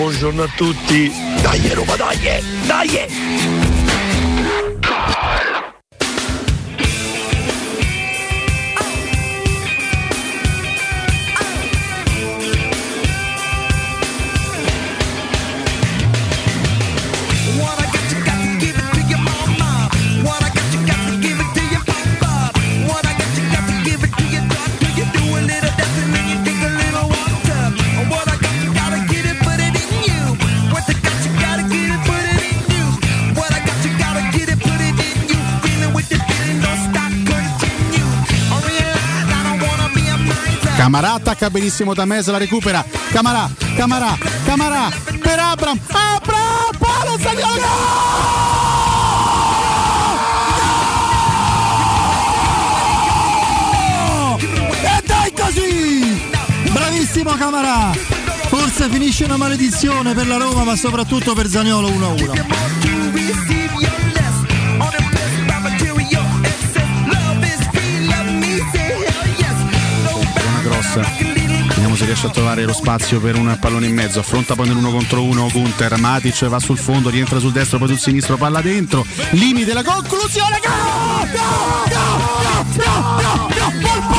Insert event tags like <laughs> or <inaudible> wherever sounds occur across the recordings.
Buongiorno, a tutti. Dai Roma, dai, dai! Camarà attacca benissimo Tamés, la recupera. Camarà, Camarà, Camarà per Abram. Abram, palo, Zaniolo, gol! Così! Bravissimo Camarà! Forse finisce una maledizione per la Roma, ma soprattutto per Zaniolo 1-1. Grossa. Vediamo se riesce a trovare lo spazio per un pallone in mezzo. Affronta poi nell'uno contro uno Gunter. Matic va sul fondo, rientra sul destro, poi sul sinistro, palla dentro. Limite la conclusione. Gol! Gol! Gol! Gol! Gol! Gol! Volpato!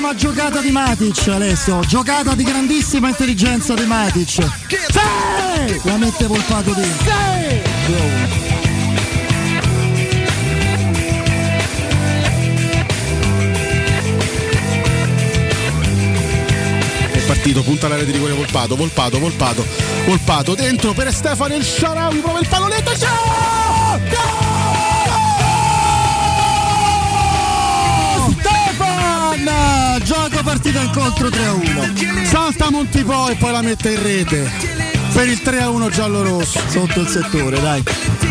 Grandissima giocata di Matic, Alessio. Giocata di grandissima intelligenza di Matic. Sì! La mette Volpato dentro. Sì! È partito, punta alla rete di rigore Volpato, Volpato, Volpato, Volpato dentro per Stefano il Sharawi, prova il pallonetto, c'è! Gol! Gioco partita incontro 3-1. Salta Montipò e poi la mette in rete. Per il 3-1 giallo-rosso. Sotto il settore, dai.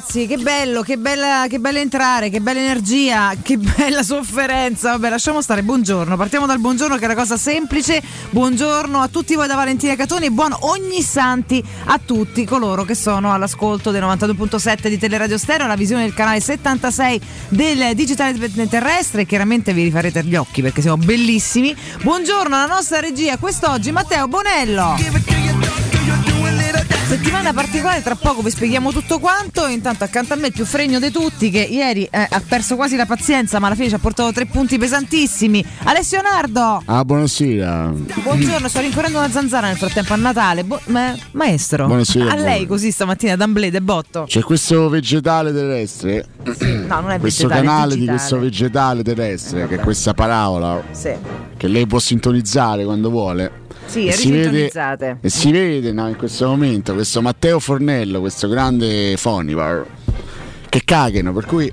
Ragazzi, che bello, che bella, che bella entrare, che bella energia, che <laughs> bella sofferenza. Vabbè, lasciamo stare. Buongiorno. Partiamo dal buongiorno che è una cosa semplice. Buongiorno a tutti voi da Valentina Catoni e buon ogni santi a tutti coloro che sono all'ascolto del 92.7 di Teleradio Stereo, la visione del canale 76 del digitale terrestre. Chiaramente vi rifarete gli occhi perché siamo bellissimi. Buongiorno alla nostra regia. Quest'oggi Matteo Bonello. Settimana particolare, tra poco vi spieghiamo tutto quanto. Intanto accanto a me il più fregno di tutti che ieri eh, ha perso quasi la pazienza, ma alla fine ci ha portato tre punti pesantissimi. Alessio Nardo! Ah, buonasera. Buongiorno, sto rincorrendo una zanzara nel frattempo a Natale. Bu- ma- maestro, Buonasera, a lei buonasera. così stamattina d'amblè de botto. C'è questo vegetale terrestre, No, non è questo vegetale, canale di digitale. questo vegetale terrestre, che è questa parabola Sì, che lei può sintonizzare quando vuole. Sì si vede, e si vede no, in questo momento questo Matteo Fornello, questo grande fonivar, che cagano. Per cui,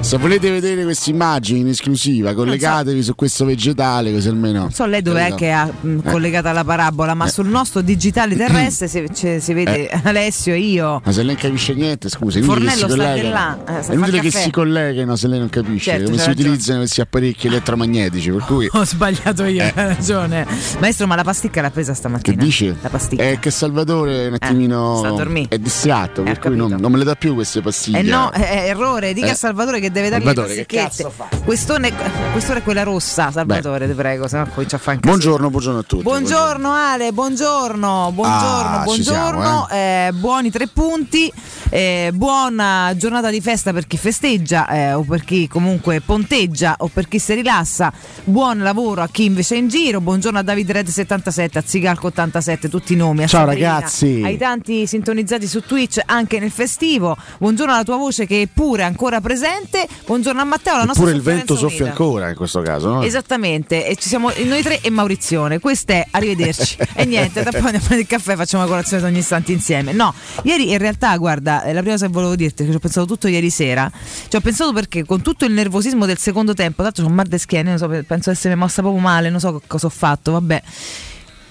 se volete vedere queste immagini in esclusiva, collegatevi su questo vegetale, così almeno. Non so lei dov'è che ha mh, collegata la parabola, ma Eh. sul nostro digitale terrestre si, c'è- si vede Alessio e io. Ma se lei non capisce niente, scusi, che Fornello sta di collegano. là, eh, è inutile che si colleghino se lei non capisce, Certo, come si ragione. utilizzano questi apparecchi elettromagnetici, per cui <laughs> Ho sbagliato io, Eh. hai ragione. Maestro, ma la pasticca l'ha presa che stamattina? dice? La pasticca. È che Salvatore un attimino è distratto, Eh, per cui non, non me le dà più queste pastiglie. Eh no, è è errore, dica Eh. a Salvatore che deve dargli Salvatore, le che pasticchette. cazzo fa? Quest'ora è, quella rossa, Salvatore, ti prego, sennò comincia a fare un. Buongiorno, buongiorno a tutti. Buongiorno Ale, buongiorno, buongiorno, Ah, buongiorno, siamo, eh, buoni tre punti, eh, buona giornata di festa per chi festeggia eh, o per chi comunque ponteggia o per chi si rilassa, buon lavoro a chi invece è in giro, buongiorno a David Red 77, a Zigalco 87, tutti i nomi, a Ciao, Sabrina, ragazzi. ai tanti sintonizzati su Twitch anche nel festivo, buongiorno alla tua voce che è pure ancora presente, buongiorno a Matteo, la nostra Eppure il vento soffia ancora in questo caso, no? Esattamente, e ci siamo noi tre e Maurizione. Questo è arrivederci. <laughs> e niente, da poi andiamo a prendere il caffè, facciamo colazione ogni istante insieme. No, ieri in realtà, guarda, è la prima cosa che volevo dirti, che ci ho pensato tutto ieri sera. Ci ho pensato perché con tutto il nervosismo del secondo tempo, tanto c'ho un mal de schiena, non so, penso di essermi mossa proprio male, non so co- cosa ho fatto, vabbè.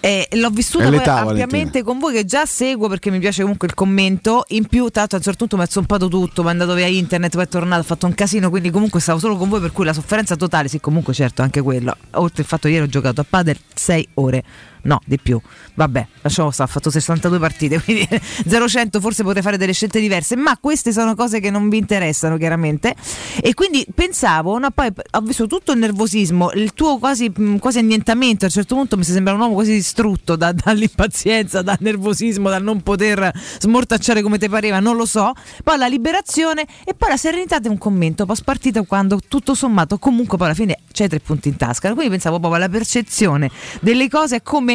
E l'ho l'età, ampiamente con voi che già seguo perché mi piace comunque il commento. In più, tanto a un certo punto mi ha zompato tutto, mi è andato via internet, poi è tornato, ho fatto un casino, quindi comunque stavo solo con voi, per cui la sofferenza totale, sì, comunque certo, anche quello. Oltre al fatto che ieri ho giocato a padel 6 ore. No, di più. Vabbè, lasciamo stare, ho fatto 62 partite, <laughs> quindi 0-100 forse potrei fare delle scelte diverse, ma queste sono cose che non vi interessano chiaramente. E quindi pensavo, no, poi ho visto tutto il nervosismo, il tuo quasi, quasi annientamento, a un certo punto mi sembra un uomo quasi distrutto da- <laughs> dall'impazienza, dal nervosismo, dal non poter smortacciare come te pareva, non lo so. Poi la liberazione e poi la serenità di un commento post partita quando tutto sommato comunque poi alla fine c'hai tre punti in tasca. Quindi pensavo proprio alla percezione delle cose come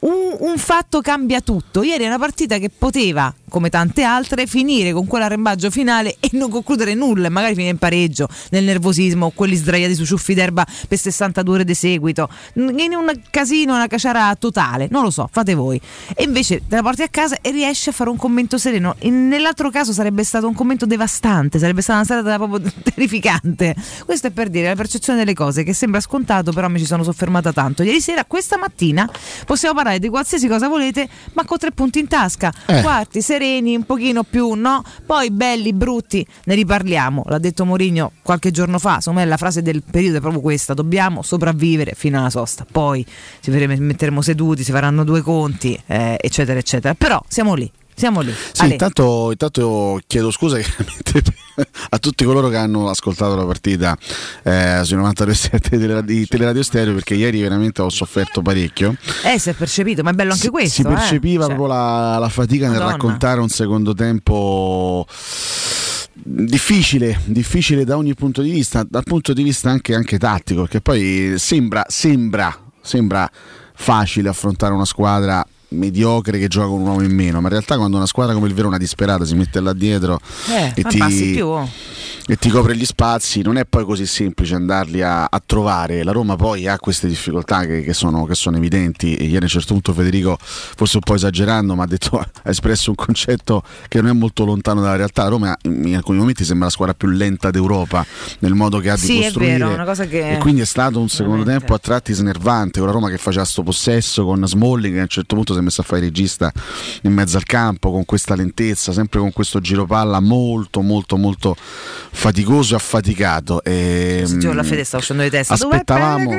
un, un fatto cambia tutto. Ieri è una partita che poteva, come tante altre, finire con quell'arrembaggio finale e non concludere nulla, magari finire in pareggio, nel nervosismo, quelli sdraiati su ciuffi d'erba per 62 ore di seguito, in un casino, una caciara totale, non lo so, fate voi. E invece te la porti a casa e riesci a fare un commento sereno. E nell'altro caso sarebbe stato un commento devastante, sarebbe stata una serata proprio <laughs> terrificante. Questo è per dire la percezione delle cose che sembra scontato, però mi ci sono soffermata tanto. Ieri sera, questa mattina, possiamo parlare di qualsiasi cosa volete, ma con tre punti in tasca. Eh. Quarti, sereni, un pochino più, no? Poi belli, brutti, ne riparliamo. L'ha detto Mourinho qualche giorno fa. Me la frase del periodo è proprio questa: dobbiamo sopravvivere fino alla sosta. Poi ci metteremo seduti, si faranno due conti, eh, eccetera, eccetera. Però siamo lì. Siamo lì. Sì, intanto, intanto chiedo scusa <laughs> a tutti coloro che hanno ascoltato la partita eh, sui 92.7 di Telera- di Teleradio Stereo perché ieri veramente ho sofferto parecchio. Eh, si è percepito, ma è bello anche Si- questo. Si percepiva eh. Cioè, proprio la, la fatica nel Madonna. raccontare un secondo tempo difficile, difficile da ogni punto di vista, dal punto di vista anche, anche tattico, perché poi sembra, sembra, sembra facile affrontare una squadra mediocre che gioca con un uomo in meno, ma in realtà quando una squadra come il Verona disperata si mette là dietro Eh, e ti, passi più. E ti copre gli spazi, non è poi così semplice andarli a, a trovare. La Roma poi ha queste difficoltà che, che sono, che sono evidenti. E ieri a un certo punto Federico, forse un po' esagerando, ma ha, detto, <laughs> ha espresso un concetto che non è molto lontano dalla realtà. La Roma in alcuni momenti sembra la squadra più lenta d'Europa nel modo che ha di Sì, è costruire. vero, una cosa che- E quindi è stato un secondo veramente. tempo a tratti snervante con la Roma che faceva sto possesso con Smalling che a un certo punto si è messo a fare regista in mezzo al campo con questa lentezza, sempre con questo giro palla molto molto molto faticoso e affaticato. E, giorno la fede sta uscendo di testa. Aspettavamo?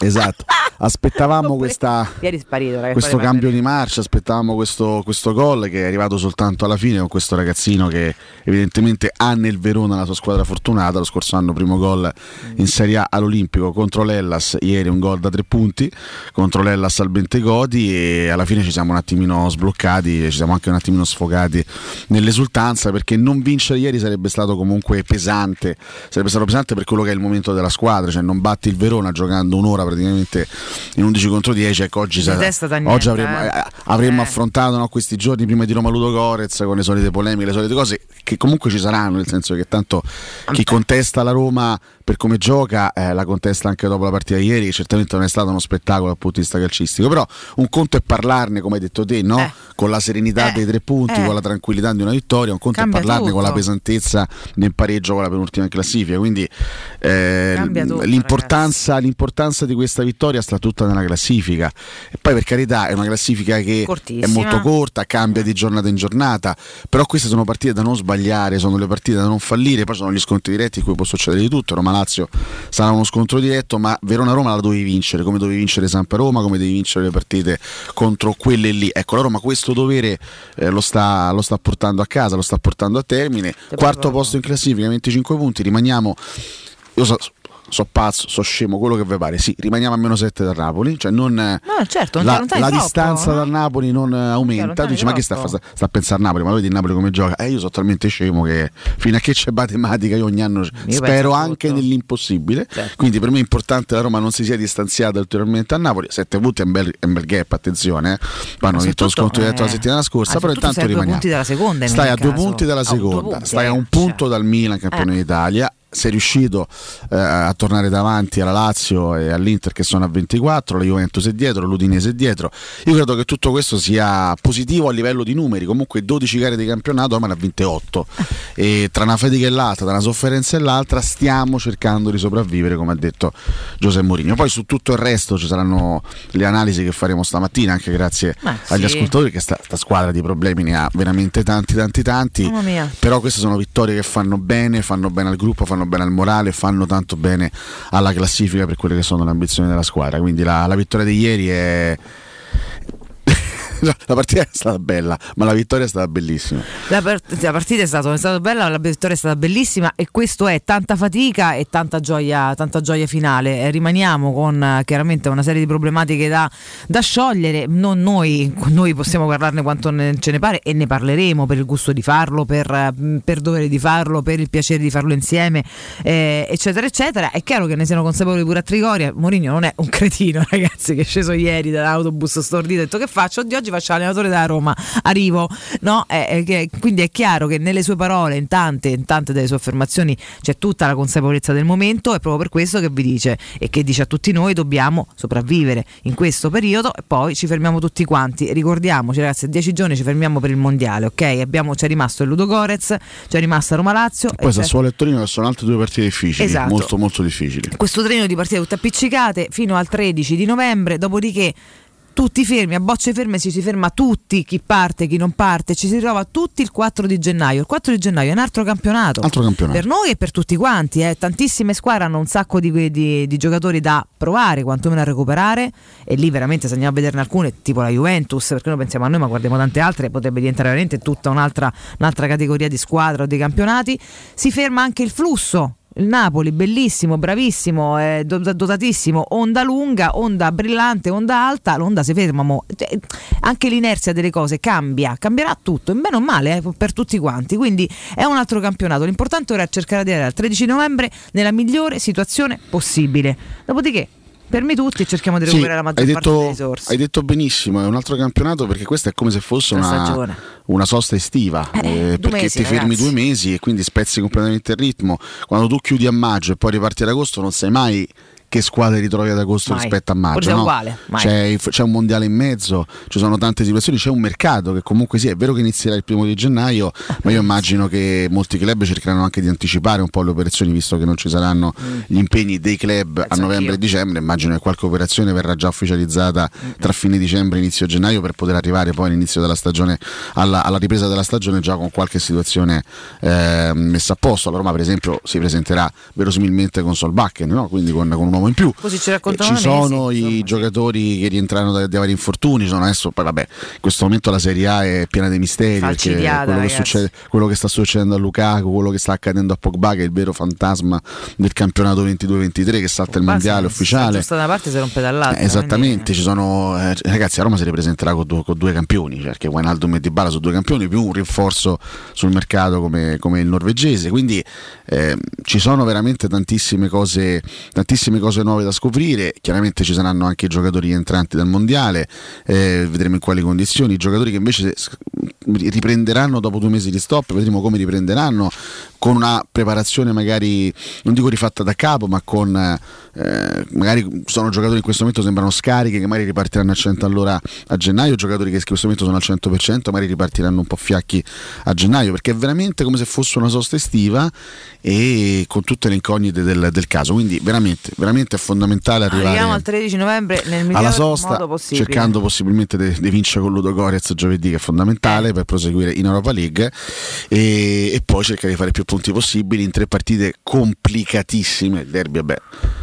Esatto, <laughs> aspettavamo <laughs> questa sparito, ragazzi. questo cambio di marcia, aspettavamo questo, questo gol che è arrivato soltanto alla fine con questo ragazzino che evidentemente ha nel Verona la sua squadra fortunata, lo scorso anno primo gol in Serie A all'Olimpico contro l'Ellas, ieri un gol da tre punti contro l'Ellas al Bentegodi e alla fine ci siamo un attimino sbloccati, ci siamo anche un attimino sfogati nell'esultanza perché non vincere ieri sarebbe stato comunque pesante, sarebbe stato pesante per quello che è il momento della squadra, cioè non batti il Verona giocando un'ora praticamente in 11 contro 10, ecco oggi, Di sa- testa da oggi avremmo, eh. eh, avremmo Eh. affrontato no, questi giorni prima di Roma Ludo Gorez con le solite polemiche, le solite cose che comunque ci saranno, nel senso che tanto chi contesta la Roma per come gioca eh, la contesta anche dopo la partita di ieri, che certamente non è stato uno spettacolo dal punto di vista calcistico, però un conto è parlarne, come hai detto te, no? Eh. con la serenità Eh. dei tre punti, Eh. con la tranquillità di una vittoria, un conto Cambia è parlarne tutto. con la pesantezza del pareggio con la penultima in classifica, quindi eh, tutto, l'importanza, l'importanza di questa vittoria sta tutta nella classifica e poi per carità è una classifica che è Cortissima. molto corta, cambia di giornata in giornata, però queste sono partite da non sbagliare, sono le partite da non fallire, poi sono gli scontri diretti in cui può succedere di tutto, Roma-Lazio sarà uno scontro diretto, ma Verona-Roma la dovevi vincere, come dovevi vincere Sampa-Roma, come devi vincere le partite contro quelle lì. Ecco, la Roma questo dovere eh, lo, sta, lo sta portando a casa, lo sta portando a termine, quarto posto in classifica, 25 punti, rimaniamo... Io so, so pazzo, so scemo, quello che vi pare. Sì, rimaniamo a meno 7 dal Napoli. Cioè non, No, certo, non la, la troppo, distanza no? dal Napoli non eh, aumenta. Tu dici, ma che sta a, troppo. fa- sta a pensare a Napoli? Ma vedi il Napoli come gioca? Eh, io sono talmente scemo che fino a che c'è matematica io ogni anno spero penso a anche tutto. nell'impossibile. Certo. Quindi per me è importante che la Roma non si sia distanziata ulteriormente a Napoli. 7 punti è un bel, è un bel gap, attenzione. Eh. Poi hanno Ma vinto lo scontro diretto la eh, settimana scorsa, ma però intanto due rimaniamo. punti dalla seconda, in Stai a due punti dalla seconda, stai a eh, un punto cioè. dal Milan, campione Eh. d'Italia. Sei riuscito eh, a tornare davanti alla Lazio e all'Inter che sono a 24, la Juventus è dietro, l'Udinese è dietro. Io credo che tutto questo sia positivo a livello di numeri, comunque 12 gare di campionato, ma ne ha 28. E tra una fatica e l'altra, tra una sofferenza e l'altra, stiamo cercando di sopravvivere, come ha detto Giuseppe Mourinho. Poi su tutto il resto ci saranno le analisi che faremo stamattina, anche grazie Ma agli sì. ascoltatori, che sta, sta squadra di problemi ne ha veramente tanti, tanti, tanti. Però queste sono vittorie che fanno bene, fanno bene al gruppo, fanno bene al morale, fanno tanto bene alla classifica per quelle che sono le ambizioni della squadra. Quindi la, la vittoria di ieri è. La partita è stata bella, ma la vittoria è stata bellissima. La, per- la partita è stata, è stata bella, la vittoria è stata bellissima e questo è tanta fatica e tanta gioia, tanta gioia finale. Eh, rimaniamo con eh, chiaramente una serie di problematiche da, da sciogliere, non noi, noi possiamo parlarne quanto ne- ce ne pare e ne parleremo per il gusto di farlo, per, eh, per dovere di farlo, per il piacere di farlo insieme, eh, eccetera, eccetera. È chiaro che ne siano consapevoli pure a Trigoria. Mourinho non è un cretino, <laughs> ragazzi, che è sceso ieri dall'autobus stordito e ha detto che faccio? Oggi, oggi faccio l'allenatore della Roma, arrivo. No? Eh, eh, quindi è chiaro che nelle sue parole, in tante, in tante delle sue affermazioni, c'è tutta la consapevolezza del momento. È proprio per questo che vi dice e che dice a tutti noi: dobbiamo sopravvivere in questo periodo e poi ci fermiamo tutti quanti. Ricordiamoci, ragazzi, a dieci giorni ci fermiamo per il mondiale, ok? Abbiamo, c'è rimasto il Ludo Gorez, c'è rimasta Roma Lazio. Poi Sassuolo e Torino sono altre due partite difficili, Esatto. molto molto difficili. questo treno di partite tutte appiccicate fino al 13 di novembre, dopodiché tutti fermi, a bocce ferme ci si ferma tutti, chi parte, chi non parte, ci si ritrova tutti il 4 di gennaio. Il 4 di gennaio è un altro campionato. Altro campionato. Per noi e per tutti quanti, eh. tantissime squadre hanno un sacco di, di- di giocatori da provare, quantomeno a recuperare, e lì veramente se andiamo a vederne alcune, tipo la Juventus, perché noi pensiamo a noi, ma guardiamo tante altre, potrebbe diventare veramente tutta un'altra, un'altra categoria di squadra o di campionati. Si ferma anche il flusso. Il Napoli, bellissimo, bravissimo, eh, do- dotatissimo, onda lunga, onda brillante, onda alta, l'onda si ferma. Cioè, anche l'inerzia delle cose cambia, cambierà tutto, in bene o male, eh, per tutti quanti. Quindi è un altro campionato. L'importante ora è cercare di arrivare al 13 novembre nella migliore situazione possibile. Dopodiché, fermi tutti e cerchiamo di Sì, recuperare la maggior hai parte delle detto, risorse. hai detto benissimo, è un altro campionato perché questa è come se fosse una, una sosta estiva Eh, eh, perché mesi, ti fermi ragazzi. due mesi e quindi spezzi completamente il ritmo. Quando tu chiudi a maggio e poi riparti ad agosto, non sai mai che squadre ritrovi ad agosto Mai. rispetto a maggio. No? uguale. C'è, c'è un mondiale in mezzo, ci sono tante situazioni, c'è un mercato che comunque sì, è vero che inizierà il primo di gennaio, <laughs> ma io immagino che molti club cercheranno anche di anticipare un po' le operazioni, visto che non ci saranno gli impegni dei club a Penso novembre anch'io. e dicembre. Immagino che qualche operazione verrà già ufficializzata tra fine dicembre e inizio gennaio per poter arrivare poi all'inizio della stagione, alla, alla ripresa della stagione già con qualche situazione eh, messa a posto. La Roma, per esempio, si presenterà verosimilmente con Solbakken, no? quindi con, con un uomo in più. Così ci raccontano ci da mesi, sono i insomma. giocatori che rientrano da, da vari infortuni, sono adesso poi vabbè, in questo momento la Serie A è piena di misteri quello che, succede, quello che sta succedendo a Lukaku, quello che sta accadendo a Pogba che è il vero fantasma del campionato 22-23 che salta il Qua mondiale se- ufficiale. giusto da una parte si rompe dall'altra. Eh, esattamente, quindi- ci sono eh, ragazzi a Roma si ripresenterà con due, con due campioni, cioè perché Wijnaldum e Dybala su due campioni più un rinforzo sul mercato come, come il norvegese, quindi eh, ci sono veramente tantissime cose, tantissime cose nuove da scoprire, chiaramente ci saranno anche i giocatori entranti dal mondiale, eh, vedremo in quali condizioni, i giocatori che invece riprenderanno dopo due mesi di stop, vedremo come riprenderanno con una preparazione magari non dico rifatta da capo, ma con eh, magari sono giocatori in questo momento sembrano scarichi che magari ripartiranno a 100 all'ora a gennaio, giocatori che in questo momento sono al 100%, magari ripartiranno un po' fiacchi a gennaio, perché è veramente come se fosse una sosta estiva e con tutte le incognite del, del caso, quindi veramente, veramente è fondamentale arrivare Arriviamo al 13 novembre nel miglior alla sosta modo possibile. cercando possibilmente di vincere con Ludo Gorez giovedì che è fondamentale per proseguire in Europa League e, e poi cercare di fare più punti possibili in tre partite complicatissime il derby vabbè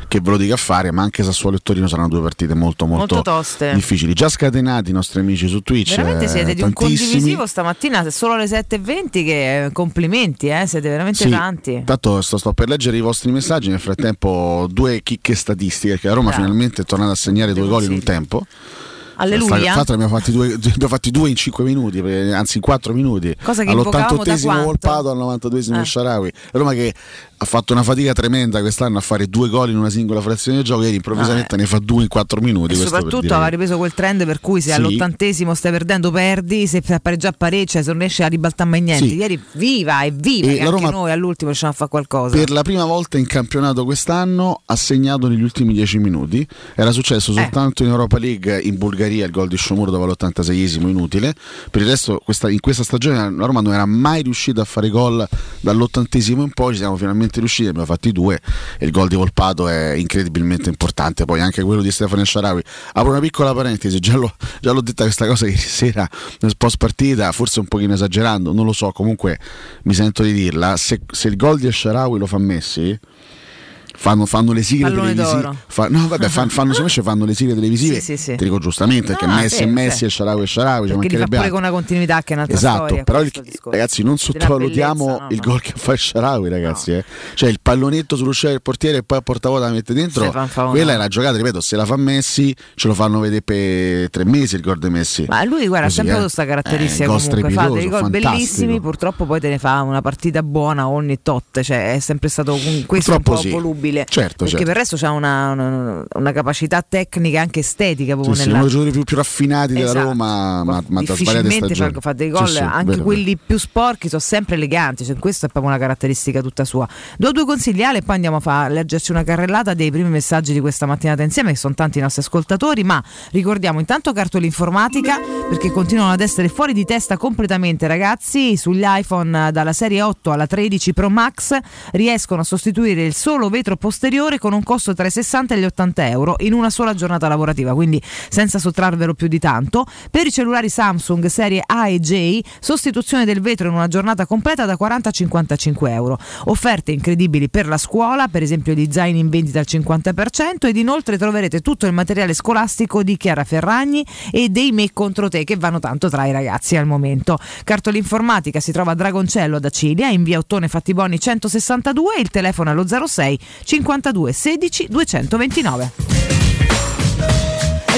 che ve lo dica a fare ma anche Sassuolo e Torino saranno due partite molto molto, Molto toste. difficili già scatenati i nostri amici su Twitch Veramente eh, siete di un tantissimi. condivisivo stamattina, solo alle 7.20 che eh, complimenti, eh, siete veramente Sì, tanti. Intanto sto, sto per leggere i vostri messaggi. Nel frattempo, due chicche statistiche. Perché la Roma Bravo. finalmente è tornata a segnare due gol in un tempo. Alleluia. Tra l'altro abbiamo fatti, due, <laughs> abbiamo fatti due in 5 minuti, anzi in 4 minuti. Cosa che invocavamo da All'88esimo quanto? Volpato, al 92esimo Eh. Sharawi. La Roma che ha fatto una fatica tremenda quest'anno a fare due gol in una singola frazione di gioco, ieri improvvisamente Ah, eh. ne fa due in 4 minuti. E soprattutto dire aveva ripreso quel trend per cui se Sì. all'ottantesimo stai perdendo perdi, se pareggia pareggia, se non riesci a ribaltare mai niente. Sì. Ieri viva e viva E che anche Roma- noi all'ultimo riusciamo a fare qualcosa. Per la prima volta in campionato quest'anno ha segnato negli ultimi 10 minuti. Era successo Eh. soltanto in Europa League in Bulgaria il gol di Sciomuro dopo l'86esimo inutile. Per il resto questa- in questa stagione la Roma non era mai riuscita a fare gol dall'80esimo in poi, ci siamo finalmente riusciti, abbiamo fatti due e il gol di Volpato è incredibilmente importante. Poi anche quello di Stefano Sciarawi. Apro una piccola parentesi, già, l'ho- già l'ho detta questa cosa ieri sera nel post partita, forse un pochino esagerando, non lo so, comunque mi sento di dirla. Se, se il gol di Sharawi lo fa Messi, fanno, fanno le sigle Pallone televisive. Fa- no, vabbè, fan- fanno, <laughs> fanno le sigle televisive. Sì, sì. Ti dico giustamente, No, perché no, Messi è Messi e Sharawi è Sharawi. ci perché li fa mancherebbe pure altro. con una continuità che è un'altra Esatto, storia. però il- ragazzi non sottovalutiamo bellezza, no, il ma- gol che fa Sharawi ragazzi eh. cioè il pallonetto sull'uscita del portiere e poi a portavoce la mette dentro quella è la giocata ripeto se la fa Messi ce lo fanno vedere per tre mesi il gol di Messi Ma lui guarda, ha sempre eh. avuto questa caratteristica Eh, comunque, fa dei gol bellissimi, purtroppo poi te ne fa una partita buona ogni tot, cioè è sempre stato questo un po' sì. volubile. Certo, perché certo. per il resto c'ha una, una- una capacità tecnica anche estetica proprio sì, nella... uno dei giocatori più, più raffinati della Esatto. Roma ma, ma difficilmente fa, fa dei gol Sì, sì, anche vero, quelli più sporchi sono sempre eleganti cioè, questo è proprio una caratteristica tutta sua. Do due consigliali e poi andiamo a, fa- leggerci una carrellata dei primi messaggi di questa mattinata insieme che sono tanti i nostri ascoltatori ma ricordiamo intanto cartoli informatica perché continuano ad essere fuori di testa completamente ragazzi. Sugli iPhone dalla serie 8 alla 13 Pro Max riescono a sostituire il solo vetro posteriore con un costo tra i 60 e gli 80 euro in una sola giornata lavorativa quindi senza sottrarvelo più di tanto. Per i cellulari Samsung serie A e J sostituzione del vetro in una giornata completa da 40 a 55 euro. Offerte incredibili per la scuola per esempio di zaini in vendita al 50% ed inoltre troverete tutto il materiale scolastico di Chiara Ferragni e dei Me contro te che vanno tanto tra i ragazzi al momento. Cartola informatica si trova a Dragoncello ad Acilia in via Ottone Fattiboni 162 il telefono allo 06 52 16 229 e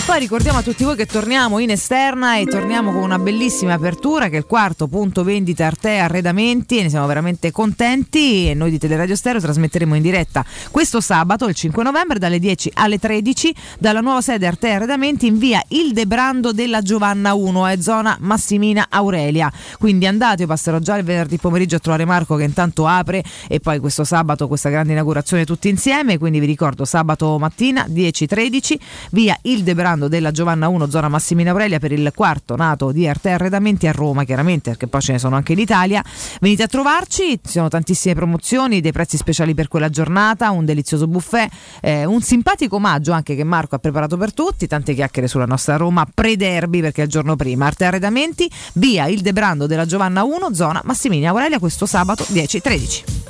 Poi ricordiamo a tutti voi che torniamo in esterna e torniamo con una bellissima apertura che è il quarto punto vendita Arte Arredamenti e ne siamo veramente contenti. E noi di Teleradio Stereo trasmetteremo in diretta questo sabato il 5 novembre dalle 10 alle 13 dalla nuova sede Arte Arredamenti in via Ildebrando della Giovanna 1 è zona Massimina Aurelia. Quindi andate io passerò già il venerdì pomeriggio a trovare Marco che intanto apre e poi questo sabato questa grande inaugurazione tutti insieme. Quindi vi ricordo sabato mattina 10-13 via Ildebrando della Giovanna 1 zona Massimina Aurelia per il quarto nato di Arte Arredamenti a Roma chiaramente perché poi ce ne sono anche in Italia. Venite a trovarci ci sono tantissime promozioni dei prezzi speciali per quella giornata un delizioso buffet eh, un simpatico omaggio anche che Marco ha preparato per tutti tante chiacchiere sulla nostra Roma pre-derby perché è il giorno prima. Arte Arredamenti via Ildebrando della Giovanna 1 zona Massimina Aurelia questo sabato 10-13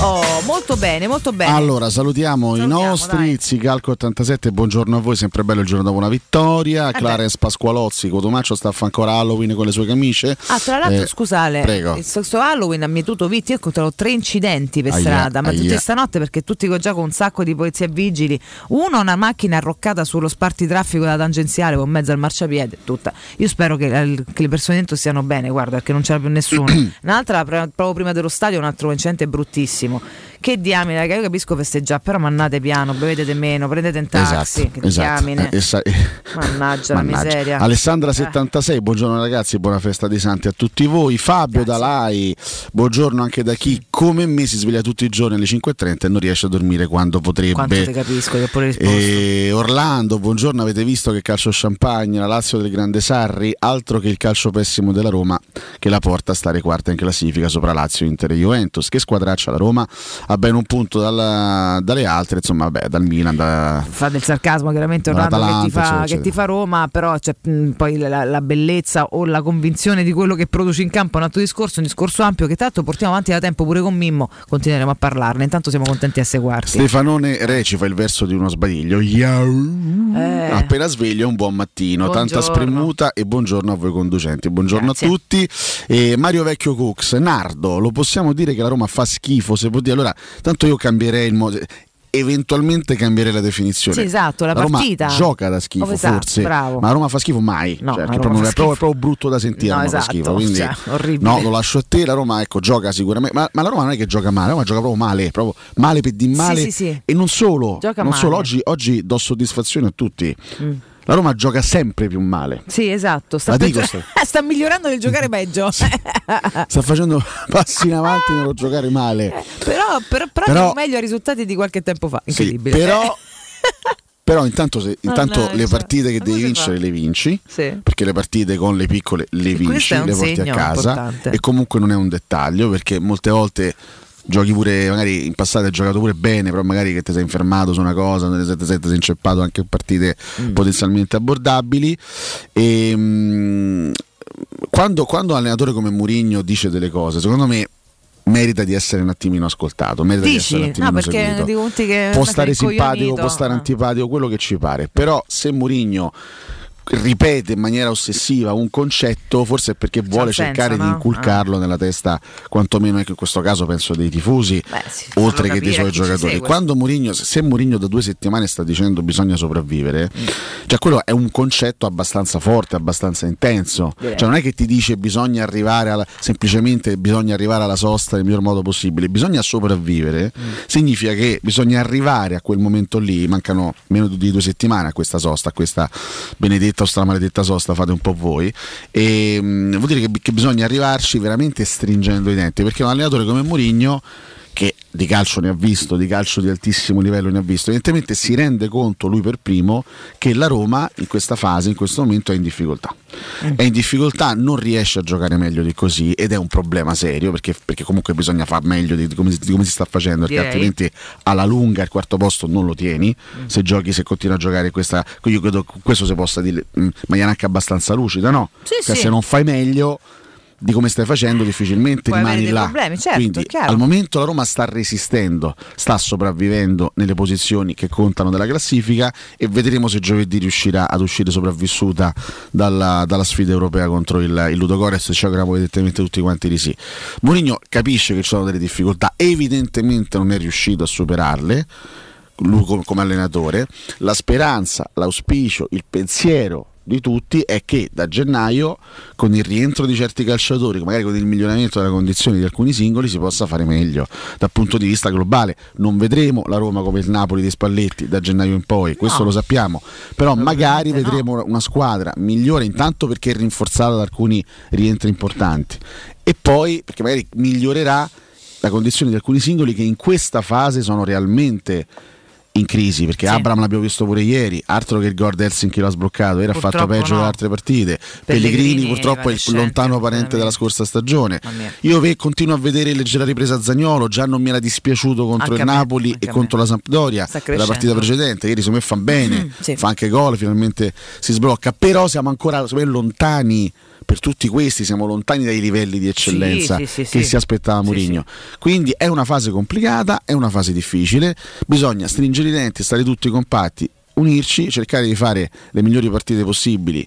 Oh, molto bene, molto bene. Allora, salutiamo, i Salutiamo, nostri, dai. Zicalco 87, buongiorno a voi, sempre bello il giorno dopo una vittoria. Eh beh. Clarence Pasqualozzi, Cotomaccio sta a fare ancora Halloween con le sue camicie. Ah, tra l'altro, Eh, scusate, Prego. il stesso Halloween ha mietuto vitti. Io ho incontrato tre incidenti per Aia, strada, ma tutti aia. stanotte perché tutti con- già con un sacco di polizia e vigili. Uno, una macchina arroccata sullo spartitraffico da tangenziale con mezzo al marciapiede. Tutta. Io spero che, eh, che le persone dentro stiano bene, guarda, perché non c'era più nessuno. <clears throat> Un'altra, proprio prima dello stadio, un altro incidente bruttissimo. Che diamine, raga, io capisco festeggiare, però mannate piano, bevete meno, prendete un taxi. Esatto, che esatto. diamine. Eh, e sa- Mannaggia la miseria. Alessandra Eh. 76, buongiorno ragazzi, buona festa dei santi a tutti voi. Fabio Grazie. Dalai, buongiorno anche da chi come me si sveglia tutti i giorni alle 5.30 e non riesce a dormire quando potrebbe. Quanto ti capisco, io ho pure risposto. E Orlando, buongiorno, avete visto che calcio champagne, la Lazio del grande Sarri, altro che il calcio pessimo della Roma che la porta a stare quarta in classifica sopra Lazio, Inter e Juventus. Che squadraccia la Roma? Ha ben un punto dalla- dalle altre, insomma, vabbè, dal Milan, da, fa del sarcasmo chiaramente Orlando che ti, fa, eccetera, che ti fa Roma però c'è mh, poi la, la bellezza o la convinzione di quello che produci in campo è un altro discorso un discorso ampio che tanto portiamo avanti da tempo pure con Mimmo continueremo a parlarne intanto siamo contenti essere quarti Stefanone recifa il verso di uno sbadiglio. Eh. Appena sveglio un buon mattino, tanta Buongiorno. spremuta e buongiorno a voi conducenti. Buongiorno Grazie. a tutti. E Mario Vecchio Cooks, Nardo, lo possiamo dire che la Roma fa schifo? Se può dire, allora, tanto io cambierei il modo. Eventualmente cambierei la definizione. Sì, esatto, la Roma partita. gioca da schifo, Oh, esatto, forse. bravo. Ma la Roma fa schifo mai. No, Cioè, la proprio, è, proprio, proprio brutto da sentire. No, la esatto, schifo. Quindi, cioè, no, lo lascio a te. La Roma, ecco, gioca sicuramente. Ma, ma la Roma non è che gioca male, la Roma gioca proprio male. Proprio male per di male. sì, sì. E non solo. Gioca non male. solo. Oggi, oggi do soddisfazione a tutti. La Roma gioca sempre più male. sì esatto sta, peggio- <laughs> sta migliorando nel giocare peggio Sta facendo <laughs> passi in avanti nello giocare male. però, però, però meglio ai risultati di qualche tempo fa Sì, incredibile però, <laughs> però intanto, se- intanto Mannaggia, le partite che devi vincere fa? le vinci. Sì. Perché le partite con le piccole le vinci, le porti a casa. importante. E comunque non è un dettaglio perché molte volte giochi pure, magari in passato hai giocato pure bene, però magari che ti sei infermato su una cosa, ti sei, ti sei- inceppato anche in partite Mm. potenzialmente abbordabili. E, mm, quando, quando un allenatore come Mourinho dice delle cose, secondo me merita di essere un attimino ascoltato, merita di Dici? essere un attimino No, perché seguito. di che può stare simpatico, può stare Ah. antipatico, quello che ci pare, però se Mourinho ripete in maniera ossessiva un concetto, forse è perché vuole senso, cercare di no? inculcarlo nella testa, quantomeno ecco in questo caso penso dei tifosi, Beh, sì, oltre che dei suoi giocatori. Quando Mourinho, se Mourinho da due settimane sta dicendo bisogna sopravvivere, Mm. cioè quello è un concetto abbastanza forte, abbastanza intenso. Direi. Cioè non è che ti dice bisogna arrivare alla, semplicemente bisogna arrivare alla sosta nel miglior modo possibile, bisogna sopravvivere, Mm. significa che bisogna arrivare a quel momento lì, mancano meno di due settimane a questa sosta, a questa benedetta o stramaledetta sosta, fate un po' voi, e mm, vuol dire che, che bisogna arrivarci veramente stringendo i denti, perché un allenatore come Mourinho che di calcio ne ha visto, di calcio di altissimo livello ne ha visto, evidentemente si rende conto lui per primo che la Roma in questa fase, in questo momento è in difficoltà. È in difficoltà, non riesce a giocare meglio di così ed è un problema serio perché, perché comunque bisogna far meglio di, di come, si- di come si sta facendo perché Direi. altrimenti alla lunga il quarto posto non lo tieni se giochi, se continui a giocare questa... Io credo che questo si possa dire mm, in maniera anche abbastanza lucida, no? Sì, Che sì. se non fai meglio di come stai facendo difficilmente Puoi rimani là. problemi, certo, Quindi al momento la Roma sta resistendo, sta sopravvivendo nelle posizioni che contano della classifica e vedremo se giovedì riuscirà ad uscire sopravvissuta dalla, dalla sfida europea contro il, il Ludogorets. Ci auguriamo evidentemente tutti quanti di sì. Mourinho capisce che ci sono delle difficoltà, evidentemente non è riuscito a superarle. lui com- come allenatore, la speranza, l'auspicio, il pensiero di tutti è che da gennaio con il rientro di certi calciatori, magari con il miglioramento delle condizioni di alcuni singoli, si possa fare meglio dal punto di vista globale. Non vedremo la Roma come il Napoli di Spalletti da gennaio in poi, questo No. lo sappiamo, però magari Assolutamente no. vedremo una squadra migliore intanto perché è rinforzata da alcuni rientri importanti e poi perché magari migliorerà la condizione di alcuni singoli che in questa fase sono realmente in crisi perché Sì. Abram l'abbiamo visto pure ieri altro che il gol Helsinki l'ha sbloccato era fatto peggio no. da altre partite. Pellegrini, Pellegrini purtroppo è il lontano parente della scorsa stagione. Io ve- continuo a vedere leggera ripresa a Zagnolo già non mi era dispiaciuto contro Anche il Napoli e contro la Sampdoria nella partita precedente. Ieri secondo me fa bene Mm, sì. fa anche gol finalmente si sblocca. Però siamo ancora me, lontani per tutti questi siamo lontani dai livelli di eccellenza sì, sì, che sì. si aspettava Mourinho quindi è una fase complicata, è una fase difficile, bisogna stringere i denti, stare tutti compatti, unirci, cercare di fare le migliori partite possibili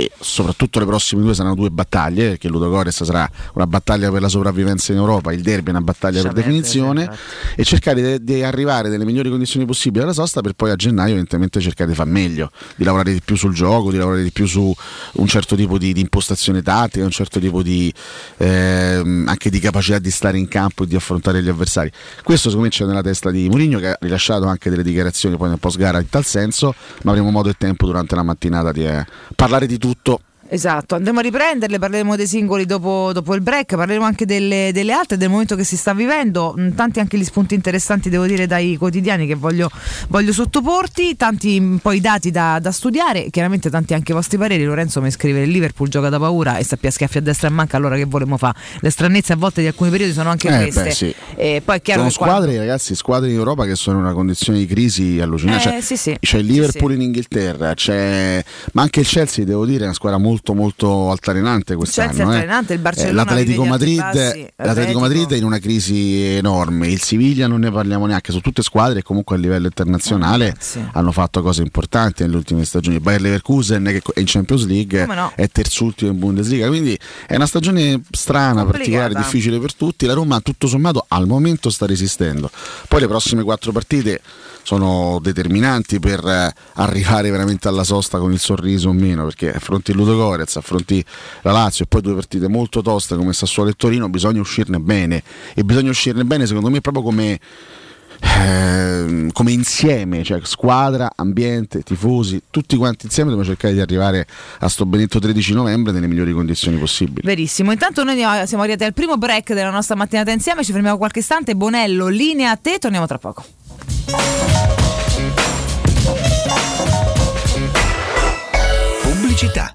e soprattutto le prossime due saranno due battaglie, perché Ludogorets sarà una battaglia per la sopravvivenza in Europa, il derby è una battaglia per definizione e cercare di, arrivare nelle migliori condizioni possibili alla sosta per poi a gennaio evidentemente cercare di far meglio, di lavorare di più sul gioco, di lavorare di più su un certo tipo di, di impostazione tattica, un certo tipo di ehm, anche di capacità di stare in campo e di affrontare gli avversari. Questo secondo me c'è nella testa di Mourinho che ha rilasciato anche delle dichiarazioni poi nel post gara in tal senso, ma avremo modo e tempo durante la mattinata di eh, parlare di tutto tutto. Esatto, andremo a riprenderle, parleremo dei singoli dopo, dopo il break, parleremo anche delle, delle altre, del momento che si sta vivendo, Mm, tanti anche gli spunti interessanti devo dire dai quotidiani che voglio, voglio sottoporti, tanti mm, poi dati da, da studiare, chiaramente tanti anche i vostri pareri, Lorenzo mi scrive il Liverpool gioca da paura e sappia schiaffi a destra e manca, allora che volemo fare? Le stranezze a volte di alcuni periodi sono anche Eh, queste. beh, sì. E poi è chiaro Sono che quando- squadre, ragazzi, squadre in Europa che sono in una condizione di crisi allucinante. Eh, C'è, sì, sì. c'è il Liverpool in Inghilterra, c'è... ma anche il Chelsea, devo dire, è una squadra molto molto altalenante quest'anno. Chelsea è eh. altalenante, il Barcellona L'Atletico di alti Madrid, bassi, l'Atletico Atletico. Madrid è in una crisi enorme, il Siviglia non ne parliamo neanche, sono tutte squadre che comunque a livello internazionale Eh, sì. hanno fatto cose importanti nelle ultime stagioni. Il Bayer Leverkusen che è in Champions League no? è terzultimo in Bundesliga, quindi è una stagione strana, Complicata. particolare, difficile per tutti. La Roma tutto sommato al momento sta resistendo. Poi le prossime quattro partite sono determinanti per eh, arrivare veramente alla sosta con il sorriso o meno, perché affronti il Ludogorez, affronti la Lazio e poi due partite molto toste come Sassuolo e Torino, bisogna uscirne bene e bisogna uscirne bene secondo me proprio come ehm, come insieme, cioè squadra, ambiente, tifosi, tutti quanti insieme dobbiamo cercare di arrivare a sto benedetto 13 novembre nelle migliori condizioni possibili. Verissimo, intanto noi siamo arrivati al primo break della nostra mattinata insieme, ci fermiamo qualche istante, Bonello, linea a te, torniamo tra poco. Pubblicità.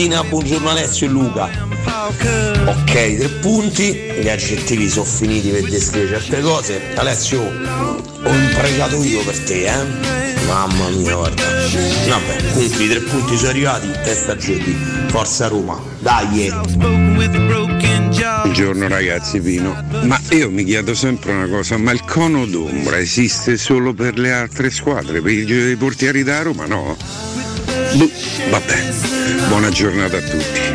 Valentina, buongiorno Alessio e Luca. Ok, tre punti, gli aggettivi sono finiti per descrivere certe cose. Alessio, ho impregato io per te, eh? Mamma mia, guarda. Vabbè, comunque i tre punti sono arrivati, testa Gedi, forza Roma, dai! eh. Buongiorno ragazzi Pino, ma io mi chiedo sempre una cosa, ma il cono d'ombra esiste solo per le altre squadre, per i portieri da Roma no? Boh, vabbè, buona giornata a tutti.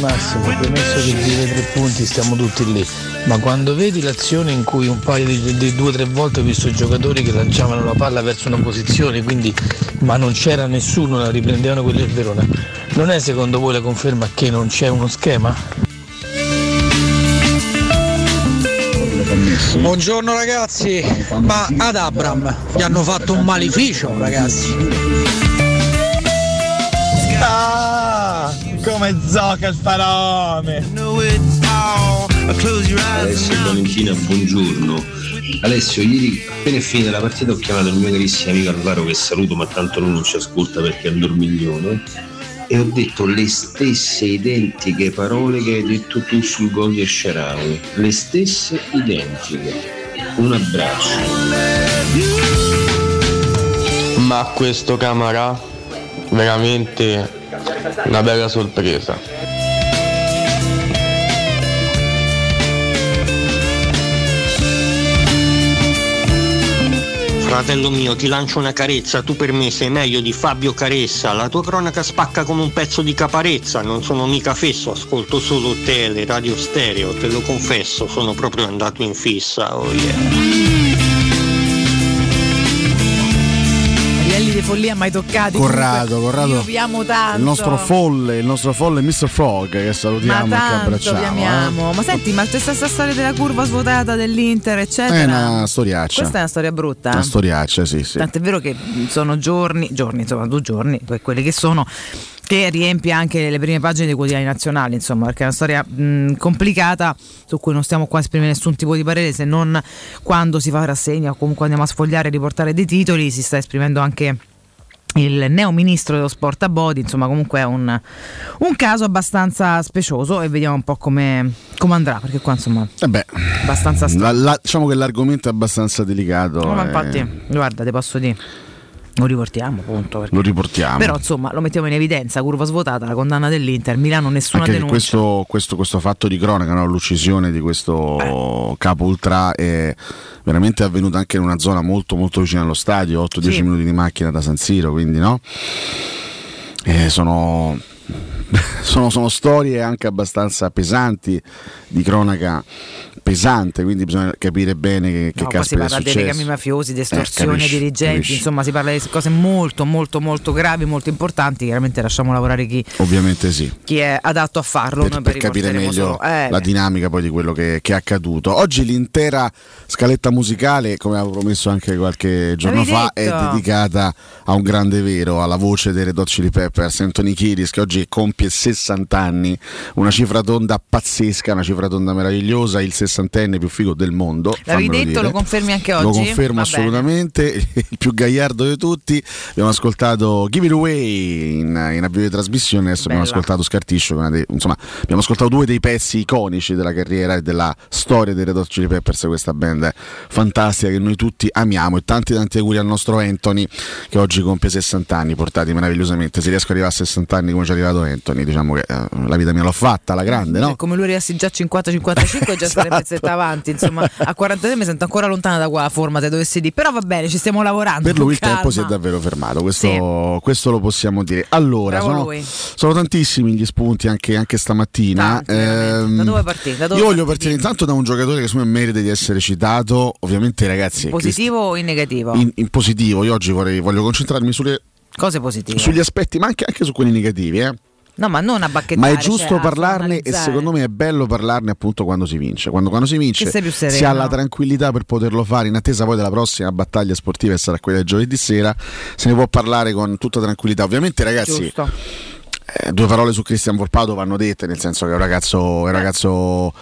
Massimo, premesso che vive tre punti stiamo tutti lì, ma quando vedi l'azione in cui un paio di, di due o tre volte ho visto giocatori che lanciavano la palla verso una posizione, quindi ma non c'era nessuno, la riprendevano quelli del Verona, non è secondo voi la conferma che non c'è uno schema? Buongiorno ragazzi, ma ad Abram gli hanno fatto un maleficio ragazzi. Ah, come zocca il faraone. Alessio e Valentina, buongiorno. Alessio, ieri appena è finita la partita ho chiamato il mio carissimo amico Alvaro che saluto, ma tanto lui non ci ascolta perché è un dormiglione. E ho detto le stesse identiche parole che hai detto tu sul gol di Sharawi. Le stesse identiche. Un abbraccio. Ma questo Camara veramente una bella sorpresa. Fratello mio, ti lancio una carezza, tu per me sei meglio di Fabio Caressa, la tua cronaca spacca come un pezzo di caparezza, non sono mica fesso, ascolto solo tele, radio stereo, te lo confesso, sono proprio andato in fissa, oh yeah. Follia mai toccati. Corrado, Comunque, Corrado. Io vi amo tanto. Il nostro folle, il nostro folle Mr. Frog che Ma salutiamo e che tanto abbracciamo. vi eh. amiamo. Ma senti, ma questa storia della curva svuotata dell'Inter, eccetera. È una storiaccia. Questa è una storia brutta. Una storiaccia, sì, sì. Tant'è vero che sono giorni, giorni, insomma, due giorni, que- quelli che sono, che riempie anche le prime pagine dei quotidiani nazionali, insomma, perché è una storia mh, complicata su cui non stiamo qua a esprimere nessun tipo di parere, se non quando si fa rassegna o comunque andiamo a sfogliare e riportare dei titoli, si sta esprimendo anche il neo ministro dello sport a Bodi, insomma comunque è un, un caso abbastanza specioso e vediamo un po' come, come andrà, perché qua insomma Eh beh, abbastanza la- la- diciamo che l'argomento è abbastanza delicato. No, ma eh, infatti, guarda, ti posso dire, lo riportiamo appunto. Lo riportiamo. Però insomma lo mettiamo in evidenza, curva svuotata, la condanna dell'Inter, Milano nessuna Anche che denuncia. questo, questo- questo fatto di cronaca, no? l'uccisione di questo capo ultra è veramente avvenuta anche in una zona molto molto vicina allo stadio, 8-10 Sì. minuti di macchina da San Siro, quindi no? Eh, sono, <laughs> sono, sono storie anche abbastanza pesanti di cronaca pesante, quindi bisogna capire bene che, che No, si caspita è parla di legami mafiosi, di estorsioni Eh, ai capisci, dirigenti, capisci. insomma si parla di cose molto molto molto gravi, molto importanti, chiaramente lasciamo lavorare chi, Ovviamente sì. chi è adatto a farlo. per, per capire meglio solo- eh, la dinamica poi di quello che, che è accaduto. Oggi l'intera scaletta musicale, come avevo promesso anche qualche giorno fa, è detto. dedicata a un grande vero, alla voce dei Red Hot Chili Peppers, Anthony Kiris, che oggi compie 60 anni, una cifra tonda pazzesca, una cifra tonda meravigliosa, il sessantenne più figo del mondo. L'avevi detto, dire. lo confermi anche oggi? Lo confermo Va assolutamente, <laughs> il più gagliardo di tutti. Abbiamo ascoltato Give It Away in, in avvio di trasmissione, adesso abbiamo Bella. ascoltato Scartiscio, dei- insomma abbiamo ascoltato due dei pezzi iconici della carriera e della storia dei Red Hot Chili Peppers, questa band fantastica che noi tutti amiamo e tanti tanti auguri al nostro Anthony che oggi compie 60 anni, portati meravigliosamente. Se riesco ad arrivare a 60 anni come ci è arrivato Anthony, diciamo che eh, la vita mia l'ho fatta, alla grande, no? Come lui arrivassi già a 50-55 già <laughs> sarebbe Esatto. avanti, insomma a 43 mi sento ancora lontana da qua la forma, se dovessi dire, però va bene, ci stiamo lavorando. Per lui il tempo calma. si è davvero fermato, questo, questo lo possiamo dire. Allora, sono, sono tantissimi gli spunti anche, anche stamattina. Ehm, Da dove partire? Da dove io voglio partire? intanto da un giocatore che secondo me merita di essere citato, ovviamente ragazzi. Positivo o in negativo? in, in positivo, io oggi vorrei, voglio concentrarmi sulle, Cose positive. sugli aspetti, ma anche, anche su quelli negativi. Eh. No, ma non a bacchettare. Ma è cioè, giusto a parlarne e secondo me è bello parlarne appunto quando si vince. Quando, quando si vince si ha la tranquillità per poterlo fare in attesa poi della prossima battaglia sportiva che sarà quella del giovedì sera. Se ne può parlare con tutta tranquillità. Ovviamente ragazzi... Giusto. Eh, due parole su Cristian Volpato vanno dette, nel senso che è un ragazzo, è un ragazzo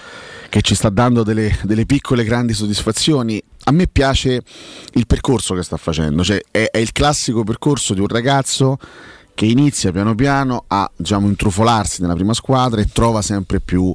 che ci sta dando delle, delle piccole grandi soddisfazioni. A me piace il percorso che sta facendo, cioè è, è il classico percorso di un ragazzo che inizia piano piano a diciamo, intrufolarsi nella prima squadra e trova sempre più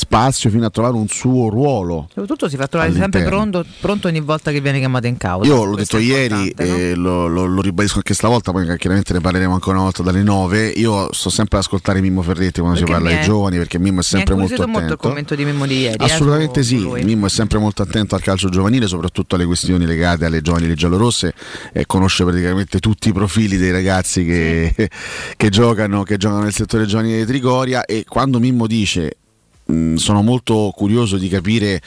spazio fino a trovare un suo ruolo. Soprattutto si fa trovare sempre pronto, pronto ogni volta che viene chiamato in causa. Io l'ho detto ieri importante, no? e lo, lo- lo ribadisco anche stavolta, poi chiaramente ne parleremo ancora una volta dalle 9. Io sto sempre ad ascoltare Mimmo Ferretti quando Perché si parla ai giovani perché Mimmo è sempre molto incuriosito molto il attento. commento di Mimmo di ieri. eh, Assolutamente sì, lui. Mimmo è sempre molto attento al calcio giovanile, soprattutto alle questioni legate alle giovanili giallorosse e conosce praticamente tutti i profili dei ragazzi che, <laughs> che giocano, che giocano nel settore giovanile di Trigoria e quando Mimmo dice "Mh, sono molto curioso di capire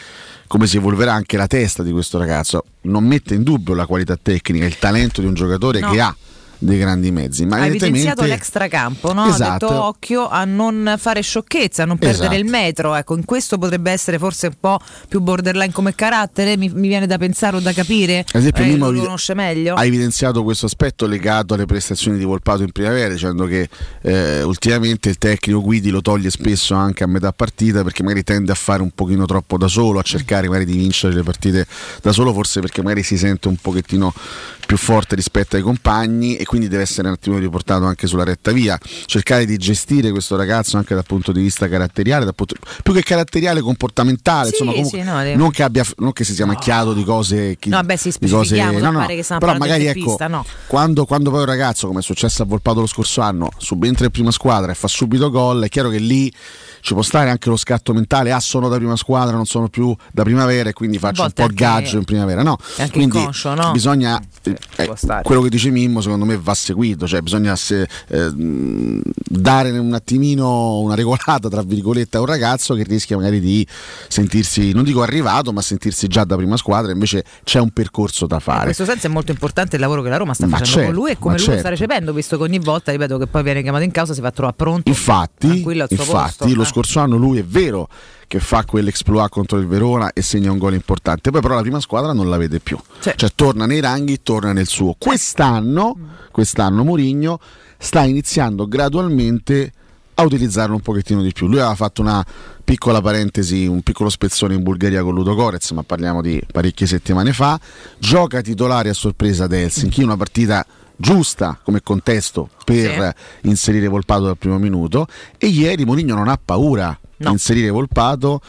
come si evolverà anche la testa di questo ragazzo, non mette in dubbio la qualità tecnica, il talento di un giocatore No. che ha dei grandi mezzi. Ma ha evidenziato l'extracampo, no? Esatto. ha detto occhio a non fare sciocchezze, a non perdere Esatto. il metro. Ecco, in questo potrebbe essere forse un po' più borderline come carattere, mi, mi viene da pensare o da capire. Ad esempio, Eh, lo conosce meglio. ha evidenziato questo aspetto legato alle prestazioni di Volpato in primavera, dicendo che eh, ultimamente il tecnico Guidi lo toglie spesso anche a metà partita perché magari tende a fare un pochino troppo da solo, a cercare magari di vincere le partite da solo, forse perché magari si sente un pochettino più forte rispetto ai compagni e quindi deve essere un attimo riportato anche sulla retta via, cercare di gestire questo ragazzo anche dal punto di vista caratteriale, punto- più che caratteriale comportamentale, Sì, insomma comunque sì, no, non, che abbia, non che si sia macchiato di cose... chi- No, beh, sì, di cose- no, no, che però magari ecco, no. quando, quando poi un ragazzo, come è successo a Volpato lo scorso anno, subentra in prima squadra e fa subito gol, è chiaro che lì ci può stare anche lo scatto mentale, ah sono da prima squadra, non sono più da primavera e quindi faccio un po' il gaggio in primavera. No, è anche quindi inconscio, no? bisogna, eh, eh, quello che dice Mimmo secondo me va seguito, cioè bisogna se- eh, dare un attimino una regolata tra virgolette a un ragazzo che rischia magari di sentirsi, non dico arrivato, ma sentirsi già da prima squadra, invece c'è un percorso da In fare. questo senso è molto importante il lavoro che la Roma sta Ma facendo certo, con lui e come lui lo sta certo. recependo, visto che ogni volta, ripeto, che poi viene chiamato in causa si va a trovare pronto. Infatti, infatti posto, lo eh. scorso anno lui è vero che fa quell'exploit contro il Verona e segna un gol importante, poi però la prima squadra non la vede più. Cioè, torna nei ranghi, torna nel suo. Quest'anno, quest'anno Mourinho sta iniziando gradualmente a utilizzarlo un pochettino di più. Lui aveva fatto una piccola parentesi, un piccolo spezzone in Bulgaria con Ludo Gorez, ma parliamo di parecchie settimane fa. Gioca titolare a sorpresa ad Helsinki, una partita giusta come contesto per inserire Volpato dal primo minuto e ieri Mourinho non ha paura di inserire Volpato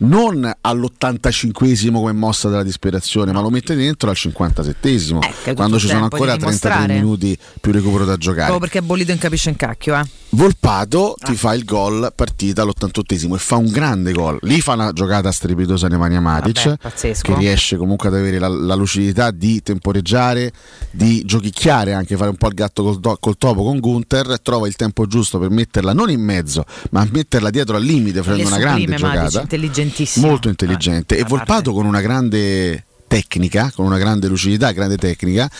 non all'85esimo come mossa della disperazione, ma lo mette dentro al 57esimo, che è tutto quando ci sono ancora di 33 dimostrare. minuti più recupero da giocare. Proprio perché è bollito in capisce in cacchio, eh. Volpato Ah. ti fa il gol partita all'88esimo e fa un grande gol. Lì fa una giocata strepitosa Nemanja Matic Vabbè, che riesce comunque ad avere la, la lucidità di temporeggiare, di giochicchiare, anche fare un po' il gatto col, do- col topo con Gunther, trova il tempo giusto per metterla non in mezzo, ma metterla dietro al limite, facendo una grande Matic, giocata. Intelligentissimo. Molto intelligente. e Volpato con una grande tecnica, con una grande lucidità, grande tecnica.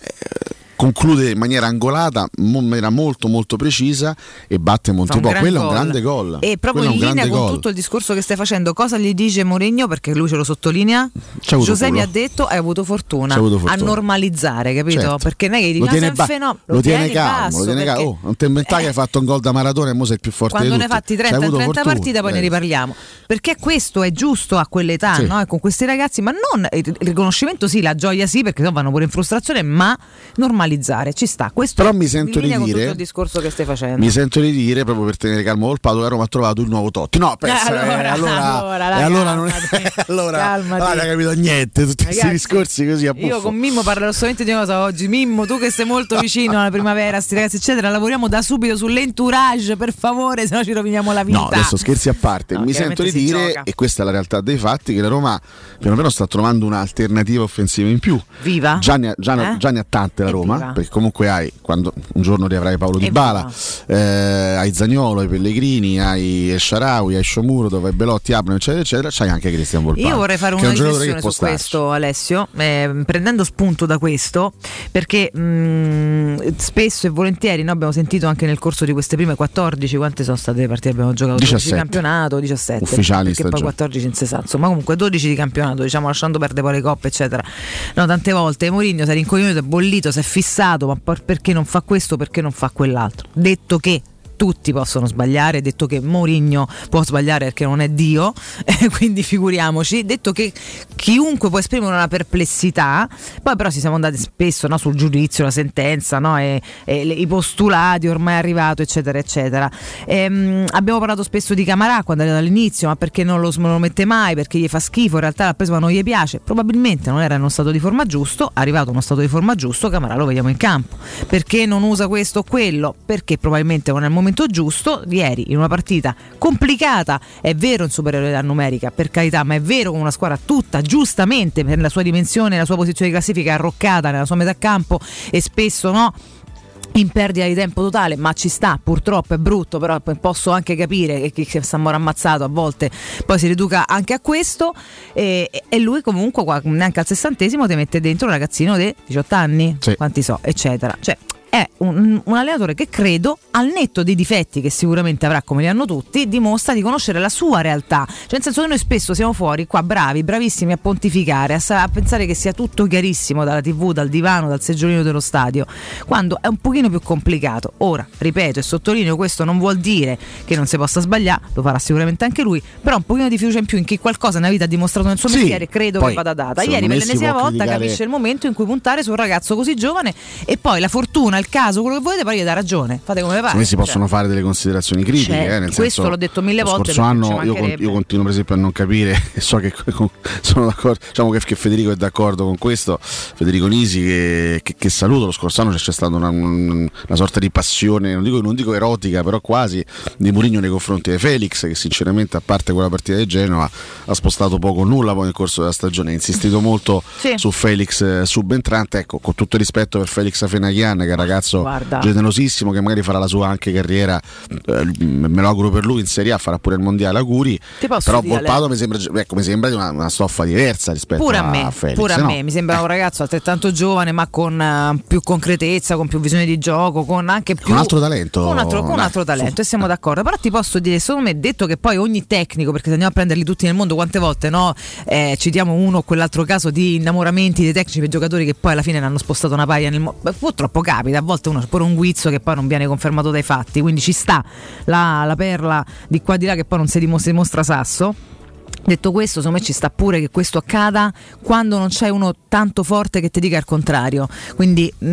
eh, Conclude in maniera angolata, in maniera molto molto precisa e batte gran Quello è un grande gol. E proprio Quello in linea con gol. tutto il discorso che stai facendo, cosa gli dice Mourinho? Perché lui ce lo sottolinea. Giuseppe mi ha detto hai avuto fortuna, avuto a fortuna. normalizzare, capito? Certo. Perché non è che dici lo "Ah, tiene, un ba- fenomeno", lo tiene tieni calmo, basso, lo tiene calmo. Oh, non ti inventare che hai fatto un gol da maratona e mo sei il più forte quando ne hai fatti C'hai 30 in avuto 30 fortuna. partite poi ne Eh. riparliamo. Perché questo è giusto a quell'età, Sì. no? Con questi ragazzi, ma non il il riconoscimento sì, la gioia sì, perché no, vanno pure in frustrazione, ma normalizzare, ci sta. Questo Però mi sento di dire- il discorso che stai facendo. Mi sento di dire, proprio per tenere calmo Volpato, che a Roma ha trovato il nuovo Totti. No, pensa, Eh, allora, eh, allora, <laughs> allora, eh, allora non è, calmati, <laughs> allora, calmati. allora non capito niente, tutti questi Ragazzi, discorsi così a buffo. Io con Mimmo parlerò solamente di una cosa oggi. Mimmo, tu che sei molto vicino alla primavera, sti ragazzi, eccetera, lavoriamo da subito sull'entourage, per favore, se no ci roviniamo la vita. No, adesso scherzi a parte, No, mi sento di dire, gioca. e questa è la realtà dei fatti, che la Roma piano piano sta trovando un'alternativa offensiva in più. Viva? Già ne, ha- già Eh? già ne ha tante la Roma, viva. perché comunque hai, quando un giorno riavrai Paolo Di Bala, eh, hai Zagnolo, hai Pellegrini, hai Esciaraui, hai Sciomuro, hai Belotti, Abram, eccetera, eccetera, c'hai anche Cristian Volpato. Io vorrei fare una un riflessione su starci. questo, Alessio, eh, prendendo spunto da questo, perché mh, spesso e volentieri noi abbiamo sentito anche nel corso di queste prime 14, quante sono state le partite abbiamo giocato? 12 di 17. campionato, 17, Ufficiali perché poi stagione. 14 in sesà, insomma comunque 12 di campionato, diciamo lasciando perdere poi le coppe, eccetera. No, tante volte Mourinho si è rincoglionito, è bollito, si è fissato, ma poi perché non fa questo, perché non fa quell'altro? Detto che tutti possono sbagliare, detto che Mourinho può sbagliare perché non è Dio, <laughs> eh, quindi figuriamoci, detto che chiunque può esprimere una perplessità, poi però ci siamo andati spesso no, sul giudizio, la sentenza, no, e, e le- i postulati ormai è arrivato, eccetera, eccetera. Ehm, abbiamo parlato spesso di Camarà quando era dall'inizio, ma perché non lo, non lo mette mai, perché gli fa schifo, in realtà l'ha preso ma non gli piace, probabilmente non era in uno stato di forma giusto, arrivato in uno stato di forma giusto, Camarà lo vediamo in campo. Perché non usa questo o quello? Perché probabilmente non è il momento giusto. Ieri in una partita complicata, è vero in superiorità numerica, per carità, ma è vero con una squadra tutta giustamente per la sua dimensione, la sua posizione di classifica arroccata nella sua metà campo e spesso no in perdita di tempo totale, ma ci sta, purtroppo è brutto, però posso anche capire che chi che sta mora ammazzato a volte poi si riduca anche a questo e, e lui comunque qua, neanche al sessantesimo ti mette dentro un ragazzino di 18 anni, quanti so, eccetera. Cioè, è un, un allenatore che credo, al netto dei difetti che sicuramente avrà come li hanno tutti, dimostra di conoscere la sua realtà. Cioè, nel senso che noi spesso siamo fuori qua bravi, bravissimi a pontificare, a, a pensare che sia tutto chiarissimo dalla tv, dal divano, dal seggiolino dello stadio, quando è un pochino più complicato. Ora, ripeto e sottolineo, questo non vuol dire che non si possa sbagliare, lo farà sicuramente anche lui, però un pochino di fiducia in più in chi qualcosa nella vita ha dimostrato nel suo Sì, mestiere, credo poi, che vada data. Ieri per si l'ennesima volta criticare- capisce il momento in cui puntare su un ragazzo così giovane e poi la fortuna, il caso, quello che volete, poi gli dà ragione. Fate come pare. Me si Cioè, possono fare delle considerazioni critiche. Certo, eh, nel questo senso, l'ho detto mille lo volte, Scorso anno io, con- io continuo, per esempio, a non capire. <laughs> e So che con- sono d'accordo. Diciamo che, che Federico è d'accordo con questo. Federico Nisi, che, che- che saluto. Lo scorso anno c'è stata una, un- una sorta di passione, non dico, non dico erotica, però quasi di Mourinho nei confronti di Felix, che sinceramente, a parte quella partita di Genova, ha spostato poco o nulla poi nel corso della stagione. Ha insistito molto Sì. su Felix eh, subentrante. Ecco, con tutto il rispetto per Felix Fenaghian, che un ragazzo Guarda. generosissimo, che magari farà la sua anche carriera. eh, me lo auguro per lui in Serie A, farà pure il mondiale auguri. Però Volpato mi sembra, ecco, mi sembra di una, una stoffa diversa rispetto Pure a a, me, Felix. pure a no? me, mi sembra un ragazzo altrettanto giovane, ma con eh, più concretezza, con più visione di gioco, con anche più. Un altro talento. Con un altro, con un altro su. talento, e siamo d'accordo. Però ti posso dire, secondo me, detto che poi ogni tecnico, perché se andiamo a prenderli tutti nel mondo, quante volte no? Eh, citiamo uno o quell'altro caso di innamoramenti dei tecnici per giocatori che poi alla fine ne hanno spostato una paia nel mondo. Purtroppo capita, a volte uno pure un guizzo che poi non viene confermato dai fatti, quindi ci sta la, la perla di qua di là che poi non si dimostra, dimostra sasso. Detto questo, secondo me ci sta pure che questo accada quando non c'è uno tanto forte che ti dica il contrario. Quindi mh,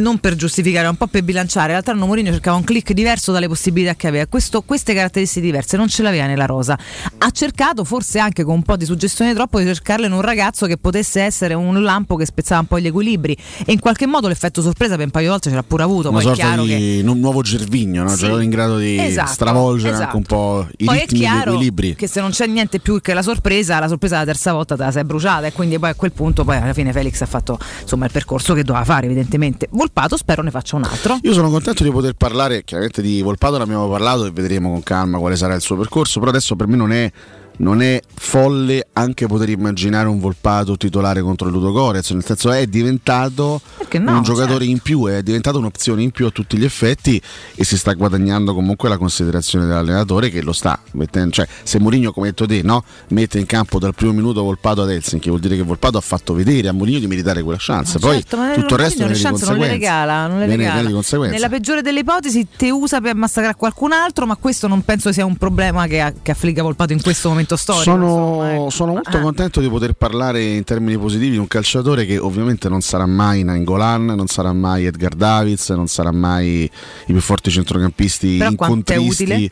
non per giustificare, ma un po' per bilanciare. L'altro anno Mourinho cercava un click diverso dalle possibilità che aveva. Questo- queste caratteristiche diverse non ce l'aveva nella rosa. Ha cercato, forse anche con un po' di suggestione troppo, di cercarle in un ragazzo che potesse essere un lampo che spezzava un po' gli equilibri. E in qualche modo l'effetto sorpresa per un paio di volte ce l'ha pure avuto. Una Poi è sorta chiaro che di un nuovo Gervigno, no? Sì. in grado di Esatto, stravolgere esatto. anche un po' i Poi è ritmi gli chiaro equilibri. che se non c'è niente più che la sorpresa, la sorpresa la terza volta te la sei bruciata e quindi poi a quel punto poi alla fine Felix ha fatto insomma il percorso che doveva fare evidentemente. Volpato spero ne faccia un altro. Io sono contento di poter parlare, chiaramente di Volpato ne abbiamo parlato e vedremo con calma quale sarà il suo percorso, però adesso per me non è, non è folle anche poter immaginare un Volpato titolare contro Ludo Gorez, nel senso è diventato no, un giocatore certo. in più, è diventato un'opzione in più a tutti gli effetti e si sta guadagnando comunque la considerazione dell'allenatore che lo sta mettendo, cioè se Mourinho come detto te no, mette in campo dal primo minuto Volpato ad Helsinki vuol dire che Volpato ha fatto vedere a Mourinho di meritare quella chance, poi Certo, ma tutto il resto chance non le regala, non le regala. Nella peggiore delle ipotesi te usa per massacrare qualcun altro, ma questo non penso sia un problema che, che affligga Volpato in questo momento storico. Sono, sono molto Ah. contento di poter parlare in termini positivi di un calciatore che ovviamente non sarà mai Nainggolan, non sarà mai Edgar Davids, non sarà mai i più forti centrocampisti Però incontristi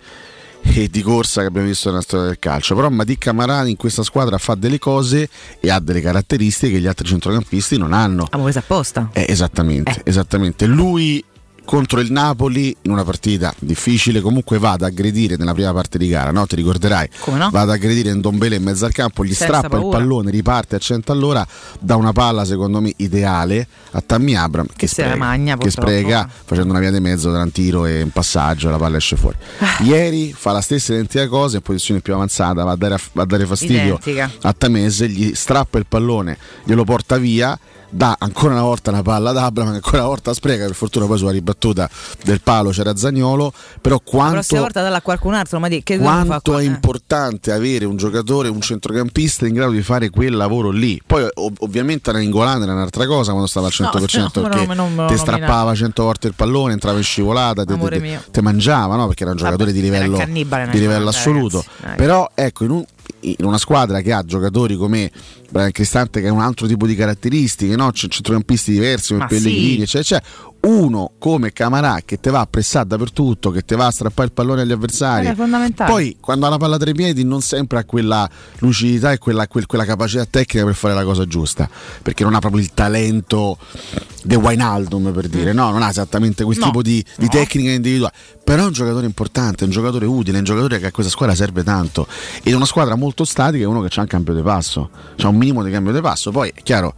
e di corsa che abbiamo visto nella storia del calcio. Però Matic Camarani in questa squadra fa delle cose e ha delle caratteristiche che gli altri centrocampisti non hanno. Ha presa apposta. Eh, esattamente, esattamente. Lui contro il Napoli in una partita difficile comunque va ad aggredire nella prima parte di gara, no? Ti ricorderai? Come no? Va ad aggredire Ndombele in mezzo al campo, gli Senza strappa il paura. pallone, riparte a 100 all'ora, dà una palla secondo me ideale a Tammy Abram che, se la spreca, magna, che spreca facendo una via di mezzo tra un tiro e un passaggio la palla esce fuori. Ah. Ieri fa la stessa identica cosa in posizione più avanzata, va a dare, va a dare fastidio Identica. a Tamese, gli strappa il pallone, glielo porta via, dà ancora una volta una palla ad Abram, ancora una volta spreca, per fortuna poi sulla ribattuta del palo c'era Zagnolo, però La prossima quanto, volta dalla a qualcun altro, ma di che quanto qua? è Eh. importante avere un giocatore, un centrocampista in grado di fare quel lavoro lì. Poi ov- ovviamente era Ingolano era un'altra cosa quando stava al 100% No, <laughs> no, perché no, lo ti strappava 100 volte il pallone, entrava in scivolata, te, te- te mangiava, no? perché era un giocatore di era livello, di livello assoluto. ragazzi. Però ecco, in, un- in una squadra che ha giocatori come Brian Cristante che ha un altro tipo di caratteristiche, no? C- centrocampisti diversi come Ma Pellegrini, sì. eccetera, eccetera. Uno come Camarà che te va a pressare dappertutto, che te va a strappare il pallone agli avversari. È fondamentale. Poi quando ha la palla tra i piedi non sempre ha quella lucidità e quella, quel- quella capacità tecnica per fare la cosa giusta, perché non ha proprio il talento de Wijnaldum per dire, no, non ha esattamente quel Mm. No, tipo di, di tecnica individuale, però è un giocatore importante, è un giocatore utile, è un giocatore che a questa squadra serve tanto ed è una squadra molto statica è uno che ha un cambio di passo, c'ha un minimo di cambio di passo, poi è chiaro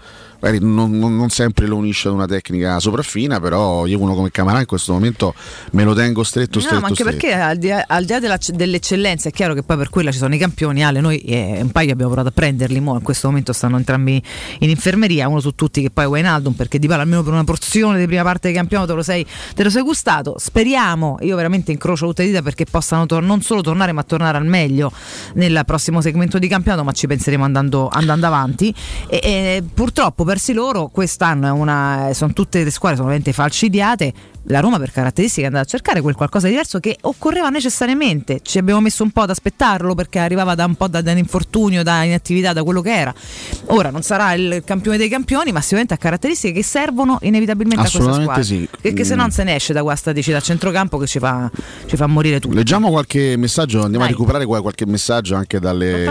non, non- non sempre lo unisce ad una tecnica sopraffina, però io uno come Camarà in questo momento me lo tengo stretto, No, stretto, ma anche stretto. perché al di, al di là della- dell'eccellenza è chiaro che poi per quella ci sono i campioni, Ale, noi eh, un paio abbiamo provato a prenderli, mo in questo momento stanno entrambi in infermeria, uno su tutti che poi è Wijnaldum perché Di Bala almeno per una porzione di prima parte del campionato te lo sei, te lo sei gustato, speriamo, io veramente incrocio tutte le dita perché possano tor- non solo tornare ma tornare al meglio nel prossimo segmento di campionato, ma ci penseremo andando, andando avanti e, e purtroppo persi loro quest'anno una, sono tutte le squadre sono veramente falcidiate la Roma per caratteristiche è andata a cercare quel qualcosa di diverso che occorreva necessariamente. Ci abbiamo messo un po' ad aspettarlo perché arrivava da un po' da, da un infortunio, da inattività, da quello che era. Ora non sarà il campione dei campioni, ma sicuramente ha caratteristiche che servono inevitabilmente a questa Assolutamente squadra. sì. Perché se Mm. non se ne esce da qua staticità a centrocampo che ci fa, ci fa morire tutti. Leggiamo qualche messaggio, andiamo Dai. a recuperare qua- qualche messaggio anche dalle,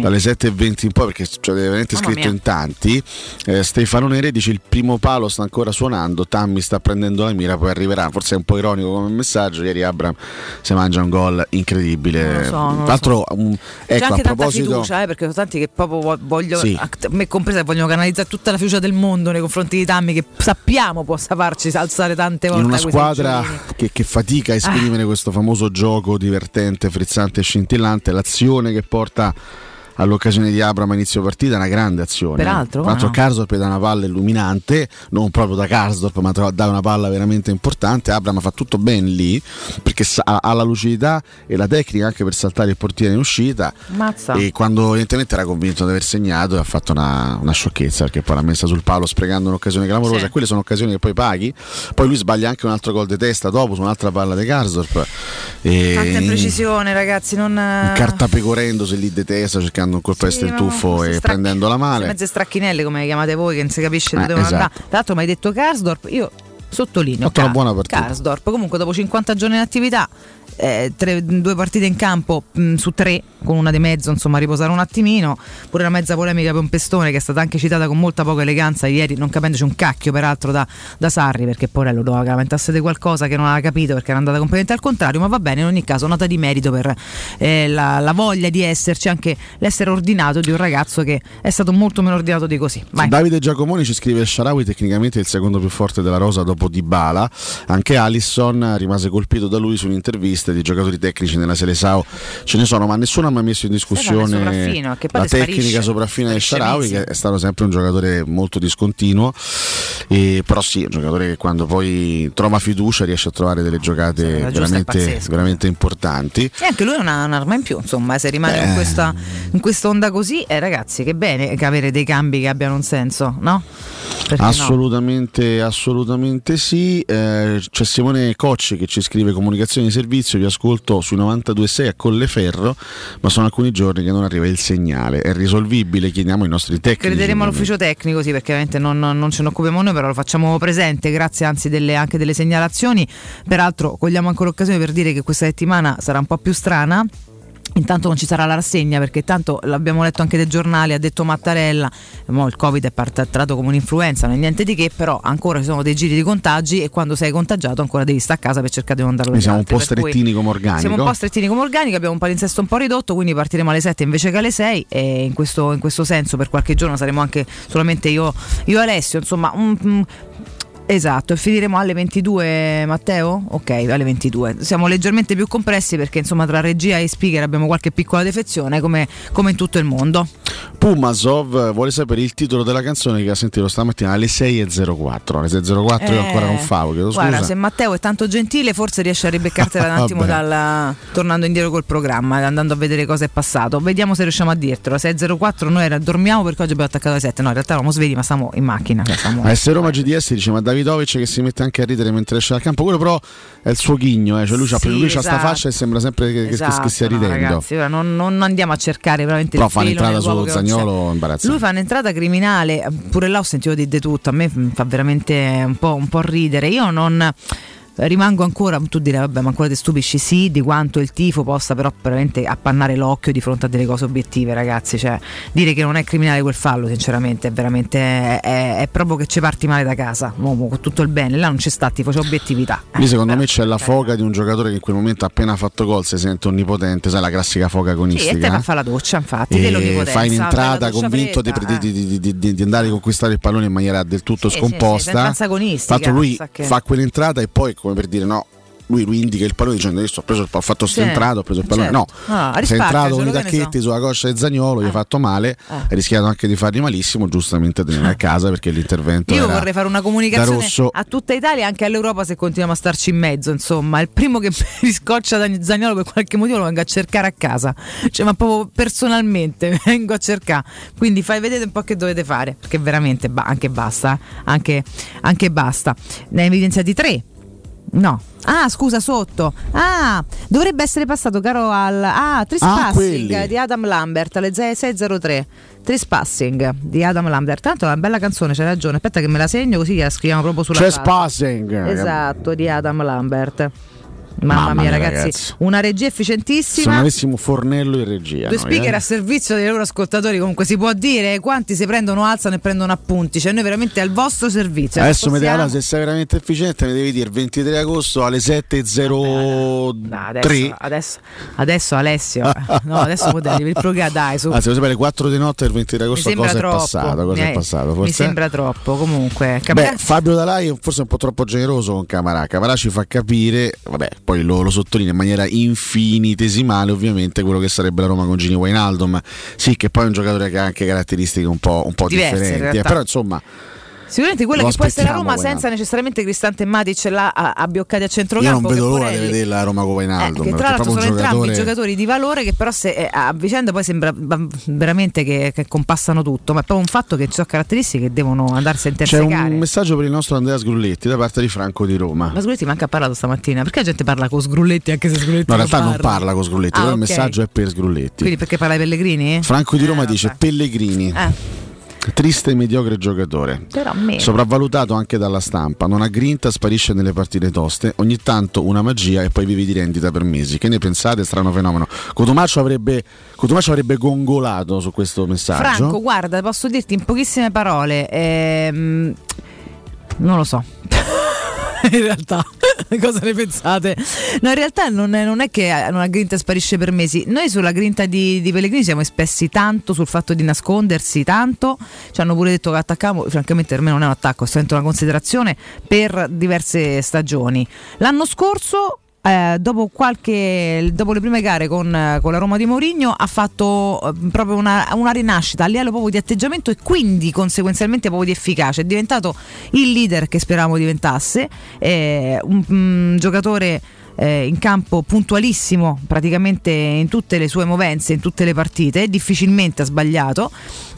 dalle 7.20 in poi perché c'è veramente Mamma scritto mia. in tanti. Eh, Stefano Nere dice il primo palo sta ancora suonando, Tammy sta prendendo la mira, poi arriverà, forse è un po' ironico come messaggio, ieri Abram si mangia un gol incredibile. Non lo so, Tra l'altro, um, C'è ecco, anche a tanta proposito... fiducia, eh, perché sono tanti che proprio vo- vogliono, Sì. me compresa, vogliono canalizzare tutta la fiducia del mondo nei confronti di Tammy, che sappiamo possa farci alzare tante volte in una squadra che, che fatica a esprimere questo famoso gioco divertente, frizzante e scintillante, l'azione che porta all'occasione di Abram a inizio partita una grande azione. Peraltro, Tra l'altro no. Karsdorp dà una palla illuminante, non proprio da Karsdorp, ma dà una palla veramente importante. Abram fa tutto bene lì perché ha, la lucidità e la tecnica anche per saltare il portiere in uscita. Mazza. E quando evidentemente era convinto di aver segnato, ha fatto una, una sciocchezza perché poi l'ha messa sul palo sprecando un'occasione clamorosa. Sì. E quelle sono occasioni che poi paghi. Poi lui sbaglia anche un altro gol di testa dopo su un'altra palla di Karsdorp. E Tanta imprecisione, ragazzi. Non, Cartapecorendosi lì di testa cercando un colpo Sì, di ma tuffo e strac- prendendola male. mezze stracchinelle, come le chiamate voi, che non si capisce dove Eh, devono esatto. andare. Tra l'altro, mi hai detto Karsdorp. Io sottolineo. Fatto una buona partita. Karsdorp. Comunque, dopo 50 giorni in attività, eh, tre- due partite in campo mh, su tre, con una di mezzo, insomma, riposare un attimino. Pure la mezza polemica per un pestone che è stata anche citata con molta poca eleganza ieri, non capendoci un cacchio, peraltro, da, da Sarri, perché Porello doveva lamentasse di qualcosa che non aveva capito perché era andata completamente al contrario. Ma va bene, in ogni caso, nota di merito per eh, la, la voglia di esserci, anche l'essere ordinato di un ragazzo che è stato molto meno ordinato di così. Vai. Davide Giacomoni ci scrive Sharawi tecnicamente il secondo più forte della rosa dopo Dybala anche Alisson rimase colpito da lui su un'intervista di giocatori tecnici nella Serie Sao ce ne sono ma nessuno ha mai messo in discussione poi la sparisce. tecnica sopraffina di Sparisce Sharawi che è stato sempre un giocatore molto discontinuo e, però sì è un giocatore che quando poi trova fiducia riesce a trovare delle giocate è veramente, veramente importanti E anche lui è una- un'arma in più, insomma, se rimane in Eh. questa in quest'onda così, eh, ragazzi, che bene che avere dei cambi che abbiano un senso, no? Perché no? Assolutamente, assolutamente sì. Eh, c'è Simone Cocci che ci scrive comunicazione di servizio, vi ascolto sui 92.6 a Colleferro, ma sono alcuni giorni che non arriva il segnale. È risolvibile, chiediamo ai nostri tecnici. Crederemo all'ufficio tecnico, sì, perché ovviamente non, non- non ce ne occupiamo noi, però lo facciamo presente, grazie anzi delle, anche delle segnalazioni. Peraltro cogliamo anche l'occasione per dire che questa settimana sarà un po' più strana. Intanto non ci sarà la rassegna perché tanto l'abbiamo letto anche dai giornali, ha detto Mattarella, mo il Covid è partato come un'influenza, non è niente di che, però ancora ci sono dei giri di contagi e quando sei contagiato ancora devi stare a casa per cercare di non darlo Noi agli siamo un po' strettini come organico. Siamo un po' strettini come organico, abbiamo un palinsesto un po' ridotto, quindi partiremo alle 7 invece che alle 6 e in questo, in questo senso per qualche giorno saremo anche solamente io, io e Alessio, insomma... un- un- Esatto, e finiremo alle 22 Matteo? Ok, alle 22. Siamo leggermente più compressi perché insomma tra regia e speaker abbiamo qualche piccola defezione come, come in tutto il mondo. Pumasov vuole sapere il titolo della canzone che ha sentito stamattina alle 6.04. Alle 6.04 io ancora non favo, chiedo scusa. Eh, Guarda, se Matteo è tanto gentile, forse riesce a ribeccartela <laughs> un attimo Vabbè. dal, tornando indietro col programma, andando a vedere cosa è passato. Vediamo se riusciamo a dirtelo. 6.04 noi dormiamo perché oggi abbiamo attaccato alle 7. No, in realtà eravamo svegli, ma stiamo in macchina. cioè stiamo- A S Roma GDS dice ma Davidovic che si mette anche a ridere mentre esce dal campo, quello però è il suo ghigno, eh. cioè lui, c'ha, Sì, lui c'ha sta esatto. faccia e sembra sempre che, che- che- Esatto, che stia no, ridendo. ragazzi, ora non, non andiamo a cercare veramente Però il fa filo un'entrata nell'uovo su che non c'è. Zagnolo imbarazzante. Lui fa un'entrata criminale, pure là ho sentito di, di tutto, a me fa veramente un po', un po' ridere. Io non. Rimango ancora, tu direi vabbè ma ancora ti stupisci, sì, di quanto il tifo possa però veramente appannare l'occhio di fronte a delle cose obiettive ragazzi, cioè dire che non è criminale quel fallo sinceramente è veramente, è, è- è proprio che ci parti male da casa, Mo- mo, con tutto il bene, là non c'è sta tifo, c'è obiettività. Lì secondo me c'è la foga di un giocatore che in quel momento appena fatto gol si sente onnipotente, sai la classica foga Sì, e agonistica. te va a eh? fare la doccia infatti, E fai in entrata convinto di, fredda, di- di- di- di- di andare a conquistare il pallone in maniera del tutto Sì, sì, sì, scomposta. sentenza agonistica, Fatto lui fa quell'entrata e poi come per dire no. Lui, lui indica il pallone dicendo adesso ho, preso il, ho fatto sto Sì, entrato, ho preso il pallone. certo. No, No, sei entrato con i tacchetti sulla coscia di Zagnolo, gli hai fatto male, Ah. hai rischiato anche di fargli malissimo, giustamente tenere a casa perché l'intervento Io vorrei fare una comunicazione rosso. a tutta Italia e anche all'Europa se continuiamo a starci in mezzo. Insomma, il primo che <laughs> mi scoccia da Zagnolo per qualche motivo lo vengo a cercare a casa. Cioè, ma proprio personalmente <laughs> vengo a cercare. Quindi fai vedere un po' che dovete fare. Perché veramente ba- anche basta. Anche, anche basta. Ne hai evidenziati tre. No. Ah, scusa, sotto. Ah, dovrebbe essere passato, caro al. Ah, Trespassing quelli. di Adam Lambert alle 603. Trespassing di Adam Lambert. Tanto è una bella canzone, c'hai ragione. Aspetta che me la segno così la scriviamo proprio sulla. Trespassing. Esatto, di Adam Lambert. Mamma, Mamma mia, mia, ragazzi, ragazzi. una regia Se non efficientissima. avessimo Fornello in regia. Due noi, speaker eh. a servizio dei loro ascoltatori, comunque si può dire quanti si prendono, alzano e prendono appunti. Cioè, noi veramente al vostro servizio. Adesso mi Possiamo- allora, se sei veramente efficiente mi devi dire 23 agosto alle 7.03 Adesso, adesso, adesso Alessio, <laughs> no, adesso modelli per il programma, dai, su. Anzi, devo sapere 4 di notte del 23 mi agosto cosa troppo. è passato? Cosa Mi- è passato? Mi sembra troppo, comunque. Cap- Beh, Fabio Dalai è forse un po' troppo generoso con Camarà. Camarà ci fa capire, vabbè, poi lo, lo sottolinea in maniera infinitesimale, ovviamente, quello che sarebbe la Roma con Gini Wijnaldum. Sì, che poi è un giocatore che ha anche caratteristiche un po', un po' Diverse, in differenti. eh, però insomma, Sicuramente quella Lo che può essere la Roma senza necessariamente Cristante Matic là a- a io centrocampo. non vedo l'ora di vedere la Roma con Wijnaldum. che tra l'altro sono un entrambi giocatore. giocatori di valore che però se, eh, a vicenda poi sembra veramente che, che compassano tutto, ma è proprio un fatto che ci sono caratteristiche che devono andarsi a C'è intersecare. un messaggio per il nostro Andrea Sgrulletti da parte di Franco di Roma. Ma Sgrulletti manca ha parlato stamattina, perché la gente parla con Sgrulletti anche se Sgrulletti No, in realtà non parla? con Sgrulletti, Ah, però il ok. messaggio è per Sgrulletti. Quindi perché parla ai Pellegrini? Franco di Roma Eh, dice vabbè. Pellegrini. Eh, Triste e mediocre giocatore. Sopravvalutato anche dalla stampa, non ha grinta, sparisce nelle partite toste, ogni tanto una magia e poi vivi di rendita per mesi. Che ne pensate? Strano fenomeno. Cotumaccio avrebbe, Cotumaccio avrebbe gongolato su questo messaggio. Franco, guarda, posso dirti in pochissime parole, ehm, non lo so. <laughs> in realtà, <laughs> cosa ne pensate? No, in realtà non è, non è che una grinta sparisce per mesi. Noi sulla grinta di, di Pellegrini siamo espessi tanto sul fatto di nascondersi tanto. Ci hanno pure detto che attaccavamo, francamente per me non è un attacco, è solamente una considerazione per diverse stagioni. L'anno scorso eh, dopo, qualche, dopo le prime gare con, con la Roma di Mourinho ha fatto eh, proprio una, una rinascita a livello proprio di atteggiamento e quindi conseguenzialmente proprio di efficacia. È diventato il leader che speravamo diventasse, eh, un, un giocatore eh, in campo puntualissimo praticamente in tutte le sue movenze, in tutte le partite, difficilmente ha sbagliato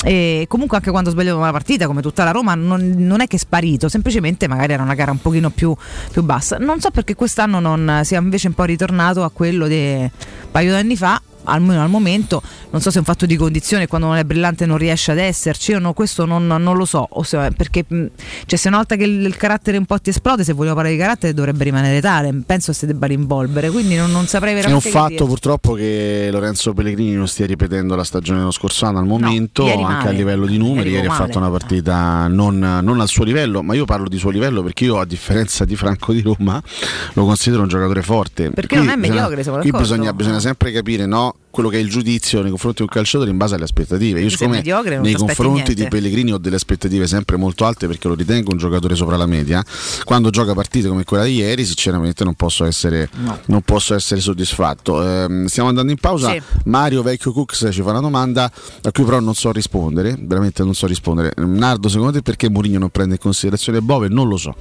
e comunque anche quando ha sbagliato una partita come tutta la Roma non, non è che è sparito, semplicemente magari era una gara un pochino più, più bassa. Non so perché quest'anno non sia invece un po' ritornato a quello di un paio d'anni fa almeno al momento, non so se è un fatto di condizione, quando non è brillante non riesce ad esserci, io no, questo non, non lo so, se- perché cioè, se una volta che il, il carattere un po' ti esplode, se vogliamo parlare di carattere dovrebbe rimanere tale, penso si debba rinvolvere, quindi non, non saprei È un veramente fatto purtroppo che Lorenzo Pellegrini non stia ripetendo la stagione dello scorso anno al momento, ieri anche male. a livello di numeri. Ieri Ieri ha fatto una partita non, non al suo livello, ma io parlo di suo livello perché io, a differenza di Franco di Roma, lo considero un giocatore forte. Perché Qui non è bisogna- mediocre, siamo Qui bisogna, bisogna sempre capire no, quello che è il giudizio nei confronti di un calciatore in base alle aspettative. Io, siccome nei confronti niente. di Pellegrini ho delle aspettative sempre molto alte perché lo ritengo un giocatore sopra la media, quando gioca partite come quella di ieri, sinceramente non posso essere, non posso essere soddisfatto. Ehm, stiamo andando in pausa. Sì. Mario Vecchio Cooks ci fa una domanda a cui però non so rispondere, veramente non so rispondere. Nardo, secondo te perché Mourinho non prende in considerazione Bove? Non lo so.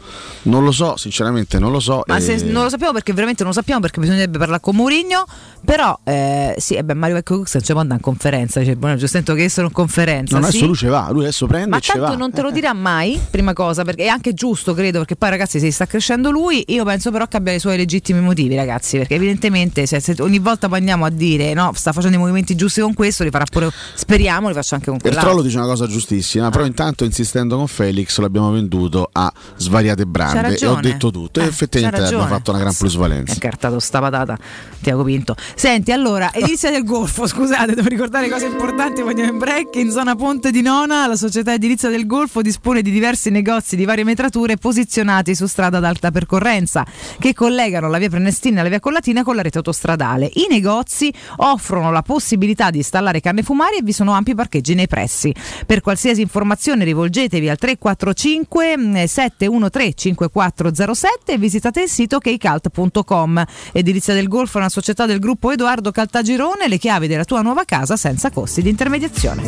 Non lo so, sinceramente non lo so. Ma e- se non lo sappiamo perché veramente non lo sappiamo perché bisognerebbe parlare con Mourinho, però eh, sì, è beh, Mario Vecchio Cux non ci può andare in conferenza. Dice, buono, sento che sono in conferenza. Non sì. adesso lui ce va, lui adesso prende Ma e ce tanto va. non te lo dirà mai, prima cosa, perché è anche giusto, credo, perché poi ragazzi si sta crescendo lui, io penso però che abbia i suoi legittimi motivi, ragazzi, perché evidentemente se, se ogni volta poi andiamo a dire no, sta facendo i movimenti giusti con questo, li farà pure, speriamo, li faccia anche con Il quell'altro. trollo dice una cosa giustissima, però intanto insistendo con Felix l'abbiamo venduto a svariate brande e ho detto tutto. E Eh, effettivamente c'ha abbiamo fatto una gran plusvalenza. È cartato sta patata, Tiago Pinto. Senti, allora, edilizia <laughs> del Golfo, scusate, devo ricordare cose importanti, andiamo in break. In zona Ponte di Nona, la società edilizia del Golfo dispone di diversi negozi di varie metrature posizionati su strada ad alta percorrenza che collegano la via Prenestina e la via Collatina con la rete autostradale. I negozi offrono la possibilità di installare canne fumari e vi sono ampi parcheggi nei pressi. Per qualsiasi informazione rivolgetevi al 345 mm, 713 5407 e visitate il sito keicalt.com. Edilizia del Golfo è una società del gruppo Edoardo Caltagirone, le chiavi della tua nuova casa senza costi di intermediazione.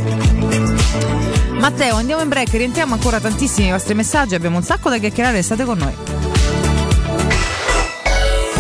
Matteo, andiamo in break, rientriamo ancora tantissimi i vostri messaggi, abbiamo un sacco da chiacchierare, state con noi.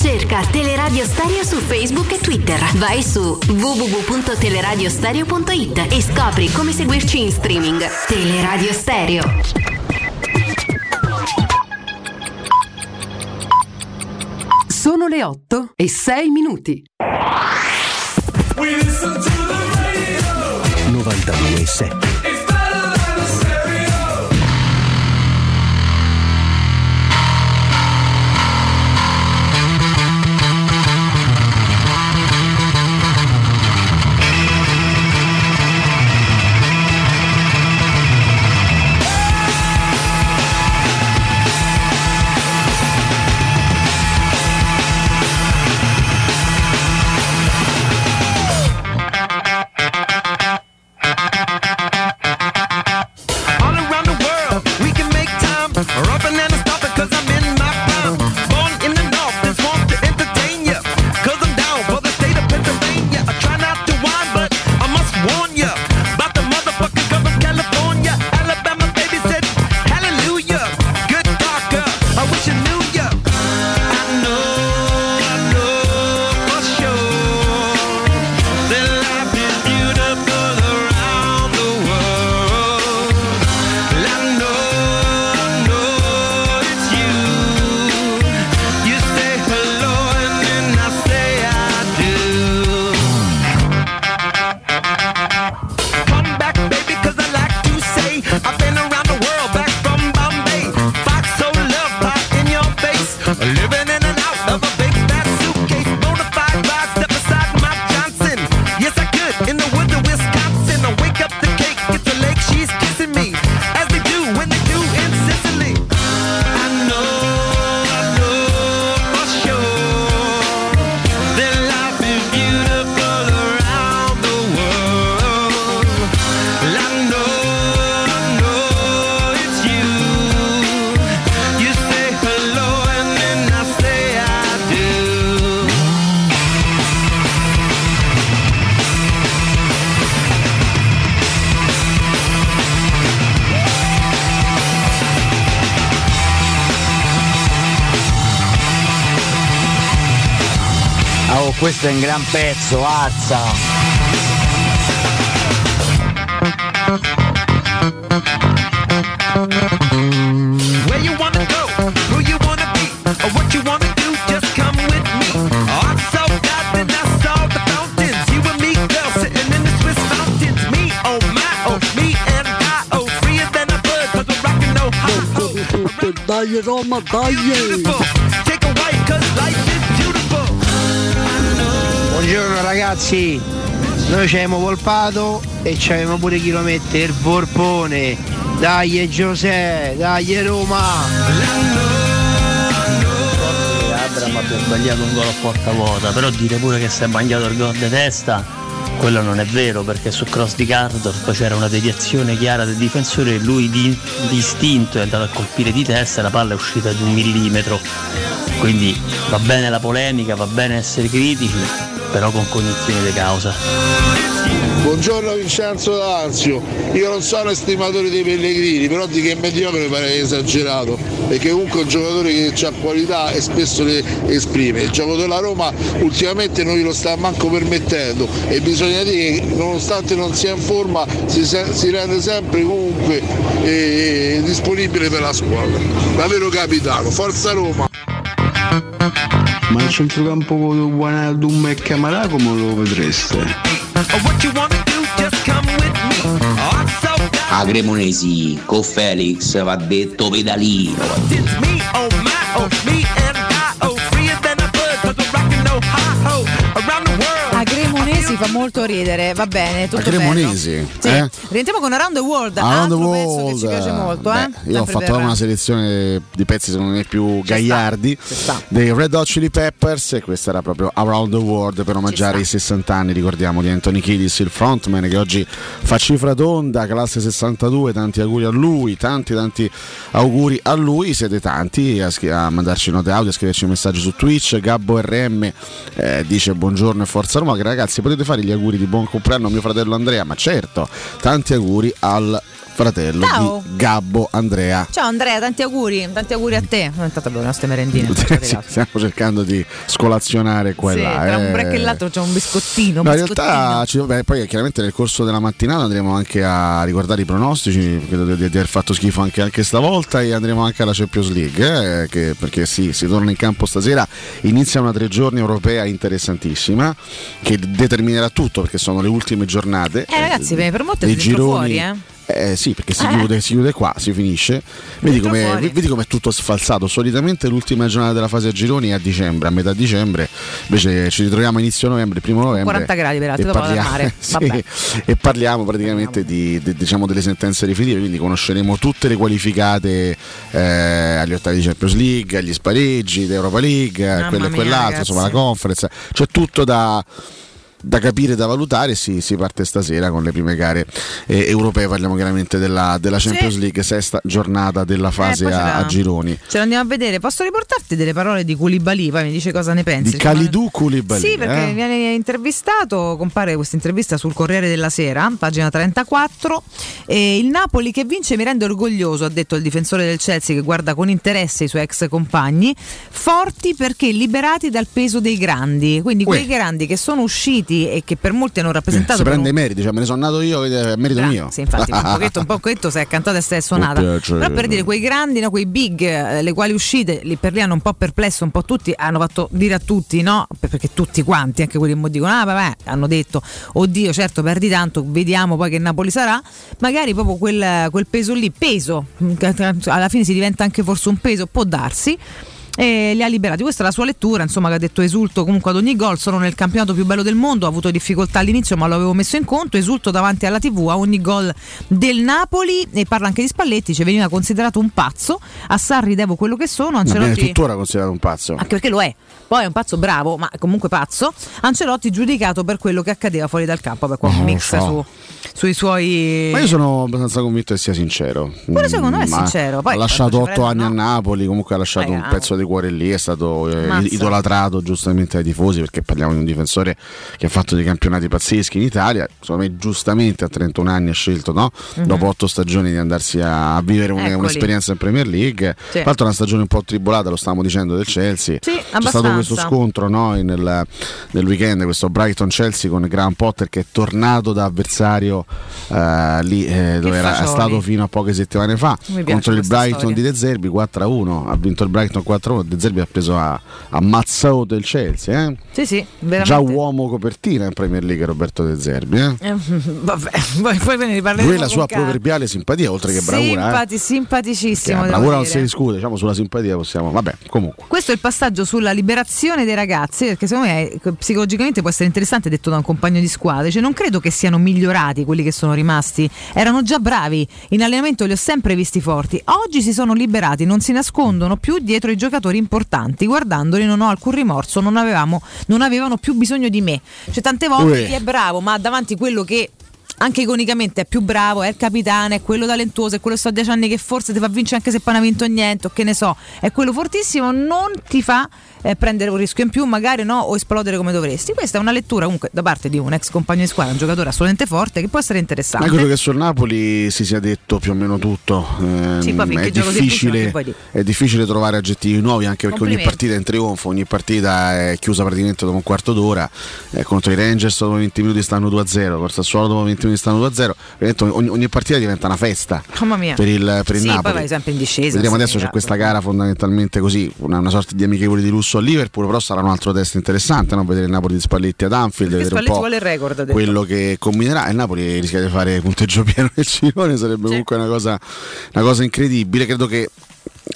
Cerca Teleradio Stereo su Facebook e Twitter. Vai su www.teleradiostereo.it e scopri come seguirci in streaming. Teleradio Stereo. Sono le 8 e 6 minuti. 92.7 questo è un gran pezzo, azza! Where you wanna go, who you wanna be, or what you wanna do, just come with me. Oh, I'm so glad that I saw the fountains. You and me, girl, sitting in the Swiss mountains. Me, oh my, oh, me and I, oh, freer than a bird, cause we're rocking no high. Dai Roma, dai! Take ragazzi, noi ci abbiamo polpato e ci avevamo pure chilometri il Vorpone. Dai Giuseppe, dai Roma! Abram abbia sbagliato un gol a porta vuota, però dire pure che si è mangiato il gol di testa, quello non è vero perché su cross di Cardorf c'era una deviazione chiara del difensore e lui di, di istinto è andato a colpire di testa e la palla è uscita di un millimetro. Quindi va bene la polemica, va bene essere critici, però con cognizione di causa. Buongiorno Vincenzo D'Anzio, io non sono estimatore dei Pellegrini, però di che mediocre mi pare esagerato, perché comunque è un giocatore che ha qualità e spesso le esprime. Il gioco della Roma ultimamente non glielo sta manco permettendo e bisogna dire che nonostante non sia in forma si, se- si rende sempre comunque eh, disponibile per la squadra. Davvero capitano, forza Roma! Il centrocampo con Wijnaldum e Camarà come lo vedreste? A Cremonesi con Felix va detto pedalino. Oh oh, oh. A Cremonesi fa molto ridere, va bene, tutto Cremonesi. Sì. eh? Rientriamo con Around the World, Around the altro pezzo World, che ci piace molto, beh, eh? io ho fatto per- una selezione di pezzi secondo me più gagliardi dei Red Hot Chili Peppers e questa era proprio Around the World per omaggiare i 60 anni, ricordiamo, di Anthony Kiddis, il frontman che oggi fa cifra tonda, classe 62, tanti auguri a lui, tanti tanti auguri a lui, siete tanti a, scri- a mandarci note audio, a scriverci messaggi su Twitch, Gabbo RM eh, dice buongiorno e forza Roma, che ragazzi potete fare gli auguri di buon compleanno a mio fratello Andrea, ma certo, tanti auguri al fratello Ciao. di Gabbo Andrea. Ciao Andrea, tanti auguri, tanti auguri a te. Intanto abbiamo le nostre merendine. <laughs> Sì, stiamo cercando di scolazionare qua Sì, e là. tra un eh. break e l'altro c'è un biscottino. un No, in realtà ci- beh, poi chiaramente nel corso della mattinata andremo anche a riguardare i pronostici, credo di, di aver fatto schifo anche, anche stavolta e andremo anche alla Champions League, eh, che- perché sì, si torna in campo stasera, inizia una tre giorni europea interessantissima che determinerà tutto perché sono le ultime giornate. Eh ragazzi, per molti dei gironi. fuori, eh. Eh sì, perché si, Eh. chiude, si chiude qua, si finisce. Vedi come com'è tutto sfalsato. Solitamente l'ultima giornata della fase a gironi è a dicembre, a metà dicembre. Invece ci ritroviamo a inizio novembre, primo novembre. 40 gradi peraltro, e dopo parliamo, mare. <laughs> sì, e parliamo praticamente di, di- diciamo delle sentenze definitive. Quindi conosceremo tutte le qualificate eh, agli ottavi di Champions League, agli spareggi, di Europa League, quello e quell'altro, ragazzi. insomma la conference. C'è tutto da da capire, da valutare, si, si parte stasera con le prime gare eh, europee, parliamo chiaramente della, della Champions Sì. League, sesta giornata della fase poi a, a gironi. Ce l'andiamo a vedere. Posso riportarti delle parole di Koulibaly? Poi mi dice cosa ne pensi. Di Kalidou Koulibaly. Sì, perché eh? viene intervistato, compare questa intervista sul Corriere della Sera, pagina 34. E il Napoli che vince mi rende orgoglioso, ha detto il difensore del Chelsea che guarda con interesse i suoi ex compagni, forti perché liberati dal peso dei grandi, quindi quei Uè. grandi che sono usciti e che per molti hanno Eh, rappresentato si per prende un- i meriti, cioè me ne sono nato io, è merito Bra- mio. Sì, infatti, un pochetto, un pochetto sei cantata e sei suonata. Con piacere. Però per dire quei grandi, no, quei big, eh, le quali uscite, lì per lì hanno un po' perplesso, un po' tutti, hanno fatto dire a tutti, no? Per- Perché tutti quanti, anche quelli che mo dicono, ah vabbè, hanno detto, oddio, certo perdi tanto, vediamo poi che Napoli sarà. Magari proprio quel, quel peso lì, peso, <laughs> alla fine si diventa anche forse un peso, può darsi e li ha liberati. Questa è la sua lettura, insomma, che ha detto esulto comunque ad ogni gol, sono nel campionato più bello del mondo, ho avuto difficoltà all'inizio ma lo avevo messo in conto, esulto davanti alla TV a ogni gol del Napoli. E parla anche di Spalletti, cioè veniva considerato un pazzo, a Sarri devo quello che sono, Ma viene Ancelotti... tuttora considerato un pazzo. Anche perché lo è, poi è un pazzo bravo, ma comunque pazzo. Ancelotti giudicato per quello che accadeva fuori dal campo, per qua un Non lo mix so. su- sui suoi. Ma io sono abbastanza convinto che sia sincero. Pure secondo me è Mm, sincero. Poi, ha lasciato otto anni prendono, a Napoli, comunque ha lasciato un Raga. pezzo di cuore lì, è stato eh, idolatrato giustamente dai tifosi perché parliamo di un difensore che ha fatto dei campionati pazzeschi in Italia, secondo me giustamente a 31 anni ha scelto, no? Mhm. dopo otto stagioni, di andarsi a vivere un- un'esperienza in Premier League. Sì. Tra l'altro una stagione un po' tribolata, lo stavamo dicendo, del Chelsea. Sì, C'è stato questo scontro no, nel, nel weekend, questo Brighton-Chelsea con Graham Potter che è tornato da avversario eh, lì eh, dove era fagioli. stato fino a poche settimane fa contro il Brighton storia. di De Zerbi 4-1 ha vinto il Brighton 4-1 De Zerbi ha preso a, a mazzato il Chelsea eh? Sì, sì, già uomo copertina in Premier League Roberto De Zerbi eh? Eh, <laughs> vabbè, poi, poi ve ne riparleremo. lui la sua calma. proverbiale simpatia oltre che bravura eh? Simpati- simpaticissimo. Bravura non si discute diciamo sulla simpatia possiamo vabbè comunque Questo è il passaggio sulla liberazione dei ragazzi, perché secondo me eh, psicologicamente può essere interessante, detto da un compagno di squadra. Cioè, non credo che siano migliorati quelli che sono rimasti, erano già bravi. In allenamento li ho sempre visti forti. Oggi si sono liberati, non si nascondono più dietro i giocatori importanti. Guardandoli, non ho alcun rimorso, non, avevamo, non avevano più bisogno di me. Cioè, tante volte Uè. chi è bravo, ma davanti quello che. Anche iconicamente è più bravo, è il capitano, è quello talentuoso, è quello che sto a 10 anni che forse ti fa vincere anche se poi non ha vinto niente, o che ne so, è quello fortissimo, non ti fa eh, prendere un rischio in più, magari no, o esplodere come dovresti. Questa è una lettura comunque da parte di un ex compagno di squadra, un giocatore assolutamente forte, che può essere interessante. Ma credo che sul Napoli si sia detto più o meno tutto. Ehm, Sì, è, difficile, è difficile trovare aggettivi nuovi anche perché ogni partita è in trionfo, ogni partita è chiusa praticamente dopo un quarto d'ora. Eh, contro i Rangers dopo 20 minuti stanno 2-0, col Sassuolo dopo 20 minuti stanno 2-0. Ovviamente Ogni, ogni partita diventa una festa per il, per il sì, Napoli. poi vai sempre in discesa. Vedremo sì, adesso c'è raga. questa gara fondamentalmente così, una, una sorta di amichevoli di lusso a Liverpool, però sarà un altro test interessante, no? vedere il Napoli di Spalletti ad Anfield, Perché vedere un Spalletti po' vuole il record, quello che combinerà. Il Napoli rischia di fare punteggio <laughs> pieno nel girone, sarebbe comunque una cosa, una cosa incredibile. Credo che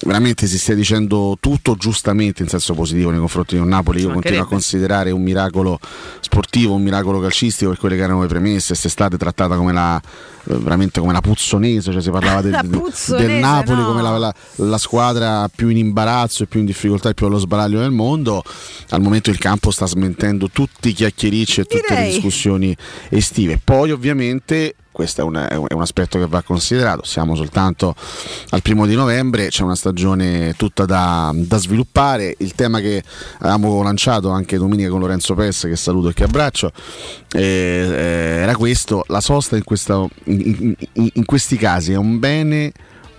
veramente si stia dicendo tutto giustamente in senso positivo nei confronti di un Napoli. Io continuo a considerare un miracolo sportivo, un miracolo calcistico per quelle che erano le premesse. Quest'estate trattata come la eh, veramente come la puzzonese, cioè si parlava <laughs> del, del Napoli no. come la, la- la squadra più in imbarazzo e più in difficoltà e più allo sbaraglio del mondo. Al momento il campo sta smentendo tutti i chiacchiericci e tutte le Direi. discussioni estive. Poi ovviamente questo è un, è un- aspetto che va considerato. Siamo soltanto al primo di novembre, c'è una stagione tutta da, da sviluppare. Il tema che avevamo lanciato anche domenica con Lorenzo Pes, che saluto e che abbraccio, eh, eh, era questo: la sosta in, questa- in- in- in questi casi è un bene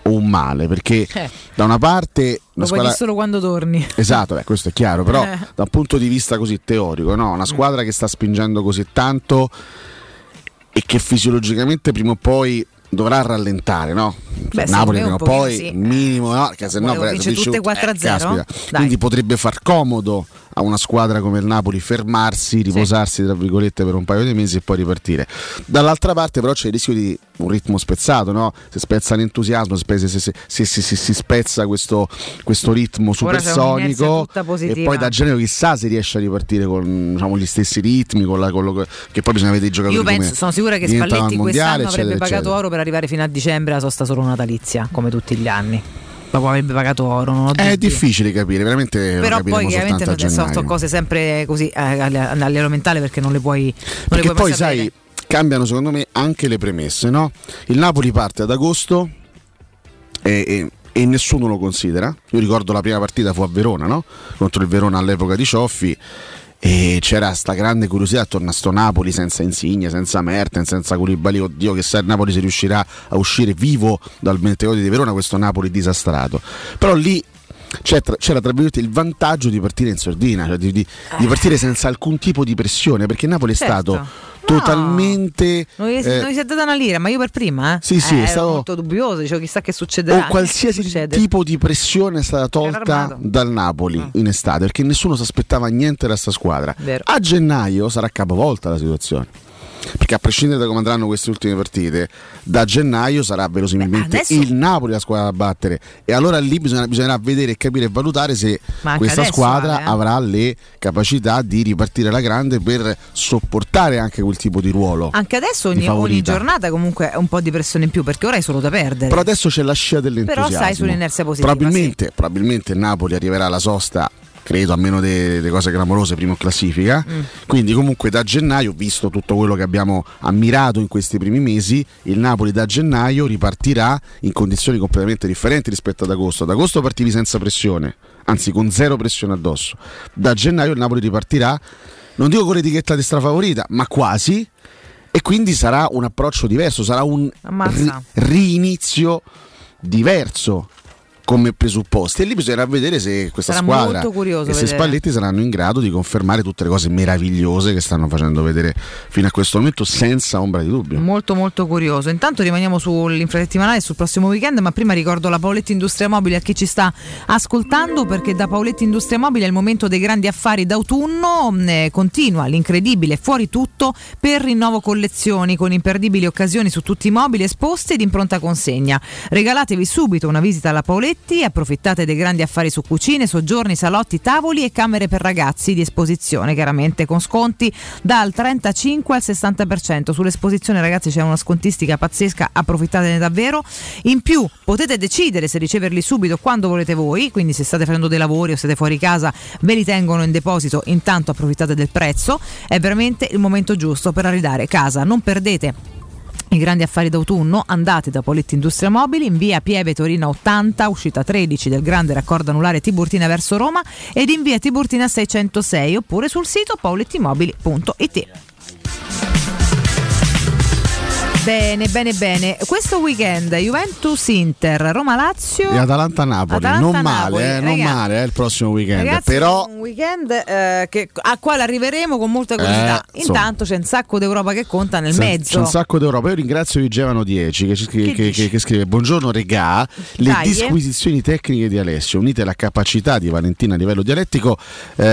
o un male? Perché Eh. da una parte Lo una squadra. dire solo quando torni. Esatto, beh, questo è chiaro, però Eh. da un punto di vista così teorico, no? una squadra che sta spingendo così tanto e che fisiologicamente prima o poi dovrà rallentare, no? Beh, Napoli secondo me prima o poi sì. minimo, no? Che se no tutte 4-0? caspita. Dai. Quindi potrebbe far comodo a una squadra come il Napoli fermarsi, riposarsi tra virgolette per un paio di mesi e poi ripartire. Dall'altra parte però c'è il rischio di un ritmo spezzato, no? Se spezza l'entusiasmo, se, se- se- se- si spezza questo, questo ritmo supersonico e poi da gennaio chissà se riesce a ripartire con diciamo, gli stessi ritmi, con la- con lo- che poi bisogna vedere i giocatori Io penso, sono sicura che Spalletti al mondiale, quest'anno avrebbe eccetera, pagato eccetera. oro per arrivare fino a dicembre la sosta solo natalizia, come tutti gli anni. Dopo avrebbe pagato oro, non ho È dubbi. difficile capire, veramente Però poi chiaramente non sono cose sempre così eh, a a livello mentale perché non le puoi non le Perché puoi poi sai, cambiano secondo me anche le premesse, no? Il Napoli parte ad agosto e, e- e nessuno lo considera. Io ricordo la prima partita fu a Verona, no? Contro il Verona all'epoca di Cioffi. E c'era sta grande curiosità attorno a sto Napoli senza Insigne, senza Mertens, senza Koulibaly. Oddio, che se il Napoli si riuscirà a uscire vivo dal Bentegodi di Verona, questo Napoli disastrato. Però lì tra- c'era tra virgolette il vantaggio di partire in sordina, cioè di, di- di partire senza alcun tipo di pressione, perché Napoli è Certo. stato totalmente Non eh, non gli si è data una lira, ma io per prima, eh? Sì, sì, Eh, è stato- molto dubbioso, dicevo chissà che succederà. o qualsiasi tipo di pressione è stata tolta dal Napoli in estate perché nessuno si aspettava niente da sta squadra. Vero. A gennaio sarà capovolta la situazione. Perché a prescindere da come andranno queste ultime partite, da gennaio sarà verosimilmente adesso- il Napoli la squadra da battere. E allora lì bisogna- bisognerà vedere capire e valutare se Ma anche questa squadra eh. avrà le capacità di ripartire alla grande per sopportare anche quel tipo di ruolo. Anche adesso ogni, ogni giornata comunque è un po' di pressione in più perché ora hai solo da perdere. Però adesso c'è la scia dell'entusiasmo. Però sai sull'inerzia positiva, Probabilmente, probabilmente il Napoli arriverà alla sosta, credo, a meno delle cose clamorose, primo in classifica. Mm. Quindi comunque da gennaio, visto tutto quello che abbiamo ammirato in questi primi mesi, il Napoli da gennaio ripartirà in condizioni completamente differenti rispetto ad agosto. Ad agosto partivi senza pressione, anzi con zero pressione addosso. Da gennaio il Napoli ripartirà, non dico con l'etichetta di strafavorita, ma quasi. E quindi sarà un approccio diverso, sarà un ri- rinizio diverso come presupposti e lì bisognerà vedere se questa Sarà squadra e se vedere. Spalletti saranno in grado di confermare tutte le cose meravigliose che stanno facendo vedere fino a questo momento senza ombra di dubbio. Molto molto curioso. Intanto rimaniamo sull'infrasettimanale sul prossimo weekend, ma prima ricordo la Paoletti Industria Mobile a chi ci sta ascoltando perché da Paoletti Industria Mobile è il momento dei grandi affari d'autunno, eh, continua l'incredibile fuori tutto per rinnovo collezioni con imperdibili occasioni su tutti i mobili esposti ed in pronta consegna. Regalatevi subito una visita alla Paoletti, approfittate dei grandi affari su cucine, soggiorni, salotti, tavoli e camere per ragazzi di esposizione, chiaramente con sconti dal 35 al 60%. Sull'esposizione ragazzi c'è una scontistica pazzesca, approfittatene davvero. In più potete decidere se riceverli subito quando volete voi, quindi se state facendo dei lavori o siete fuori casa ve li tengono in deposito, intanto approfittate del prezzo, è veramente il momento giusto per arredare casa. Non perdete i grandi affari d'autunno, andate da Poletti Industria Mobili in via Pieve Torino 80, uscita 13 del grande raccordo anulare Tiburtina verso Roma ed in via Tiburtina 606 oppure sul sito paulettimobili.it. Bene, bene, bene. Questo weekend Juventus-Inter, Roma-Lazio E Atalanta-Napoli, Atalanta-Napoli, non male, eh, non male eh, il prossimo weekend, Ragazzi, però un weekend eh, che- a quale arriveremo con molta curiosità. Eh. Intanto c'è un sacco d'Europa che conta nel C'è- mezzo. C'è un sacco d'Europa. Io ringrazio Vigevano 10 che, scrive, Che che- che- scrive: Buongiorno regà. Le Dai, eh. disquisizioni tecniche di Alessio, unite alla capacità di Valentina a livello dialettico, eh,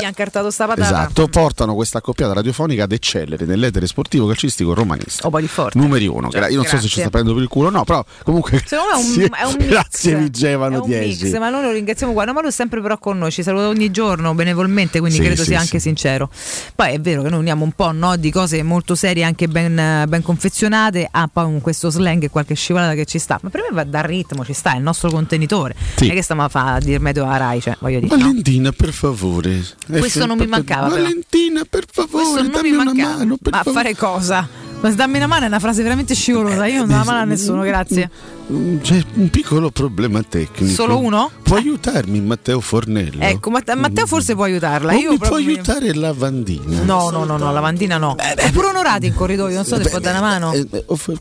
Gli hanno cartato sta patata. esatto, portano questa accoppiata radiofonica ad eccellere nell'etere sportivo calcistico romanista. Oh, poi forte. numeri uno. Gra- io non so se Grazie. ci sta prendendo per il culo, no, però comunque. Secondo me è un, <laughs> è un mix. Grazie, Vigevano È un 10. mix, ma noi lo ringraziamo qua. No, ma lui è sempre però con noi, ci saluta ogni giorno benevolmente, quindi Sì, credo sì, sia anche sincero. Poi è vero che noi uniamo un po' no, di cose molto serie, anche ben, ben confezionate, a poi un- questo slang e qualche scivolata che ci sta. Ma per me va dal ritmo, ci sta, è il nostro contenitore. Sì. Non è che stiamo a fare a dir medio a Rai, cioè, voglio dire. no. Valentina, per favore. Questo non mi mancava. Valentina, per favore, Questo non dammi mi una mancava. mano. Per Ma a fare cosa? Dammi una mano è una frase veramente scivolosa. Io non do la mano a nessuno, grazie. Mm, C'è un piccolo problema tecnico. Solo uno? Può aiutarmi Matteo Fornello? Ecco, Matte- Matteo forse può aiutarla. O Io mi può proprio- aiutare Lavandina? No, no, no, no, lavandina no. È pure onorati in corridoio, non so se può dare una mano.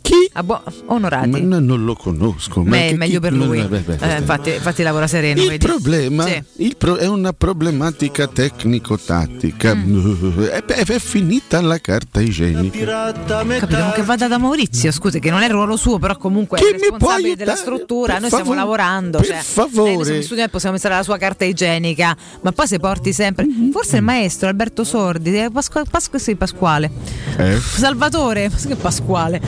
Chi? Ah, boh, onorati. Ma no, non lo conosco. ma Beh, che- meglio per chi- lui. Beh, beh, beh, Eh, infatti, infatti lavora sereno. Il vedi? problema Sì. il pro- è una problematica tecnico-tattica. Mm. <laughs> È, è finita la carta igienica. Capito, che vada da Maurizio, scusi, che non è il ruolo suo, però comunque Chi è mi può responsabile della struttura. Noi favore, stiamo lavorando. per cioè, favore. eh, noi studio possiamo pensare alla sua carta igienica, ma poi se porti sempre. Forse il maestro Alberto Sordi, eh, Pasqua- Pasqua- sì, Pasquale. Eh? Salvatore, <laughs> Pasquale?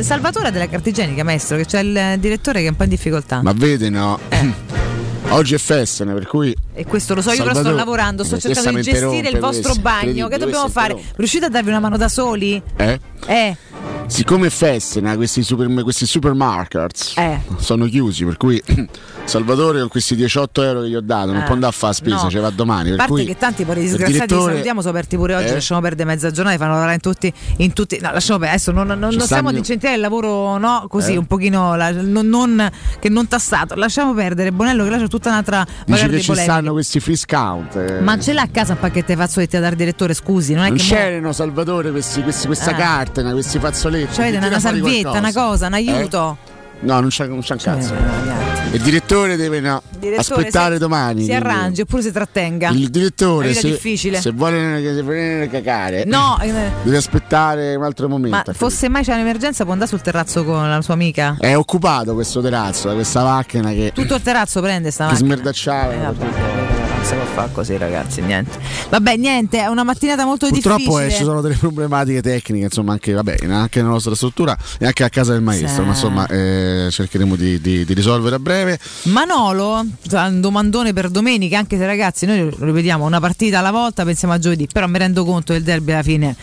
Salvatore della carta igienica, maestro, che c'è il direttore che è un po' in difficoltà. Ma vede, no? <clears throat> Oggi è festa, per cui. E questo lo so, io però sto lavorando, sto Eh, cercando di gestire il vostro bagno. Che dobbiamo fare? Riuscite a darvi una mano da soli? Eh? Eh, Siccome Fessena, questi, super, questi supermarkets Eh. sono chiusi, per cui <clears throat> Salvatore con questi 18 euro che gli ho dato non Eh, può andare a fare spesa, no. ce va domani. a Per parte cui che tanti il disgraziati li direttore- salutiamo, sono aperti pure oggi, Eh? lasciamo perdere mezza giornata, fanno lavorare in tutti, in tutti no, lasciamo perdere, adesso non, non, non stiamo ad incentivare il lavoro no, così Eh? un pochino la- non, non- che non tassato, lasciamo perdere Bonello che lascia tutta un'altra magari che ci stanno questi discount. eh. Ma ce l'ha a casa un pacchetto di fazzoletti da dare direttore, scusi, non è non che c'erano Salvatore questi, questi- questa Ah. carta, questi fazzoletti. Cioè, avete tira una fuori salvietta, una cosa, un aiuto. Eh? No, non c'è, non c'è un cazzo. Eh, niente. Il direttore deve no, Direttore, aspettare si- domani. Si quindi. arrangi oppure si trattenga. Il direttore, se, difficile. se vuole se vuole cagare, No, <laughs> eh, deve aspettare un altro momento. ma fosse mai c'è un'emergenza può andare sul terrazzo con la sua amica? È occupato questo terrazzo da questa macchina che, Tutto il terrazzo prende sta che macchina. smerdacciava. Eh, si può fare così ragazzi, niente. Vabbè, niente, è una mattinata molto Purtroppo eh, difficile. ci sono delle problematiche tecniche, insomma, anche, vabbè, anche nella nostra struttura e anche a casa del maestro, Sì. ma insomma eh, cercheremo di, di- di risolvere a breve. Manolo, un domandone per domenica, anche se ragazzi noi lo ripetiamo una partita alla volta, pensiamo a giovedì, però mi rendo conto del derby alla fine.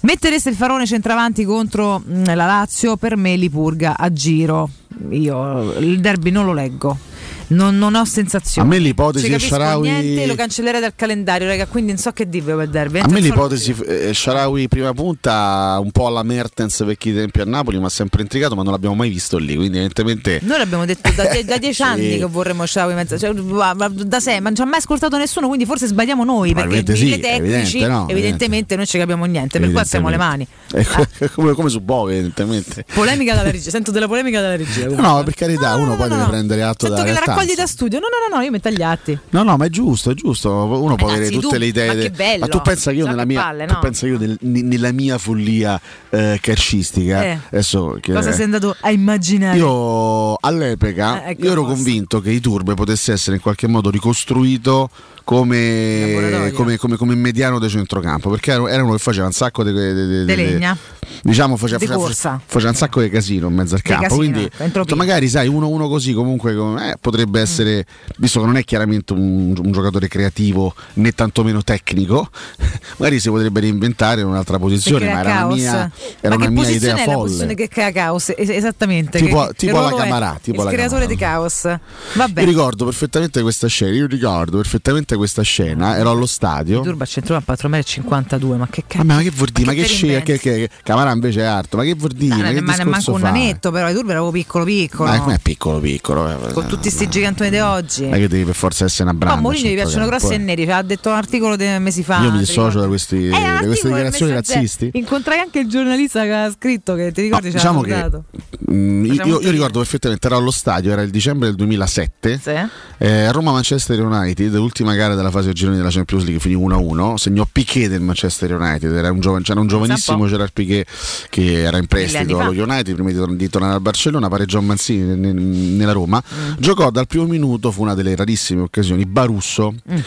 Mettereste il farone centravanti contro mh, la Lazio, per me li purga a giro. Io il derby non lo leggo. Non, non ho sensazione. A me l'ipotesi Ci capisco Sharawi- niente, lo cancellerei dal calendario, raga, quindi non so che dirvi per derby. A me l'ipotesi eh, Sharawi prima punta un po' alla Mertens vecchi tempi a Napoli, mi ha sempre intrigato, ma non l'abbiamo mai visto lì, quindi evidentemente Noi l'abbiamo detto da, da <laughs> dieci Sì. anni che vorremmo Xavi in mezzo, cioè, ma- ma da sé, ma non ci ha mai ascoltato nessuno, quindi forse sbagliamo noi, perché sì, tecnici evidente, no, evidentemente noi ci capiamo niente, per cui alziamo le mani. È <laughs> come, come su Bovi, evidentemente. Polemica dalla regia, sento della polemica dalla regia. No, no, per carità, uno poi deve prendere atto Sento della che la realtà. Raccogli da studio. No, no, no, no, io metto gli atti. No, no, ma è giusto, è giusto. Uno può avere tutte tu- le idee. ma de- che bello. Ma tu pensa che io nella mia, palle, tu no? pensa io nel- ne- nella mia follia eh, calcistica, Eh. adesso che- Cosa sei andato a immaginare? io all'epoca Eh, ecco, io ero posso. convinto che Iturbe potesse essere in qualche modo ricostruito come, come, come, come mediano di centrocampo perché era era uno che faceva un sacco di legna. diciamo faceva, faceva- faceva un sacco di casino in mezzo al campo quindi ecco, magari sai uno uno così comunque com- eh, Mm. Potrebbe essere visto che non è chiaramente un, un giocatore creativo né tantomeno tecnico <laughs> magari si potrebbe reinventare in un'altra posizione Che ma era una caos. mia, era ma una che mia idea è la folle posizione che crea caos? Es- esattamente. Tipo- che, tipo che la è? Camarà, tipo il la creatore Camarà. di caos. Vabbè. io ricordo perfettamente questa scena io ricordo perfettamente questa scena ero allo stadio Turba al centrocampo 4 metri e 52, ma che cazzo? Ah, ma che vuol dire? Ma che te scena? Che, che, Camarà invece è alto, ma che vuol dire? No, ma che ma ne manco discorso un fa? nanetto, però i Turbi era piccolo piccolo. Ma com'è piccolo piccolo? eh, Con tutti sti gigantoni di oggi. Non è che devi per forza essere una Ma branda. a Mourinho gli piacciono grossi e neri, cioè, ha detto un articolo dei mesi fa. Io mi dissocio da, questi, Eh, da queste dichiarazioni razzisti. Incontrai anche il giornalista che ha scritto che ti ricordi c'era diciamo che salutato. mm, io, io ricordo perfettamente, ero allo stadio, era il dicembre del 2007. Sì. Eh, Roma-Manchester United, l'ultima gara della fase a gironi della Champions League, finì 1-1. Segnò Piquet del Manchester United. Era un, giovane- c'era un giovanissimo Gerard Piquet che era in prestito allo United prima di, tor- di tornare al Barcellona. Pareggiò Manzini ne- ne- nella Roma. Mm. Giocò dal primo minuto, fu una delle rarissime occasioni. Barusso. Mm.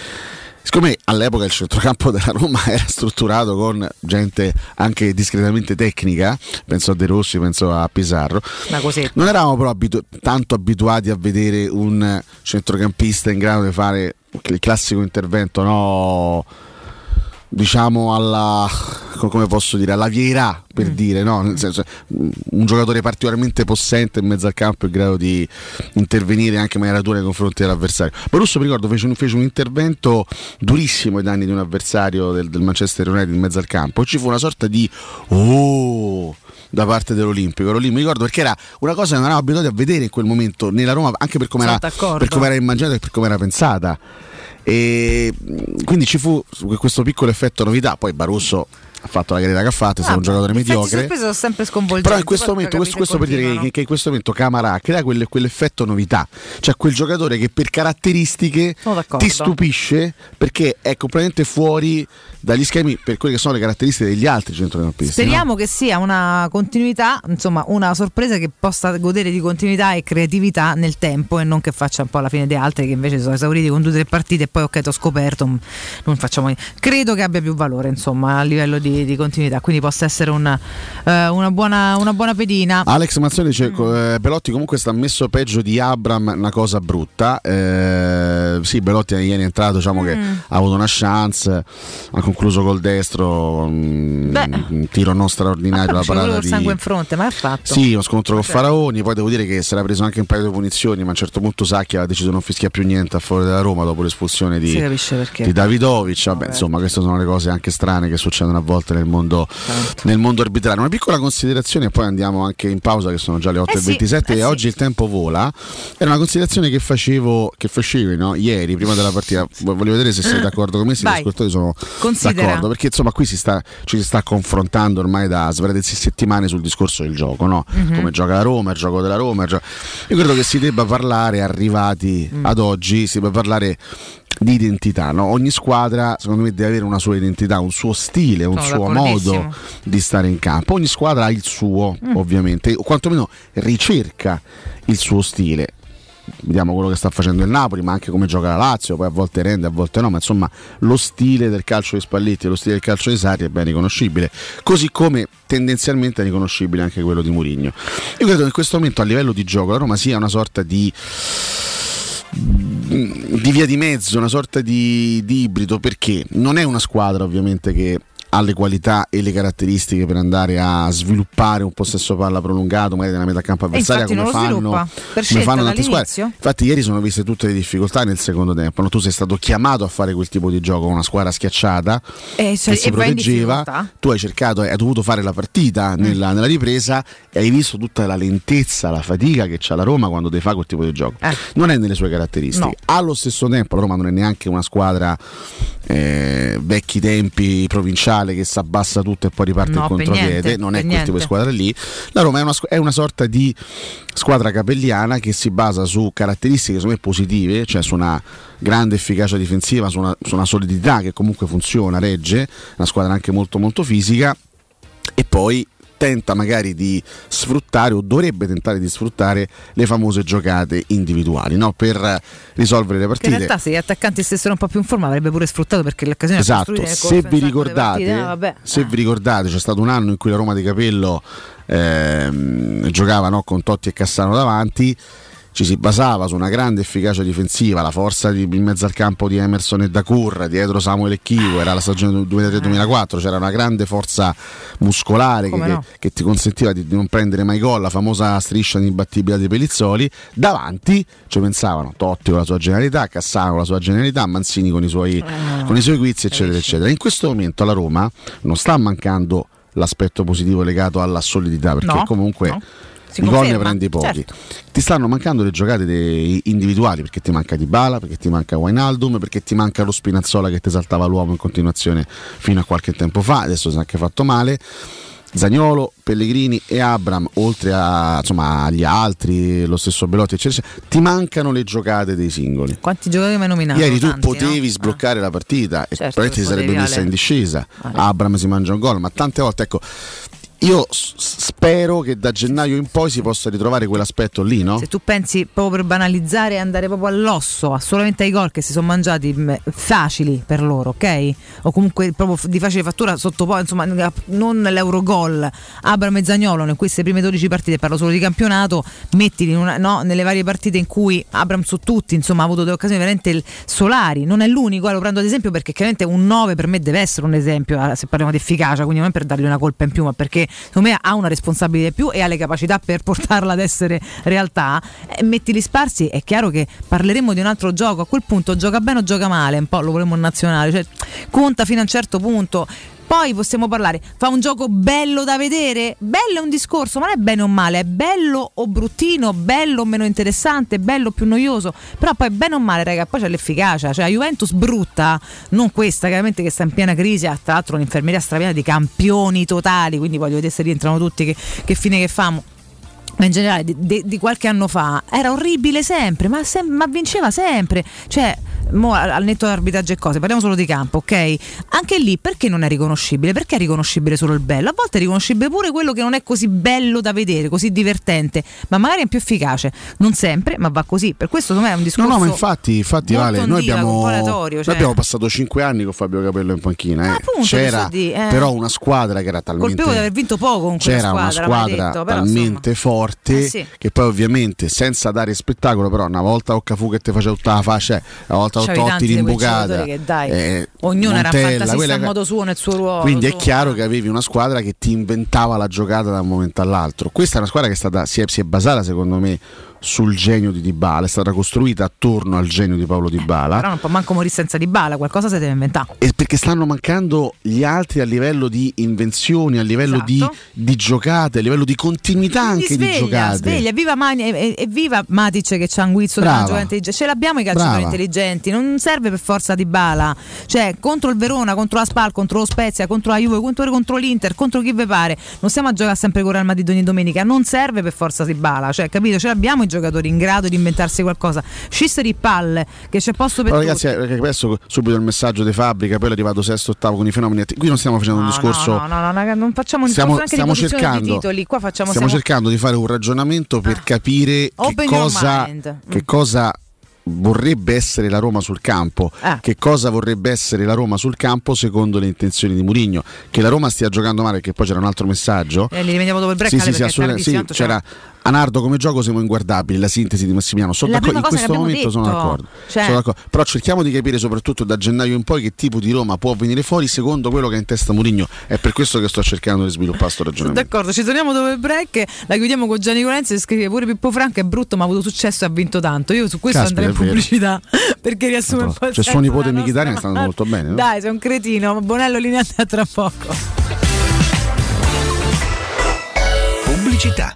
Secondo me all'epoca il centrocampo della Roma <laughs> era strutturato con gente anche discretamente tecnica, penso a De Rossi, penso a Pizarro. Non eravamo però abitu- tanto abituati a vedere un centrocampista in grado di fare il classico intervento, no? Diciamo alla co- come posso dire alla Vieira per dire no nel senso un giocatore particolarmente possente in mezzo al campo in grado di intervenire anche in maniera dura nei confronti dell'avversario Barusso mi ricordo fece un, fece un intervento durissimo ai danni di un avversario del, del Manchester United in mezzo al campo e ci fu una sorta di oh da parte dell'Olimpico. L'Olimpico, mi ricordo perché era una cosa che non eravamo abituati a vedere in quel momento nella Roma, anche per come, Sono era, d'accordo. per come era immaginata e per come era pensata. E mh, quindi ci fu questo piccolo effetto novità. Poi Barusso ha fatto la carriera che ha fatto, è stato un giocatore mediocre. sono sempre sconvolgenti. Però in questo momento, questo, questo per dire che, che in questo momento Camara crea quel- quell'effetto novità, cioè quel giocatore che per caratteristiche ti stupisce perché è completamente fuori dagli schemi per quelle che sono le caratteristiche degli altri centrocampisti. no? Speriamo che sia una continuità, insomma, una sorpresa che possa godere di continuità e creatività nel tempo e non che faccia un po' la fine di altri che invece sono esauriti con due o tre partite e poi ok, ti ho scoperto, mm, non facciamo niente. Credo che abbia più valore, insomma, a livello di, di continuità, quindi possa essere una, eh, una, buona, una buona pedina. Alex Mazzoni dice Mm. Belotti comunque sta messo peggio di Abram, una cosa brutta. Eh, sì, Belotti ieri è entrato, diciamo che Mm. ha avuto una chance, ha concluso col destro, mm, un tiro non straordinario, la Ci vuole parata il di... sangue in fronte, ma ha fatto. Sì, uno scontro con Ok. Faraoni, poi devo dire che si era preso anche un paio di punizioni, ma a un certo punto Sacchi ha deciso di non fischiare più niente a favore della Roma dopo l'espulsione di, di Davidovic. Vabbè, insomma, queste sono le cose anche strane che succedono a volte nel mondo, Certo. nel mondo arbitrario. Una piccola considerazione e poi andiamo anche in pausa che sono già le 8.27 Eh sì, e eh oggi il tempo vola. Era una considerazione che facevo, che facevi no? ieri, prima della partita. Voglio vedere se sei d'accordo con me, se gli ascoltatori sono Considera. d'accordo, perché insomma qui si sta, ci si sta confrontando ormai da svariate settimane sul discorso del gioco, no? Mhm. come gioca la Roma, il gioco della Roma. il gio- Io credo che si debba parlare, arrivati Mm. ad oggi, si debba parlare di identità. no? Ogni squadra, secondo me, deve avere una sua identità, un suo stile, un Sono suo modo di stare in campo. Ogni squadra ha il suo, Mm. ovviamente, o quantomeno ricerca il suo stile. Vediamo quello che sta facendo il Napoli, ma anche come gioca la Lazio, poi a volte rende, a volte no, ma insomma lo stile del calcio di Spalletti e lo stile del calcio di Sarri è ben riconoscibile, così come tendenzialmente è riconoscibile anche quello di Mourinho. Io credo che in questo momento a livello di gioco la Roma sia una sorta di di via di mezzo, una sorta di, di ibrido, perché non è una squadra ovviamente che ha le qualità e le caratteristiche per andare a sviluppare un possesso palla prolungato, magari nella metà campo avversaria, come fanno, come fanno tante squadre. Infatti, ieri sono viste tutte le difficoltà nel secondo tempo. no? Tu sei stato chiamato a fare quel tipo di gioco, una squadra schiacciata Eh, cioè, che si e vai in proteggeva. difficoltà. Tu hai cercato, hai dovuto fare la partita Mm. nella, nella ripresa e hai visto tutta la lentezza, la fatica che c'ha la Roma quando deve fare quel tipo di gioco. Non è nelle sue caratteristiche. No. Allo stesso tempo, la Roma non è neanche una squadra eh, vecchi tempi provinciale che si abbassa tutto e poi riparte No, il contropiede. non è quel tipo di squadra lì. La Roma è una, è una sorta di squadra capelliana che si basa su caratteristiche secondo me positive, cioè su una grande efficacia difensiva, su una, su una solidità che comunque funziona, regge, una squadra anche molto molto fisica e poi tenta magari di sfruttare o dovrebbe tentare di sfruttare le famose giocate individuali no? per risolvere le Che in partite. realtà se gli attaccanti stessero un po' più in forma avrebbe pure sfruttato perché le occasioni Esatto, nel se vi ricordate, partite, vabbè. se vi ricordate, c'è stato un anno in cui la Roma di Capello ehm, giocava no, con Totti e Cassano davanti. Ci si basava su una grande efficacia difensiva, la forza di, in mezzo al campo di Emerson e Dacur, dietro Samuel e Chivo, era la stagione 2003-2004, c'era una grande forza muscolare che, no. che- che ti consentiva di, di non prendere mai gol, la famosa striscia di imbattibilità dei Pelizzoli. Davanti ci pensavano Totti con la sua genialità, Cassano con la sua genialità, Manzini con i suoi, con i suoi quiz, eccetera, eccetera. In questo momento alla Roma non sta mancando l'aspetto positivo legato alla solidità, perché No, comunque no. Si i gol ne prendi pochi. certo. Ti stanno mancando le giocate dei- individuali perché ti manca Dybala, perché ti manca Wijnaldum, perché ti manca lo Spinazzola che ti saltava l'uomo in continuazione fino a qualche tempo fa, adesso si è anche fatto male. Zagnolo, Pellegrini e Abram, oltre a, insomma, agli altri, lo stesso Belotti, eccetera, ti mancano le giocate dei singoli. Quanti giocatori mi hai nominato? Ieri tu Tanti, potevi no? sbloccare la partita e Certo probabilmente si sarebbe messa in discesa. Ale. Abram si mangia un gol, ma tante volte ecco. Io spero che da gennaio in poi si possa ritrovare quell'aspetto lì, no? Se tu pensi proprio per banalizzare e andare proprio all'osso, a solamente ai gol che si sono mangiati facili per loro, ok? O comunque proprio di facile fattura sotto poi, insomma, non l'Eurogol, Abram e Zagnolo in queste prime 12 partite, parlo solo di campionato, mettili una- no, nelle varie partite in cui Abram su tutti, insomma, ha avuto delle occasioni veramente solari, non è l'unico, eh, lo prendo ad esempio perché chiaramente un 9 per me deve essere un esempio, eh, se parliamo di efficacia, quindi non per dargli una colpa in più, ma perché secondo me ha una responsabilità in più e ha le capacità per <laughs> portarla ad essere realtà, eh, mettili sparsi, è chiaro che parleremo di un altro gioco, a quel punto gioca bene o gioca male, un po' lo volevamo in nazionale, cioè conta fino a un certo punto. Poi possiamo parlare, fa un gioco bello da vedere? Bello è un discorso, ma non è bene o male, è bello o bruttino, bello o meno interessante, bello o più noioso. Però poi bene o male, raga, poi c'è l'efficacia. Cioè la Juventus brutta, non questa, chiaramente che sta in piena crisi, ha tra l'altro un'infermeria strapiena di campioni totali, quindi voglio vedere se rientrano tutti, che, che fine che famo ma in generale di, di- di qualche anno fa era orribile sempre, ma, sem- ma vinceva sempre. Cioè, mo al, netto d'arbitraggio e cose, parliamo solo di campo, ok? Anche lì perché non è riconoscibile? Perché è riconoscibile solo il bello? A volte è riconoscibile pure quello che non è così bello da vedere, così divertente, ma magari è più efficace. Non sempre, ma va così. Per questo secondo me è un No, discorso. no, ma infatti, infatti Vale, noi abbiamo, aleatorio, noi cioè. abbiamo passato 5 anni con Fabio Capello in panchina. eh. appunto, C'era dire, eh. però una squadra che era talmente Colpevo di aver vinto poco con c'era una squadra, l'hai squadra detto, però, talmente forte Eh sì. che poi ovviamente senza dare spettacolo però una volta Occafu che ti faceva tutta la faccia una volta C'avevi Totti giocatori che, dai, eh, Ognuno era Montella, fantasista quella a modo suo nel suo ruolo. quindi è suo- chiaro che avevi una squadra che ti inventava la giocata da un momento all'altro. Questa è una squadra che è stata, si, è, si è basata, secondo me, sul genio di Dybala, è stata costruita attorno al genio di Paolo Dybala. Però non può manco morire senza di bala, qualcosa si deve inventare. E perché stanno mancando gli altri a livello di invenzioni, a livello Esatto. di, di giocate, a livello di continuità Quindi anche di sveglia, giocate. sveglia, viva Mani e, e- viva Matic che c'ha un guizzo Brava. giocare intelligente. Ce l'abbiamo i calciatori Brava. intelligenti, non serve per forza di bala. Cioè, contro il Verona, contro la Spal, contro lo Spezia, contro la Juve, contro, contro l'Inter, contro chi vi pare. Non stiamo a giocare sempre con Real Madrid ogni domenica, non serve per forza di bala. Cioè, capito? Ce l'abbiamo i giocatori in grado di inventarsi qualcosa. Scisseri palle, che c'è posto per tutti. ragazzi, eh, adesso subito il messaggio di fabbrica, poi è arrivato sesto, ottavo con i fenomeni. Qui non stiamo facendo un No, discorso. No, no, no, no, non facciamo un Stiamo, discorso stiamo cercando, di titoli. Qua facciamo stiamo siamo- cercando di fare un ragionamento per capire che Open cosa, che Mm. cosa vorrebbe essere la Roma sul campo. Ah. Che cosa vorrebbe essere la Roma sul campo secondo le intenzioni di Murigno? Che la Roma stia giocando male, perché poi c'era un altro messaggio. Eh, li dopo il break Sì, sì, sì, assolutamente. Sì, c'era Anardo come gioco siamo inguardabili, la sintesi di Massimiliano. Sono d'accordo, in questo momento sono d'accordo. Cioè- Sono d'accordo. Però cerchiamo di capire soprattutto da gennaio in poi che tipo di Roma può venire fuori secondo quello che ha in testa Murigno. È per questo che sto cercando di sviluppare questo ragionamento. D'accordo, ci torniamo dopo il break, la chiudiamo con Gianni Colenzi che scrive pure Pippo Franco è brutto ma ha avuto successo e ha vinto tanto. Io su questo Caspita, andrei in è pubblicità <laughs> perché riassume un po' il Cioè, suo nipote della Michitarian nostra- sta andando molto bene. no? Dai, sei un cretino, ma Bonello linea a tra poco. Pubblicità.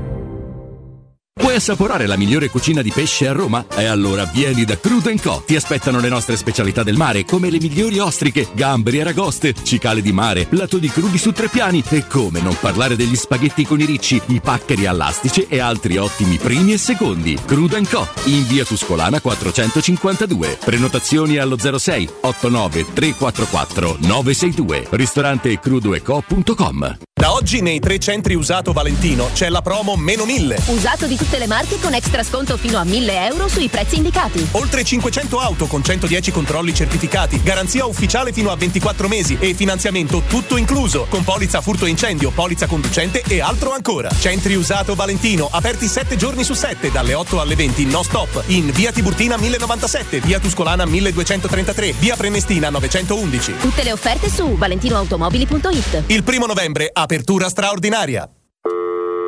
Vuoi assaporare la migliore cucina di pesce a Roma? E allora vieni da Crudo Co. Ti aspettano le nostre specialità del mare, come le migliori ostriche, gamberi e aragoste, cicale di mare, plato di crudi su tre piani e come non parlare degli spaghetti con i ricci, i paccheri all'astice e altri ottimi primi e secondi. Crudo Co. In via Tuscolana 452. Prenotazioni allo 06 89 344 962. Ristorante crudoeco.com. Da oggi nei tre centri usato Valentino c'è la promo meno 1000. Usato di tutte le marche con extra sconto fino a 1000 euro sui prezzi indicati. Oltre 500 auto con 110 controlli certificati, garanzia ufficiale fino a 24 mesi e finanziamento tutto incluso, con polizza furto e incendio, polizza conducente e altro ancora. Centri usato Valentino, aperti 7 giorni su 7, dalle 8 alle 20, no stop, in via Tiburtina 1097, via Tuscolana 1233, via Prenestina 911. Tutte le offerte su valentinoautomobili.it. Il primo novembre, apertura straordinaria.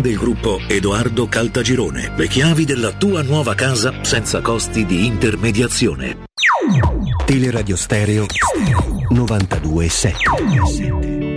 del gruppo Edoardo Caltagirone. Le chiavi della tua nuova casa senza costi di intermediazione. Teleradio Stereo 92.7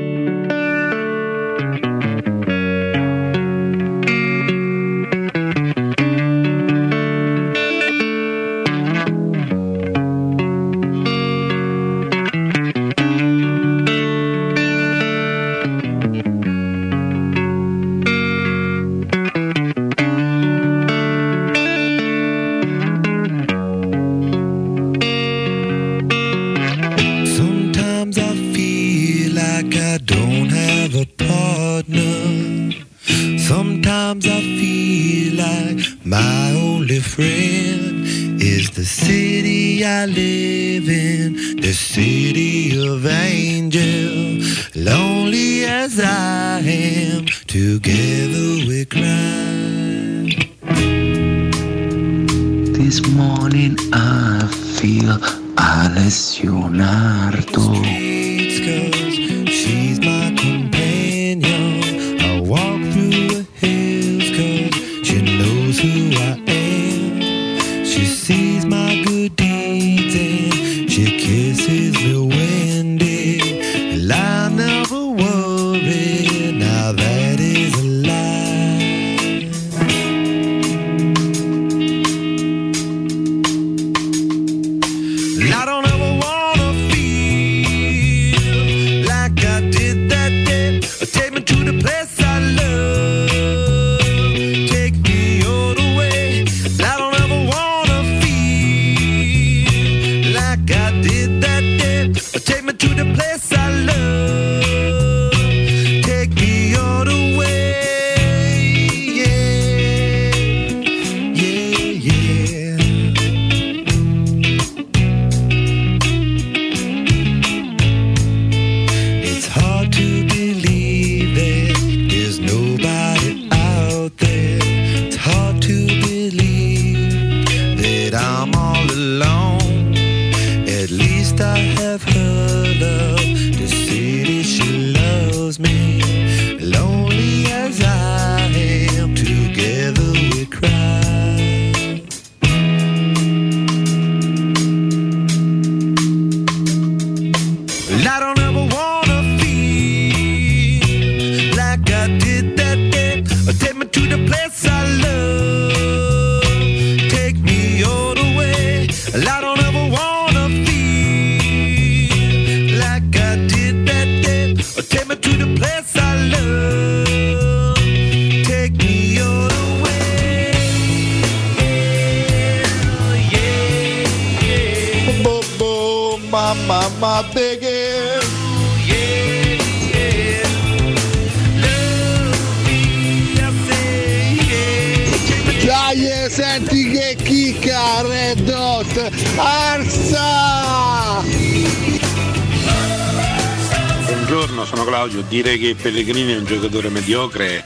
Pellegrini è un giocatore mediocre,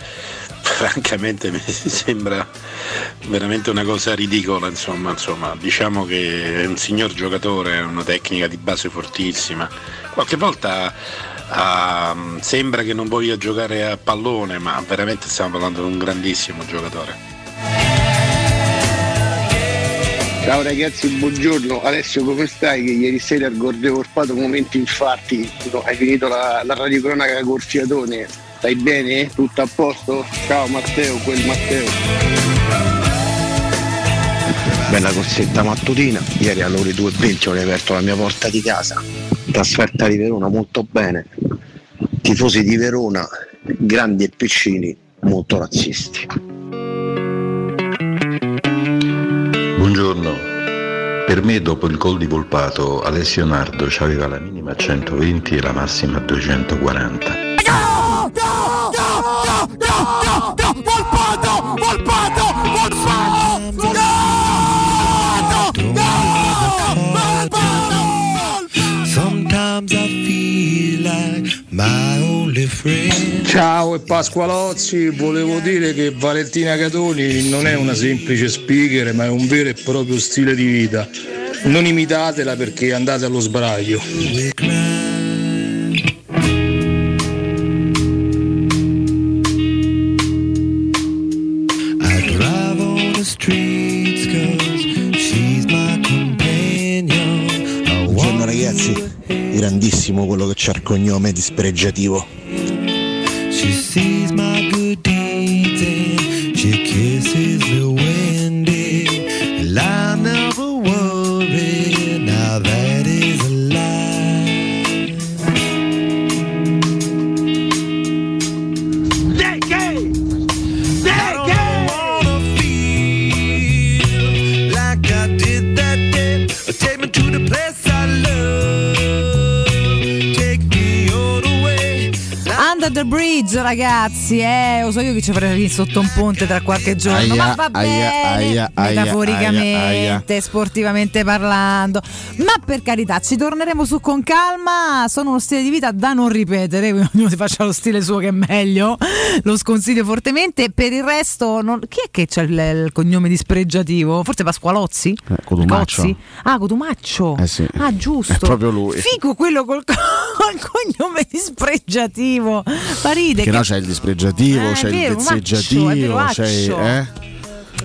francamente mi <laughs> sembra veramente una cosa ridicola. Insomma, insomma, diciamo che è un signor giocatore, ha una tecnica di base fortissima. Qualche volta ah, sembra che non voglia giocare a pallone, ma veramente stiamo parlando di un grandissimo giocatore. Ciao ragazzi, buongiorno. Alessio, come stai? Che ieri sera al Gordeo Corpato momenti infarti. Hai finito la, la radiocronaca col fiatone. Stai bene? Tutto a posto? Ciao Matteo, quel Matteo. Bella corsetta mattutina, ieri alle ore 2.20 ho riaperto la mia porta di casa, trasferta di Verona molto bene, tifosi di Verona, grandi e piccini, molto razzisti. Buongiorno. Per me dopo il gol di Volpato Alessio Nardo aveva la minima a 120 e la massima a 240. No! No! No! No! No! No! Volpato! Ciao e Pasqualozzi, volevo dire che Valentina Catoni non è una semplice speaker ma è un vero e proprio stile di vita. Non imitatela perché andate allo. I Buongiorno ragazzi, grandissimo quello che c'ha il cognome dispregiativo. Ragazzi, eh, lo so io che ci farei sotto un ponte tra qualche giorno, Aia, ma va aia, bene, aia, metaforicamente, sportivamente parlando. Ma per carità, ci torneremo su con calma. Sono uno stile di vita da non ripetere, quindi ognuno si faccia lo stile suo che è meglio. Lo sconsiglio fortemente. Per il resto, non- chi è che c'ha il, il cognome dispregiativo? Forse Pasqualozzi? Eh, Cotumaccio. Cozzi? Ah, Cotumaccio. Eh sì. Ah, giusto. <laughs> È proprio lui. Figo quello col, <laughs> col cognome dispregiativo. Fa ride. Che che- no, c'è il dispregiativo, Eh, c'è il vero, è vezzeggiativo, c'è eh?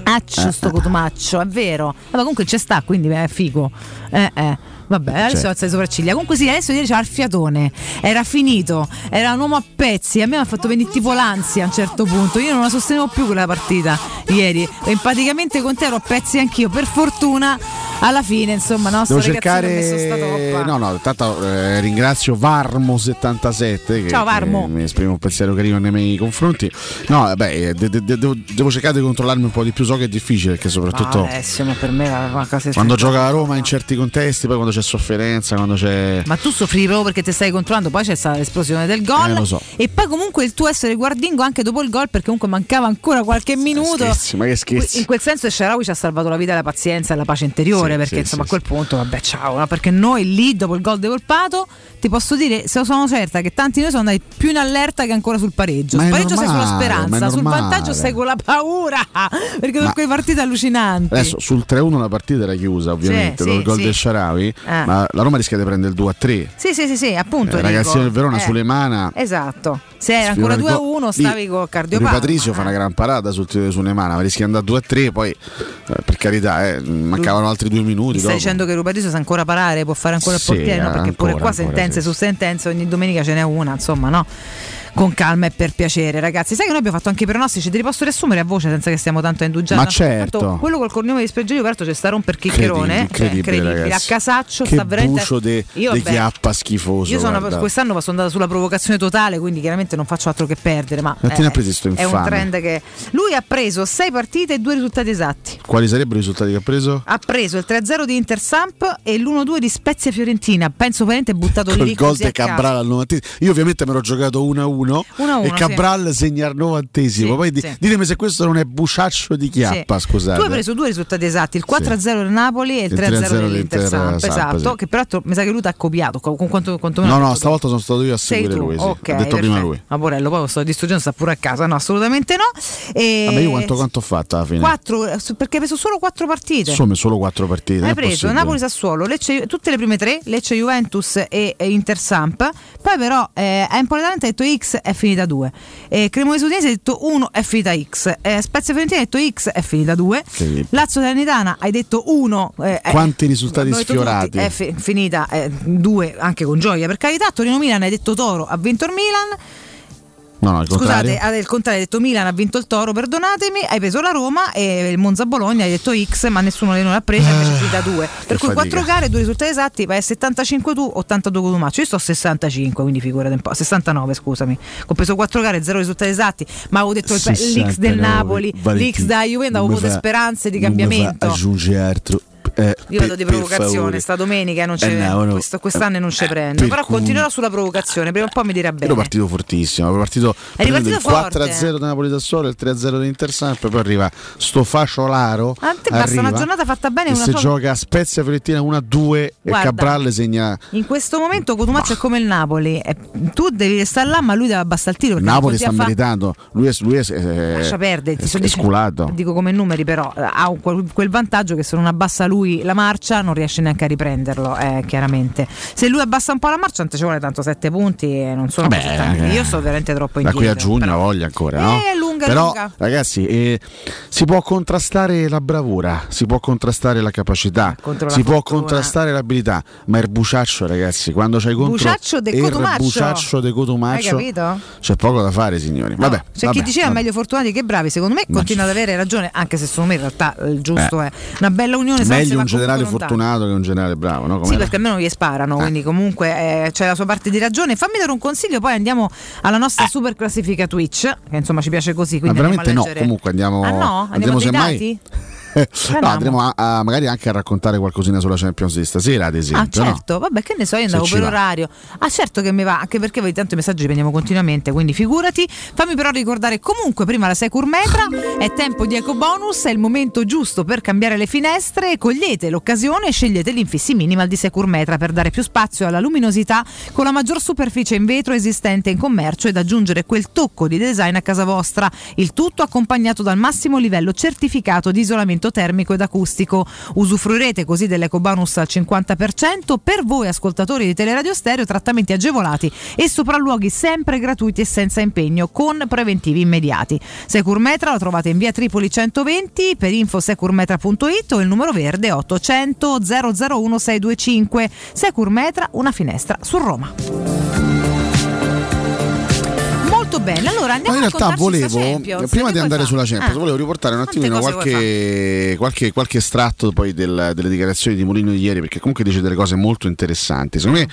Accio Eh, sto eh. cotumaccio, è vero. Vabbè, comunque ci sta, quindi è figo. Eh, eh. Vabbè, adesso Certo. alza le sopracciglia. Comunque sì, adesso ieri c'era il fiatone. Era finito, era un uomo a pezzi. A me mi ha fatto venire tipo l'ansia a un certo punto. Io non la sostenevo più quella partita ieri. Empaticamente con te ero a pezzi anch'io. Per fortuna, alla fine, insomma, no, sto Devo cercare. toppa. No, no, intanto eh, ringrazio Varmo77 che, Ciao, Varmo. che mi esprime un pensiero carino nei miei confronti. No, vabbè, de- de- de- devo, devo cercare di controllarmi un po' di più. So che è difficile perché soprattutto Ah, Alessio, ma per me una cosa quando gioca a Roma in certi contesti, poi quando c'è sofferenza, quando c'è. Ma tu soffrivi proprio perché ti stai controllando, poi c'è stata l'esplosione del gol. Eh, lo so. E poi comunque il tuo essere guardingo anche dopo il gol, perché comunque mancava ancora qualche minuto. Scherzi, ma che scherzi. In quel senso Sharawi ci ha salvato la vita la pazienza e la pace interiore, Sì, perché sì, insomma sì, a quel punto, vabbè, ciao. no? Perché noi lì dopo il gol di Volpato, ti posso dire, sono certa che tanti di noi sono andati più in allerta che ancora sul pareggio. Ma Sul pareggio sei normale, sulla ma è speranza, sul vantaggio sei con la paura. <laughs> Perché sono Ma- quelle partite allucinanti. Adesso sul 3-1 la partita era chiusa, ovviamente, Sì, sì, gol del Sharawi, Eh. ma la Roma rischia di prendere il 2-3. Sì, sì, sì, sì, appunto. Eh, dico. ragazzino del Verona, Eh. Sulemana. Esatto. Se era ancora Sfiora il 2 a 1, gol. stavi Rui cardiopalma. Patrizio fa una gran parata sul tiro di Sulemana, ma rischia di andare 2-3, poi eh, per carità, eh, mancavano altri due minuti. Mi stai dicendo che Rubatiso sa ancora parare, può fare ancora il Sì, portiere? No, perché pure ancora, qua ancora, sentenze sì, su sentenze, ogni domenica ce n'è una, insomma, no? Con calma e per piacere, ragazzi. Sai che noi abbiamo fatto anche i pronostici, te li posso riassumere a voce senza che stiamo tanto a indugiare. Ma certo. Tanto quello col cognome di Spreggio, peraltro c'è sta romper chiccherone. Incredibile, incredibile, A casaccio che sta veramente. de, Io, de chiappa schifoso. Io sono, quest'anno sono andata sulla provocazione totale, quindi chiaramente non faccio altro che perdere. Ma eh, è un trend che. Lui ha preso 6 partite e 2 risultati esatti. Quali sarebbero i risultati che ha preso? Ha preso il 3-0 di Intersamp e l'1-2 di Spezia Fiorentina. Penso veramente buttato Col lì gol così di. Cabral al novantesimo. Io ovviamente me l'ho giocato 1-1 1-1, e sì. Cabral segna al novantesimo. Sì, Poi di- sì. ditemi se questo non è buciaccio di chiappa, Sì. scusate. Tu hai preso due risultati esatti, il 4-0 del Napoli e il Il 3-0 3-0 dell'Inter Samp, esatto, sì. che peraltro mi sa che lui ti ha copiato, con quanto, quanto No, no, stavolta sono stato io a seguire lui. Sì. ok, ha detto prima lui. Ma Borello, poi lo sto distruggendo, sta pure a casa, no, assolutamente no. E Vabbè, io quanto, quanto ho fatto alla fine? Quattro, eh, perché hai preso solo quattro partite. Insomma, solo quattro partite. Hai è preso possibile. Napoli Sassuolo, Lecce, tutte le prime tre, Lecce Juventus e, e Inter Samp. Poi però eh, Empoli Atalanta hai detto X è finita 2. Eh, Cremonese Udinese hai detto 1 è finita X. Eh, Spezia Fiorentina hai detto X è finita 2. Incredibile. Lazio Salernitana hai detto 1. Eh, eh, Quanti risultati sfiorati. tutti, È fi- finita 2 anche con gioia per carità. Torino Milan hai detto Toro ha vinto il Milan. No, no, il contrario. Scusate, al contrario hai detto Milan ha vinto il Toro, perdonatemi, hai preso la Roma e il Monza Bologna hai detto X, ma nessuno di noi l'ha presa, invece è finita 2. Per cui fatica. 4 gare, 2 risultati esatti, vai a 75 tu, 82 con Maccio. Io sto a 65, quindi figurati un po', 69 scusami. Ho preso 4 gare, 0 risultati esatti, ma avevo detto il- l'X del 69, Napoli, l'X da Juventus, avevo non avuto speranze di non cambiamento. Aggiunge altro. Eh, Io vado di provocazione, sta domenica non Eh, c'è, no, no. questo- quest'anno non ci prendo, per però continuerò sulla provocazione, prima o poi mi dirà bene. ero partito fortissimo, ero partito, prendendo ripartito il forte. 4-0 da Napoli da solo, il 3-0 di Intersamp, poi arriva sto fasciolaro. A te basta arriva, una giornata fatta bene se sola- gioca a Spezia Fiorentina 1-2 e. Cabral segna In questo momento Cotumaccio è come il Napoli, Eh, tu devi restare là, ma lui deve abbassare il tiro. Perché Napoli sta fa- meritando. Lui è, lui è, è- Lascia perdere, ti è- è dicendo- sculato. Dico come numeri, però eh, ha quel vantaggio che se non abbassa lui la marcia non riesce neanche a riprenderlo, eh, chiaramente. Se lui abbassa un po' la marcia, non ci vuole tanto 7 punti e non sono Vabbè, così tanti. eh, Io sto veramente troppo Da qui indietro. a giugno ha voglia ancora, no? Eh, lunga, Però, lunga. ragazzi, eh, si può contrastare la bravura, si può contrastare la capacità, contro la si può fortuna. contrastare l'abilità, ma il buciaccio, ragazzi, quando c'hai contro Buciaccio de il Cotumaccio. buciaccio de Cotumaccio, Hai capito? c'è poco da fare, signori. Vabbè, C'è vabbè, chi diceva vabbè. meglio fortunati che bravi, secondo me continua ad avere ragione, anche se secondo me in realtà eh, il giusto è una bella unione. Meglio un generale fortunato che un generale bravo, no? Sì, Com'era? perché almeno gli sparano, quindi comunque eh, c'è la sua parte di ragione. Fammi dare un consiglio, poi andiamo alla nostra super classifica Twitch, che insomma ci piace così. Eh. Ma andiamo veramente no, comunque andiamo, Ah no? Andiamo, a dei semmai-? No, andremo a, a- magari anche a raccontare qualcosina sulla Champions di stasera, ad Ah esempio. no? certo, vabbè che ne so, io andavo per va. orario. Ah certo che mi va, anche perché voi tanto i messaggi li prendiamo continuamente, quindi figurati. Fammi però ricordare comunque prima la Secur Metra, è tempo di eco bonus, è il momento giusto per cambiare le finestre, cogliete l'occasione e scegliete l'infissi minimal di Secur Metra per dare più spazio alla luminosità con la maggior superficie in vetro esistente in commercio ed aggiungere quel tocco di design a casa vostra. Il tutto accompagnato dal massimo livello certificato di isolamento termico ed acustico. Usufruirete così dell'eco bonus al 50% per voi ascoltatori di Teleradio Stereo, trattamenti agevolati e sopralluoghi sempre gratuiti e senza impegno con preventivi immediati. Securmetra lo trovate in via Tripoli 120 per info securmetra.it o il numero verde 800 001 625. Securmetra, una finestra su Roma. Bene, allora andiamo Ma in a realtà volevo, prima di andare fare? sulla Champions, Ah. volevo riportare un attimino qualche, qualche, qualche estratto poi del- delle dichiarazioni di Molino di ieri, perché comunque dice delle cose molto interessanti. Secondo me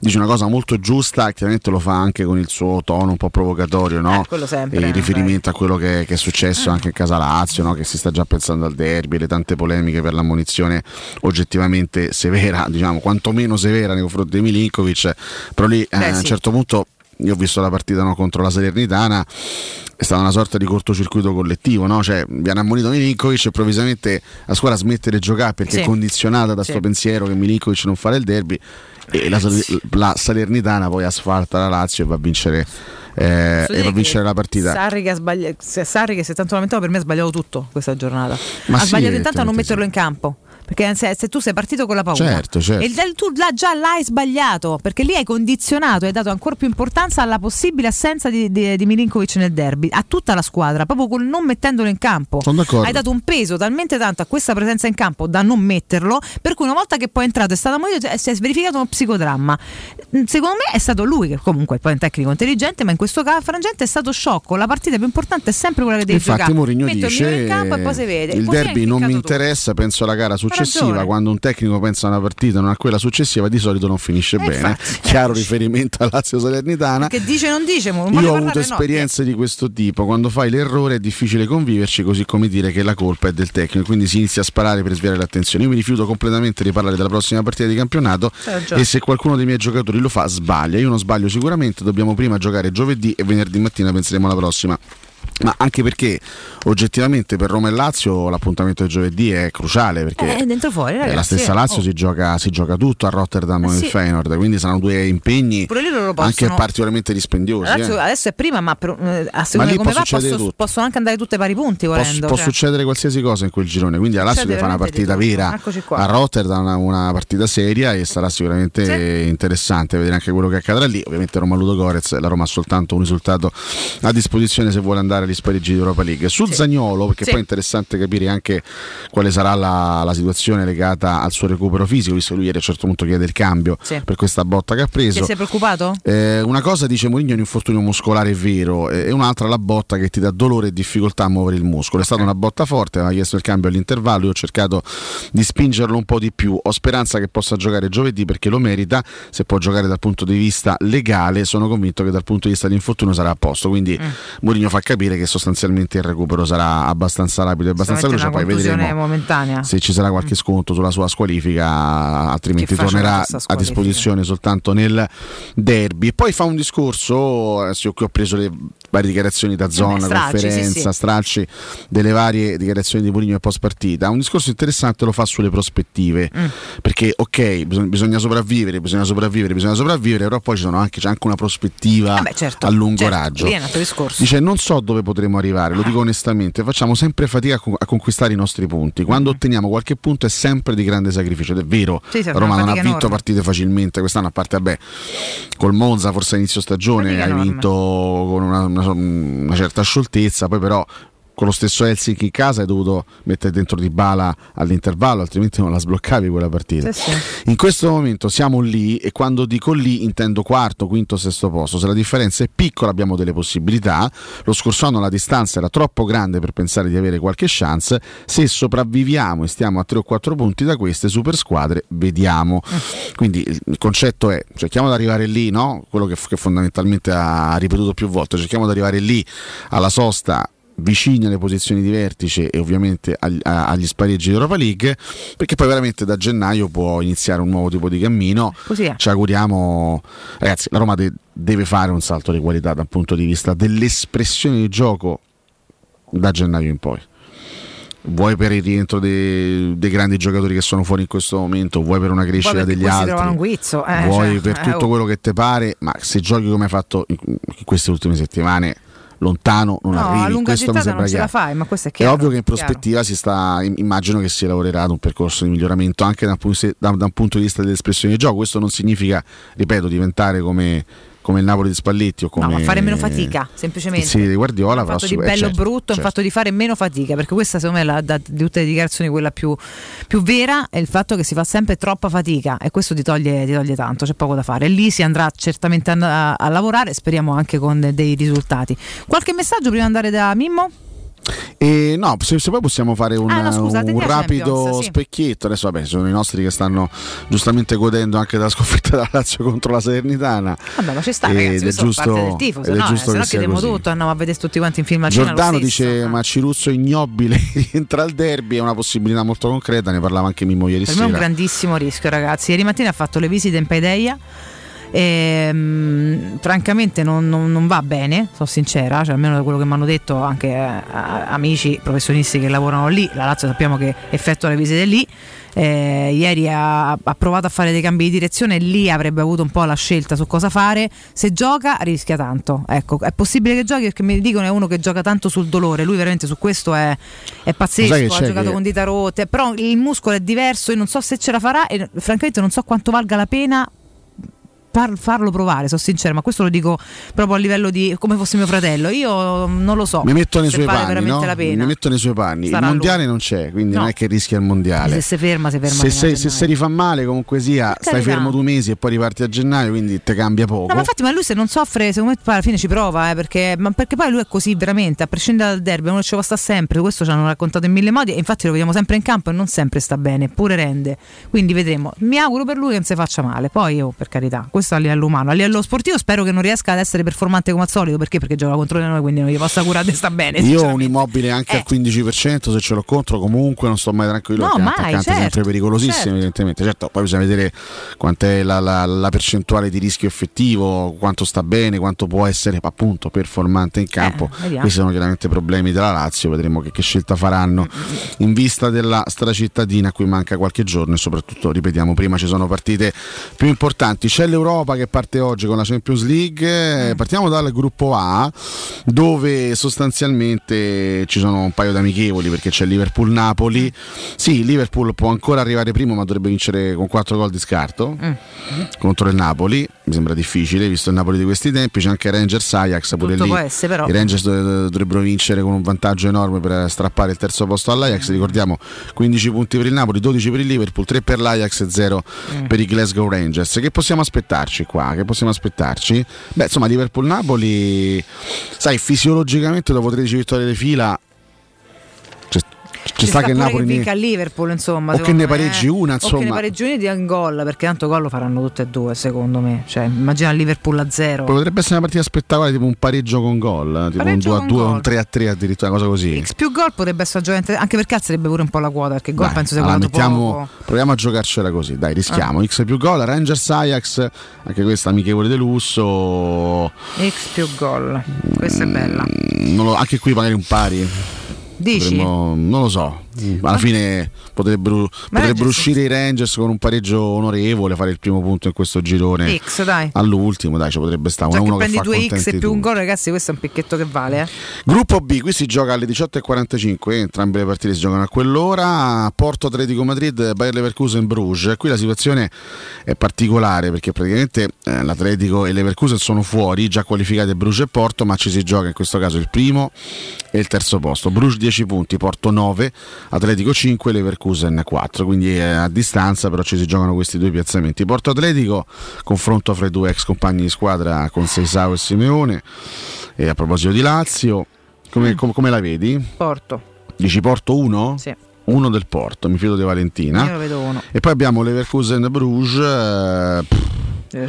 dice una cosa molto giusta, chiaramente lo fa anche con il suo tono un po' provocatorio, no? Eh, sempre, E eh, in riferimento a quello che, che è successo anche in casa Lazio, no? che si sta già pensando al derby, le tante polemiche per l'ammonizione oggettivamente severa, diciamo quantomeno severa nei confronti di Milinkovic, però lì eh, Beh, a un sì. certo punto io ho visto la partita no, contro la Salernitana è stata una sorta di cortocircuito collettivo, no? cioè viene ammonito Milinkovic e improvvisamente la squadra smette di giocare perché Sì. è condizionata da Sì. questo pensiero che Milinkovic non farà il derby e la, la Salernitana poi asfalta la Lazio e va a vincere, eh, e a vincere la partita. Sarri che, ha se- Sarri che si è tanto lamentato per me ha sbagliato tutto questa giornata. Ma ha sì, sbagliato intanto a non metterlo in campo. Perché se, se tu sei partito con la paura Certo, certo. e il- tu là, già l'hai sbagliato, perché lì hai condizionato, hai dato ancora più importanza alla possibile assenza di, di, di Milinkovic nel derby, a tutta la squadra, proprio col non mettendolo in campo. Sono d'accordo. Hai dato un peso talmente tanto a questa presenza in campo da non metterlo, per cui una volta che poi è entrato e è stato ammonito si è verificato uno psicodramma. Mm, Secondo me è stato lui, che comunque poi è un tecnico intelligente, ma in questo caso frangente è stato sciocco. La partita più importante è sempre quella che devi Infatti giocare. Mourinho il migliore dice in campo e poi si vede. il derby non mi tu. interessa, penso alla gara successiva, ragione. quando un tecnico pensa a una partita non a quella successiva di solito non finisce Eh, bene. infatti, Chiaro riferimento a Lazio Salernitana. Che dice non dice, non Io ho avuto no. esperienze di questo tipo, quando fai l'errore è difficile conviverci, così come dire che la colpa è del tecnico, quindi si inizia a sparare per sviare l'attenzione. Io mi rifiuto completamente di parlare della prossima partita di campionato ragione. e se qualcuno dei miei giocatori lo fa sbaglia. Io non sbaglio sicuramente, dobbiamo prima giocare giovedì e venerdì mattina penseremo alla prossima. Ma anche perché oggettivamente per Roma e Lazio l'appuntamento di giovedì è cruciale perché Eh, dentro fuori, eh, ragazzi. la stessa eh. Lazio Oh. si, gioca, si gioca tutto a Rotterdam Eh o nel sì. Feyenoord, quindi saranno due impegni lì anche particolarmente dispendiosi. La Lazio eh. adesso è prima, ma per- eh, a Ma seconda lì di come può va posso- possono anche andare tutte pari punti Può, volendo. può cioè. succedere qualsiasi cosa in quel girone, quindi la Lazio deve fare una partita vera a Rotterdam, una, una partita seria e sarà sicuramente interessante vedere anche quello che accadrà lì. Ovviamente Roma Ludo Gorez, la Roma ha soltanto un risultato a disposizione se vuole andare agli spareggi di Europa League. Su Zagnolo, perché Sì. poi è interessante capire anche quale sarà la, la situazione legata al suo recupero fisico, visto che lui ieri a un certo punto chiede il cambio Sì. per questa botta che ha preso. Ti sei preoccupato? Eh, una cosa dice Mourinho è un infortunio muscolare vero eh, e un'altra la botta che ti dà dolore e difficoltà a muovere il muscolo. È stata una botta forte, aveva chiesto il cambio all'intervallo, io ho cercato di spingerlo un po' di più. Ho speranza che possa giocare giovedì perché lo merita, se può giocare dal punto di vista legale, sono convinto che dal punto di vista dell'infortunio sarà a posto. Quindi Mm. Mourinho fa capire che sostanzialmente il recupero sarà abbastanza rapido e abbastanza veloce, poi vedremo momentanea. se ci sarà qualche sconto sulla sua squalifica, altrimenti tornerà questa a squalifica? disposizione soltanto nel derby. E poi fa un discorso, adesso io qui ho preso le varie dichiarazioni da zona, stralci, sì, conferenza, sì. stralci delle varie dichiarazioni di Mourinho e post partita. Un discorso interessante lo fa sulle prospettive, Mm. perché ok, bisogna, bisogna sopravvivere, bisogna sopravvivere, bisogna sopravvivere, però poi ci sono anche, c'è anche una prospettiva Eh beh, certo, a lungo certo, raggio. Dice non so dove potremo arrivare, lo dico onestamente, facciamo sempre fatica a, con- a conquistare i nostri punti. Quando otteniamo qualche punto è sempre di grande sacrificio, ed è vero. Sì, sì, Roma non ha vinto enorme. partite facilmente quest'anno, a parte vabbè, col Monza forse a inizio stagione Fatica hai enorme. vinto con una, una- una certa scioltezza, poi però con lo stesso Helsinki in casa hai dovuto mettere dentro di bala all'intervallo, altrimenti non la sbloccavi quella partita. Sì, sì. In questo momento siamo lì e quando dico lì intendo quarto, quinto, sesto posto. Se la differenza è piccola abbiamo delle possibilità. Lo scorso anno la distanza era troppo grande per pensare di avere qualche chance. Se sopravviviamo e stiamo a 3 o 4 punti da queste super squadre, vediamo. Quindi il concetto è cerchiamo di arrivare lì, no? quello che, che fondamentalmente ha ripetuto più volte, cerchiamo di arrivare lì alla sosta vicini alle posizioni di vertice e ovviamente agli, agli spareggi di Europa League perché poi veramente da gennaio può iniziare un nuovo tipo di cammino. Così ci auguriamo ragazzi la Roma de- deve fare un salto di qualità dal punto di vista dell'espressione di gioco da gennaio in poi. Vuoi per il rientro dei, dei grandi giocatori che sono fuori in questo momento? Vuoi per una crescita degli altri? guizzo. eh, vuoi cioè, per eh, tutto oh. quello che ti pare? Ma se giochi come hai fatto in queste ultime settimane lontano non No, a arrivi lunga questo mi sembra non ce la fai, ma questo è è chiaro. ovvio che in prospettiva si sta, im- immagino che si lavorerà ad un percorso di miglioramento anche da un punto di vista dell'espressione di gioco. Questo non significa, ripeto, diventare come, come il Napoli di Spalletti o come No, ma fare meno fatica, semplicemente. il City di Guardiola. un però fatto di eh, bello certo, brutto, certo. fatto di fare meno fatica, perché questa secondo me è la, da, di tutte le dichiarazioni quella più, più vera è il fatto che si fa sempre troppa fatica e questo ti toglie, ti toglie tanto, c'è poco da fare. E lì si andrà certamente a, a lavorare, speriamo anche con de- dei risultati. Qualche messaggio prima di andare da Mimmo? E no, se, se poi possiamo fare un, Ah, no, scusa, un rapido Champions, specchietto. Adesso, vabbè, sono i nostri che stanno giustamente godendo anche della sconfitta della Lazio contro la Salernitana. Vabbè, ma ci sta, Ed ragazzi, è questo giusto- parte del tifo, ed se è no, eh, se no chiediamo così. tutto, andiamo a vedere tutti quanti in film a Giordano stesso. dice: Ma Ciruzzo ignobile <laughs> rientra al derby, è una possibilità molto concreta. Ne parlava anche Mimmo ieri Per me è un sera. grandissimo rischio, ragazzi. Ieri mattina ha fatto le visite in Paideia Ehm, francamente non, non- non va bene, sono sincera, cioè almeno da quello che mi hanno detto anche eh, amici professionisti che lavorano lì, la Lazio sappiamo che effettua le visite lì. Eh, ieri ha, ha provato a fare dei cambi di direzione e lì avrebbe avuto un po' la scelta su cosa fare. Se gioca rischia tanto. Ecco, è possibile che giochi perché mi dicono è uno che gioca tanto sul dolore. Lui veramente su questo è, è pazzesco. Ha giocato che- con dita rotte. Però il muscolo è diverso. Io non so se ce la farà e francamente non so quanto valga la pena par- farlo provare, sono sincera, ma questo lo dico proprio a livello di come fosse mio fratello. Io non lo so. Mi metto nei suoi vale panni, no? Mi metto nei suoi panni. Sarà il mondiale non c'è, quindi non No. è che rischia il mondiale. Se si ferma, si ferma Se, se, se si rifà male, comunque sia, stai fermo due mesi e poi riparti a gennaio, quindi te cambia poco. No, ma infatti, ma lui se non soffre, secondo me poi alla fine ci prova, eh, perché, ma perché poi lui è così veramente, a prescindere dal derby, uno ci sta sempre, questo ci hanno raccontato in mille modi e infatti lo vediamo sempre in campo e non sempre sta bene, eppure rende. Quindi vedremo. Mi auguro per lui che non si faccia male. Poi io, per carità, questo a livello umano. A livello sportivo spero che non riesca ad essere performante come al solito, perché? Perché gioca contro di noi, quindi non gli possa curare sta bene. Io ho un immobile anche Eh. al 15%, se ce l'ho contro comunque non sto mai tranquillo, No, mai, l'attaccante è certo, sempre pericolosissimo certo. evidentemente. Certo, poi bisogna vedere quant'è la, la- la percentuale di rischio effettivo, quanto sta bene, quanto può essere appunto performante in campo. Eh. Questi sono chiaramente problemi della Lazio, vedremo che, che scelta faranno in vista della stracittadina a cui manca qualche giorno e soprattutto, ripetiamo, prima ci sono partite più importanti. C'è l'Europa che parte oggi con la Champions League, eh, partiamo dal gruppo A dove sostanzialmente ci sono un paio di amichevoli perché c'è Liverpool-Napoli. Sì, il Liverpool può ancora arrivare primo ma dovrebbe vincere con 4 gol di scarto contro il Napoli. Mi sembra difficile visto il Napoli di questi tempi. C'è anche Rangers Ajax pure Tutto lì. essere, però. I Rangers dov- dovrebbero vincere con un vantaggio enorme per strappare il terzo posto all'Ajax. Ricordiamo 15 punti per il Napoli, 12 per il Liverpool, 3 per l'Ajax e 0 Mm. per i Glasgow Rangers. Che possiamo aspettarci qua? Che possiamo aspettarci? Beh, insomma, Liverpool-Napoli, sai, fisiologicamente dopo 13 vittorie di fila. Ci, Ci sta che il Napoli che ne- vinca a Liverpool, insomma. O che ne pareggi una, O che insomma. ne pareggi una di gol, perché tanto gol lo faranno tutte e due, secondo me. Cioè, immagina Liverpool a zero. Potrebbe essere una partita spettacolare, tipo un pareggio con gol, eh, tipo un Pareggio 2 a con 2 o gol. un 3 a 3 addirittura, una cosa così. X più gol potrebbe essere giocante, anche perché alzerebbe pure un po' la quota, perché gol Dai, penso sia allora mettiamo- poco. proviamo a giocarcela così, dai, rischiamo. Ah. X più gol, Rangers Ajax, anche questa amichevole di lusso. X più gol. Questa è bella. Mm, lo- anche qui magari un pari. Dici? Potremmo- non lo so. Alla fine potrebbero, potrebbero uscire i Rangers con un pareggio onorevole, fare il primo punto in questo girone. X, dai. All'ultimo, dai, ci potrebbe stare Già uno, che prendi due X e più un gol, ragazzi, questo è un picchetto che vale. Eh. Gruppo B, qui si gioca alle 18.45, entrambe le partite si giocano a quell'ora. Porto Atletico Madrid, Bayer Leverkusen Bruges. Qui la situazione è particolare perché praticamente eh, l'Atletico e Leverkusen sono fuori, già qualificati Bruges e Porto, ma ci si gioca in questo caso il primo e il terzo posto. Bruges 10 punti, Porto 9, Atletico 5, Leverkusen 4, quindi è a distanza, però ci si giocano questi due piazzamenti. Porto Atletico, confronto fra i due ex compagni di squadra con Seisao e Simeone. E a proposito di Lazio, come, com- come la vedi? Porto. Dici Porto 1? Sì. Uno del Porto, mi fido di Valentina. Io lo vedo uno. E poi abbiamo Leverkusen Bruges. eh, pff,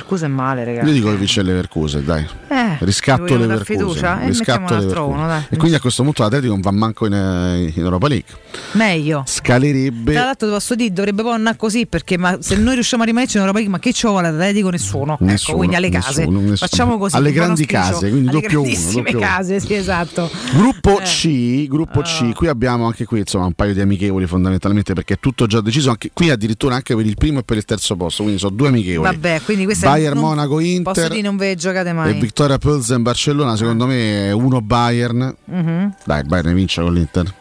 Scusa è male, ragazzi. io dico che vince il Leverkusen, dai. Eh, Riscatto Leverkusen. fiducia? E Riscatto Leverkusen. uno. E quindi a questo punto l'Atletico non va manco in, eh, in Europa League. Meglio. Scalerebbe. Tra l'altro, posso dire, dovrebbe poi andare così perché ma se noi riusciamo a rimanerci in Europa League, ma che ci vuole l'Atletico? Nessuno. Nessuno, ecco, quindi alle case. nessuno, nessuno. Facciamo così. Alle grandi case, quindi alle doppio uno, grandissime doppio case, sì, esatto. Gruppo Eh. C, gruppo C, qui abbiamo anche qui insomma un paio di amichevoli fondamentalmente perché è tutto già deciso, anche, qui addirittura anche per il primo e per il terzo posto, quindi sono due amichevoli. Vabbè, quindi questa Bayern non- Monaco Inter Posso dire non ve giocate e mai. Victoria Pilsen Barcellona, secondo me è uno Bayern. Mhm. Dai, il Bayern vince con l'Inter.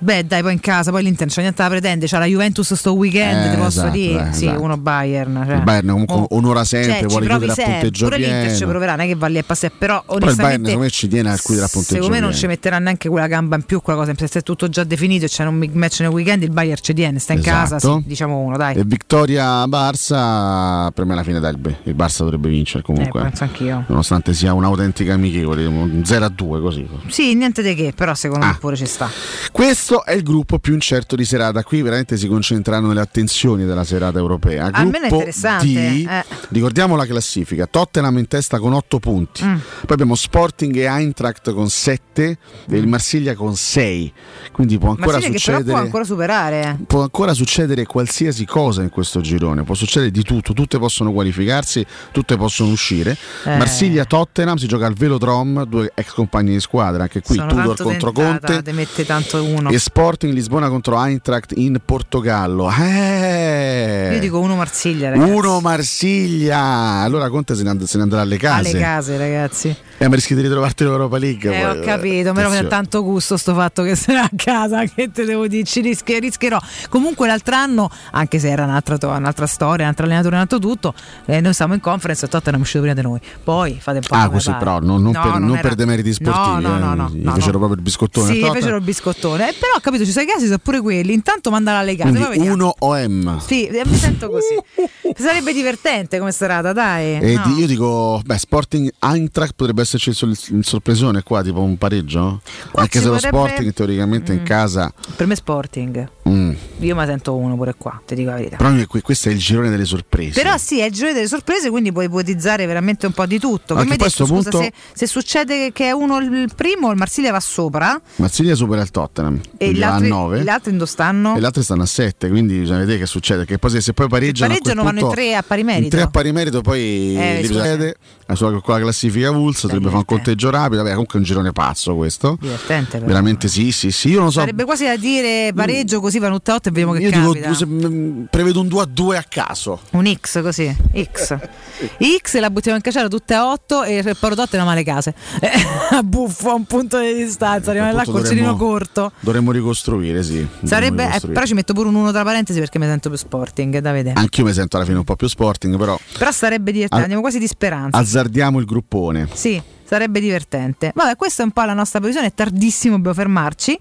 Beh, dai, poi in casa, poi l'Inter non c'è niente da pretendere. C'ha la Juventus sto weekend, Eh, ti posso esatto, dire. eh, sì, esatto. uno Bayern. Cioè. Il Bayern comunque Oh. onora sempre, Cioè, ci vuole chiudere a sempre. punteggio Pure l'Inter ci pieno. proverà, non è che va lì a passare, però Però il Bayern onestamente secondo me ci tiene a chiudere a punteggio secondo me non pieno. ci metterà neanche quella gamba in più, quella cosa, se è tutto già definito e c'è un big match nel weekend, il Bayern ci tiene, sta in casa, Esatto. sì, diciamo uno, dai. E Vittoria Barça, per me alla fine dai, il, Barça dovrebbe vincere comunque. Eh, penso anch'io. Nonostante sia un'autentica amichevole, un 0 a 2 così. Sì, niente di che, però secondo Ah. me pure ci sta. Questi Questo è il gruppo più incerto di serata. Qui veramente si concentreranno le attenzioni della serata europea. Almeno è Gruppo interessante, D, eh. ricordiamo la classifica: Tottenham in testa con 8 punti. Mm. Poi abbiamo Sporting e Eintracht con 7 e il Marsiglia con 6. Quindi può ancora Marsiglia che succedere. può ancora superare. eh. Può ancora succedere qualsiasi cosa in questo girone, può succedere di tutto, tutte possono qualificarsi, tutte possono uscire. Eh. Marsiglia-Tottenham si gioca al Velodrome, due ex compagni di squadra, anche qui Sono Tudor contro tentata, Conte. Te mette tanto uno. E Sporting Lisbona contro Eintracht in Portogallo. Eh. Io dico uno Marsiglia, ragazzi. Uno Marsiglia. Allora Conte se ne, and- se ne andrà alle case. Alle case, ragazzi. Eh, ma rischi di ritrovarti l'Europa League. Eh, poi, ho capito, però mi dà attenzione. tanto gusto sto fatto che sarà a casa, che te devo dire, ci rischio- rischierò. Comunque l'altro anno, anche se era un'altra, to- un'altra storia, un altro allenatore, un altro tutto, eh, noi siamo in conference e Tottenham è uscito prima di noi. Poi fate un po' Ah, così pare. però, non, non No, per, non era- per demeriti sportivi. No, no, no, eh, no, gli no, fecero no. proprio il biscottone. Sì, fecero il biscottone. Eh, però ho capito, ci sono i casi, sono pure quelli. Intanto mandala vediamo. 1 OM. Sì, eh, mi sento così. <laughs> Sarebbe divertente come serata, dai. E No. io dico, beh, Sporting Eintracht potrebbe esserci il, il sorpresone qua, tipo un pareggio. Anche ci se lo potrebbe- Sporting teoricamente in Mm. casa. Per me Sporting. Mm. Io mi sento uno pure qua, ti dico la verità. Però que- questo è il girone delle sorprese. Però sì, è il giro delle sorprese, quindi puoi ipotizzare veramente un po' di tutto. Come detto, scusa, punto- se, se succede che è uno il primo, il Marsiglia va sopra Marsiglia supera il Tottenham. e gli va a altri, 9. gli altri dove stanno? E gli altri stanno a 7, quindi bisogna vedere che succede. Che poi se, se poi pareggiano, quel pareggiano vanno in punto- tre a pari in merito. tre a pari merito, poi Eh, succede. La sua con la classifica Vulsa dovrebbe fare un conteggio rapido. Vabbè, comunque è un girone pazzo questo. Divertente però. Veramente sì, sì, sì. Io non so. Sarebbe quasi da dire pareggio così a 8 e vediamo che Io dico, capita. se- m- prevedo un 2 a 2 a caso. Un X così, X. <laughs> X la buttiamo in cacciara tutte a 8 e il Parototte non ha le case. <laughs> buffo, a un punto di distanza, rimane là col cerino corto. Dovremmo ricostruire, sì. Sarebbe, eh, ricostruire. però ci metto pure un 1 tra parentesi perché mi sento più sporting, da vedere. Anch'io mi sento alla fine un po' più sporting, però Però sarebbe divertente, Al- andiamo quasi di speranza. azzardiamo il gruppone. Sì, sarebbe divertente. Vabbè, questa è un po' la nostra previsione, è tardissimo, dobbiamo fermarci.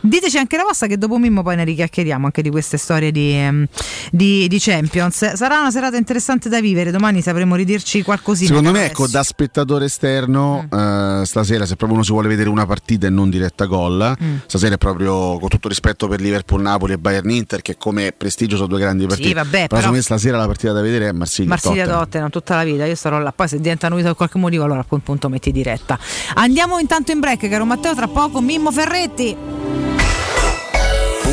Diteci anche la vostra che dopo Mimmo poi ne richiacchieriamo anche di queste storie di, ehm, di- di Champions. Sarà una serata interessante da vivere, domani sapremo ridirci qualcosina. Secondo me, Adesso. ecco, da spettatore esterno, Mm. eh, stasera, se proprio uno si vuole vedere una partita e non diretta gol, Mm. stasera è proprio con tutto rispetto per Liverpool, Napoli e Bayern Inter, che come prestigio sono due grandi partite. vabbè, però, però- stasera la partita da vedere è Marsiglia. Marsiglia Tottenham. Tottenham tutta la vita, io starò là, poi se diventa novità per qualche motivo allora a quel punto metti diretta. Andiamo intanto in break, caro Matteo, tra poco Mimmo Ferretti.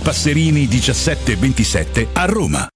Passerini 1727 a Roma.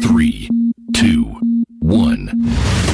3, 2, 1.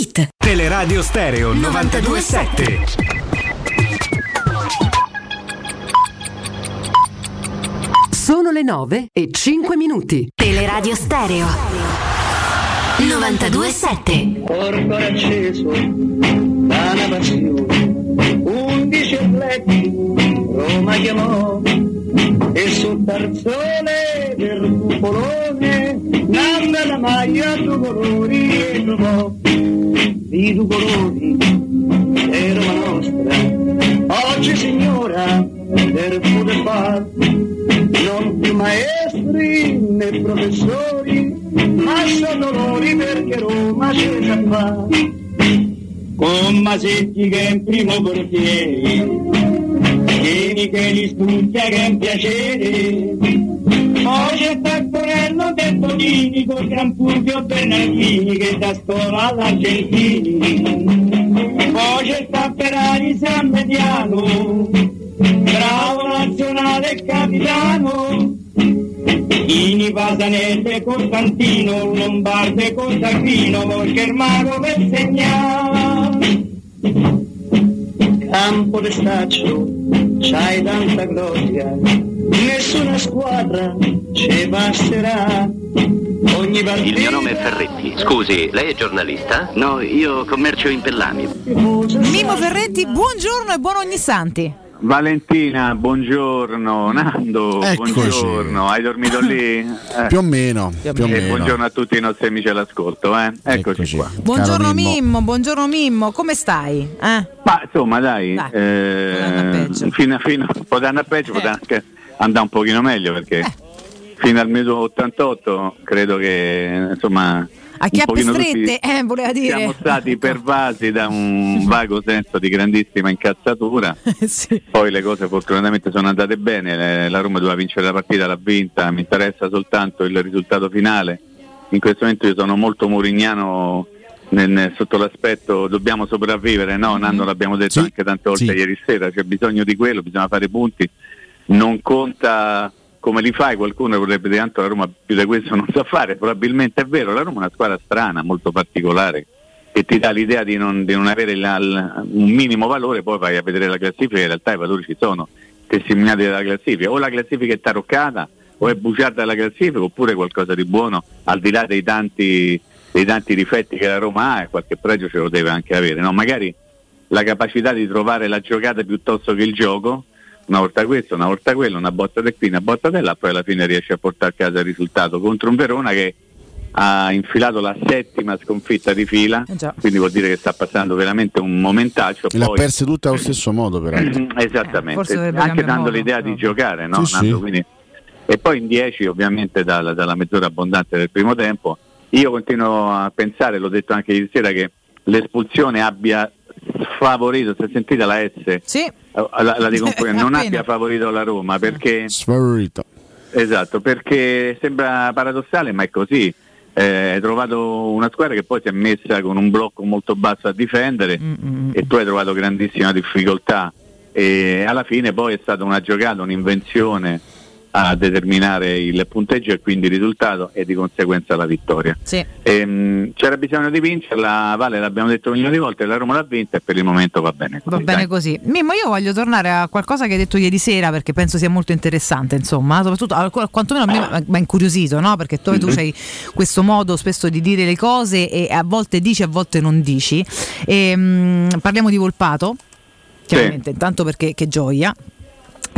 Teleradio Stereo 927. Sono le 9 e 5 minuti. Teleradio Stereo 927. Corpo acceso da una passione, undici atleti Roma chiamò e sul tarzone del cupolone nanda la maglia due colori e trovò di due colori Roma nostra. Oggi signora del poter far non più maestri né professori ma sono loro perché Roma c'è già fa con Masetti che è in primo portiere Vieni che li studia che è un piacere. Poi c'è Taccorello del Tonini con Gran Fulvio Bernardini che da scuola all'Argentini. Poi c'è Tapperari San Mediano bravo nazionale capitano. Ini Pasanese Costantino Lombarde Costantino mago per segnare campo de staccio c'hai tanta gloria nessuna squadra ci basterà ogni partita Il mio nome è Ferretti. Scusi, lei è giornalista? No, io commercio in pellami. Mimo Ferretti, buongiorno e buon ogni santi. Valentina, buongiorno. Nando, Eccoci. buongiorno. Hai dormito lì? <laughs> Eh. Più o meno, E più o meno. buongiorno a tutti i nostri amici all'ascolto. Eh. Eccoci, qua. Buongiorno Mimmo. buongiorno Mimmo, come stai? Eh? Ma insomma, dai, eh, fino, a, fino, potranno a peggio, potranno anche andare un pochino meglio perché Eh. fino al minuto 88 credo che insomma A chiappe tutti strette, eh, voleva dire. siamo stati pervasi da un <laughs> vago senso di grandissima incazzatura. <laughs> Poi le cose fortunatamente sono andate bene, la Roma doveva vincere la partita, l'ha vinta, mi interessa soltanto il risultato finale. In questo momento io sono molto murignano nel- sotto l'aspetto dobbiamo sopravvivere, no? Nando l'abbiamo detto anche tante volte sì. ieri sera, c'è bisogno di quello, bisogna fare punti, non conta come li fai, qualcuno vorrebbe dire tanto la Roma più di questo non sa fare, probabilmente è vero, la Roma è una squadra strana, molto particolare, che ti dà l'idea di non, di non avere la- la- un minimo valore, poi vai a vedere la classifica, in realtà i valori ci sono, testimoniati dalla classifica, o la classifica è taroccata o è bugiata la classifica oppure qualcosa di buono, al di là dei tanti, dei tanti difetti che la Roma ha e qualche pregio ce lo deve anche avere, no? magari la capacità di trovare la giocata piuttosto che il gioco, una volta questo, una volta quello, una botta di qui, una botta di là, poi alla fine riesce a portare a casa il risultato contro un Verona che ha infilato la settima sconfitta di fila, quindi vuol dire che sta passando veramente un momentaccio. E le ha poi- perse tutte allo stesso modo, peraltro. Esattamente, forse dovrebbe anche cambiare dando modo, l'idea di giocare, no? Sì, Nando? sì. Quindi- e poi in 10 ovviamente dalla, dalla mezz'ora abbondante del primo tempo. Io continuo a pensare, l'ho detto anche ieri sera, che l'espulsione abbia favorito, si è sentita la S? Sì. Eh, La, la dico po', <laughs> non abbia favorito la Roma perché Sfavorito. esatto, perché sembra paradossale, ma è così. Eh, hai trovato una squadra che poi si è messa con un blocco molto basso a difendere e tu hai trovato grandissima difficoltà e alla fine poi è stata una giocata, un'invenzione a determinare il punteggio e quindi il risultato e di conseguenza la vittoria. Sì. Ehm, c'era bisogno di vincerla, Vale l'abbiamo detto un milione di volte, la Roma l'ha vinta e per il momento va bene. Va bene così. Mimmo, io voglio tornare a qualcosa che hai detto ieri sera perché penso sia molto interessante, insomma, soprattutto quantomeno a me mi ha incuriosito, no? Perché tu, tu Mhm. hai questo modo spesso di dire le cose e a volte dici, a volte non dici. E, mm, parliamo di Volpato, chiaramente, intanto perché che gioia.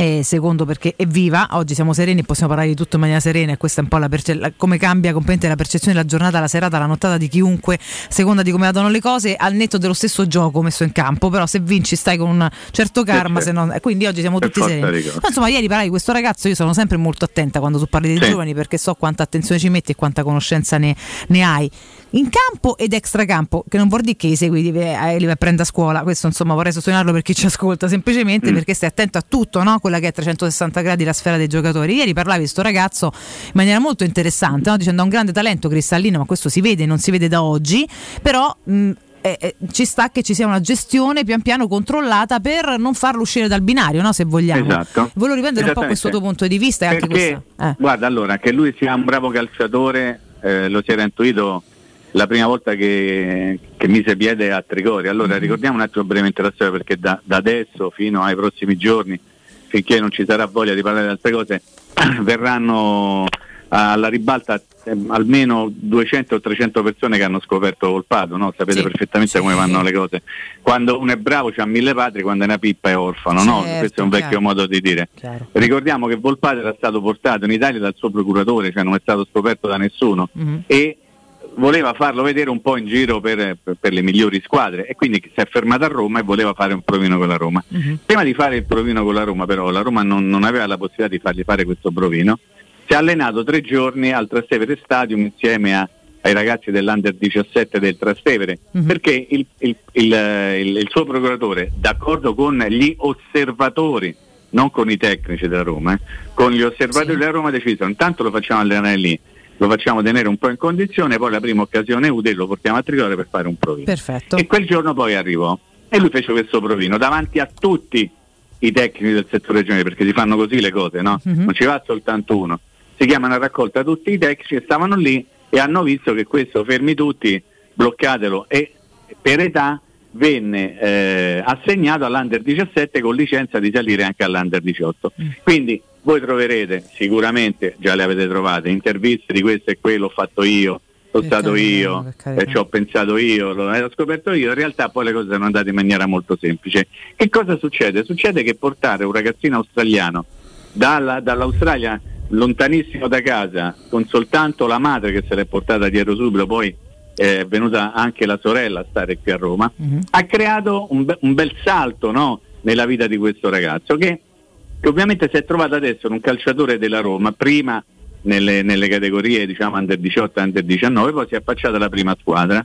E secondo perché è viva, oggi siamo sereni e possiamo parlare di tutto in maniera serena e questa è un po' la perce- la- come cambia completamente la percezione della giornata, la serata, la nottata di chiunque, seconda di come vadano le cose, al netto dello stesso gioco messo in campo, però se vinci stai con un certo karma, se no, quindi oggi siamo tutti sereni. Ma insomma ieri parlavi di questo ragazzo, io sono sempre molto attenta quando tu parli dei Sì. giovani perché so quanta attenzione ci metti e quanta conoscenza ne, ne hai. In campo ed extracampo, che non vuol dire che li segui, li vai a prendere a scuola, questo insomma vorrei sottolinearlo per chi ci ascolta, semplicemente Mm. perché stai attento a tutto, no? quella che è a 360 gradi la sfera dei giocatori. Ieri parlavi di sto ragazzo in maniera molto interessante, no? dicendo ha un grande talento cristallino, ma questo si vede, non si vede da oggi, però... mh, eh, eh, ci sta che ci sia una gestione pian piano controllata per non farlo uscire dal binario, no? se vogliamo. Esatto. Volevo riprendere un po' questo tuo punto di vista e anche Perché, questa. eh. guarda, allora, che lui sia un bravo calciatore, eh, lo si era intuito la prima volta che, che mise piede a Trigori. Allora, Mm-hmm. ricordiamo un attimo brevemente la storia, perché da, da adesso fino ai prossimi giorni, finché non ci sarà voglia di parlare di altre cose, <clears throat> verranno alla ribalta eh, almeno 200 o 300 persone che hanno scoperto Volpato, no? sapete Sì. perfettamente come vanno le cose. Quando uno è bravo c'ha mille padri, quando è una pippa è orfano, no? Certo, questo è un vecchio chiaro. modo di dire. Chiaro. Ricordiamo che Volpato era stato portato in Italia dal suo procuratore, cioè non è stato scoperto da nessuno Mhm. e voleva farlo vedere un po' in giro per, per- per le migliori squadre e quindi si è fermato a Roma e voleva fare un provino con la Roma. Prima di fare il provino con la Roma però la Roma non, non aveva la possibilità di fargli fare questo provino, si è allenato tre giorni al Trastevere Stadium insieme a- ai ragazzi dell'Under 17 del Trastevere perché il, il- il, il- suo procuratore, d'accordo con gli osservatori, non con i tecnici della Roma, eh, con gli osservatori della Roma decisero intanto lo facciamo allenare lì, lo facciamo tenere un po' in condizione, poi la prima occasione utile lo portiamo a Tricolore per fare un provino. Perfetto. E quel giorno poi arrivò e lui fece questo provino davanti a tutti i tecnici del settore regionale, perché si fanno così le cose, no? Mhm. Non ci va soltanto uno. Si chiamano a raccolta tutti i tecnici che stavano lì e hanno visto che questo fermi tutti, bloccatelo e per età venne eh, assegnato all'Under 17 con licenza di salire anche all'Under 18. Quindi voi troverete sicuramente, già le avete trovate, interviste di questo e quello ho fatto io, sono stato io, e ci ho pensato io, l'ho l'ho scoperto io, in realtà poi le cose sono andate in maniera molto semplice. Che cosa succede? Succede che portare un ragazzino australiano dalla- dall'Australia lontanissimo da casa, con soltanto la madre che se l'è portata dietro subito, poi è venuta anche la sorella a stare qui a Roma, ha creato un, be- un bel salto no, nella vita di questo ragazzo che, che ovviamente si è trovato adesso in un calciatore della Roma, prima nelle, nelle categorie diciamo under 18 under 19, poi si è affacciato alla prima squadra.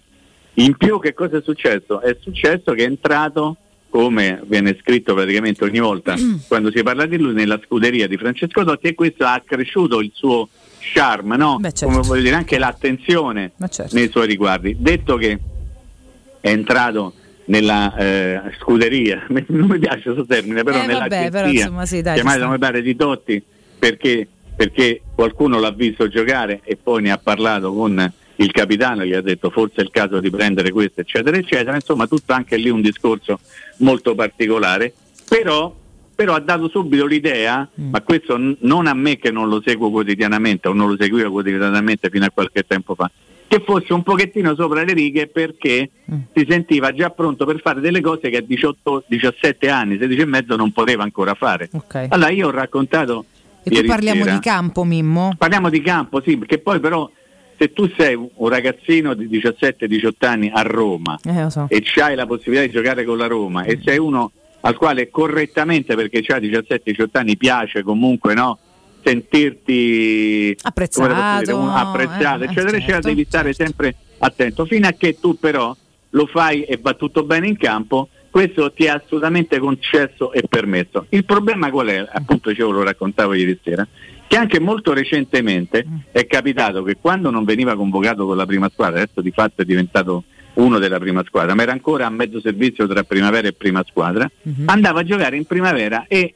In più che cosa è successo? È successo che è entrato, come viene scritto praticamente ogni volta quando si parla di lui, nella scuderia di Francesco Totti e questo ha accresciuto il suo charme, no? come voglio dire anche l'attenzione certo. nei suoi riguardi. Detto che è entrato nella eh, scuderia, <laughs> non mi piace questo termine, però Eh, nella insomma, sì, chiamata come pare di Totti, perché, perché qualcuno l'ha visto giocare e poi ne ha parlato con il capitano, gli ha detto forse è il caso di prendere questo, eccetera, eccetera. Insomma, tutto anche lì un discorso molto particolare, però, però ha dato subito l'idea, ma questo n- non a me che non lo seguo quotidianamente o non lo seguivo quotidianamente fino a qualche tempo fa, che fosse un pochettino sopra le righe perché si sentiva già pronto per fare delle cose che a 18, 17 anni, 16 e mezzo non poteva ancora fare. Ok. Allora io ho raccontato... E ieri parliamo sera- di campo, Mimmo? Parliamo di campo, sì, perché poi però se tu sei un ragazzino di 17-18 anni a Roma Eh, so. e c'hai la possibilità di giocare con la Roma e sei uno al quale correttamente perché c'ha 17-18 anni piace comunque no? Sentirti Apprezzato, dire, un- apprezzato eh, eccetera eccetera certo, devi stare sempre attento. Fino a che tu però lo fai e va tutto bene in campo questo ti è assolutamente concesso e permesso. Il problema qual è? appunto ce lo raccontavo ieri sera che anche molto recentemente è capitato che quando non veniva convocato con la prima squadra, adesso di fatto è diventato uno della prima squadra, ma era ancora a mezzo servizio tra primavera e prima squadra, andava a giocare in primavera e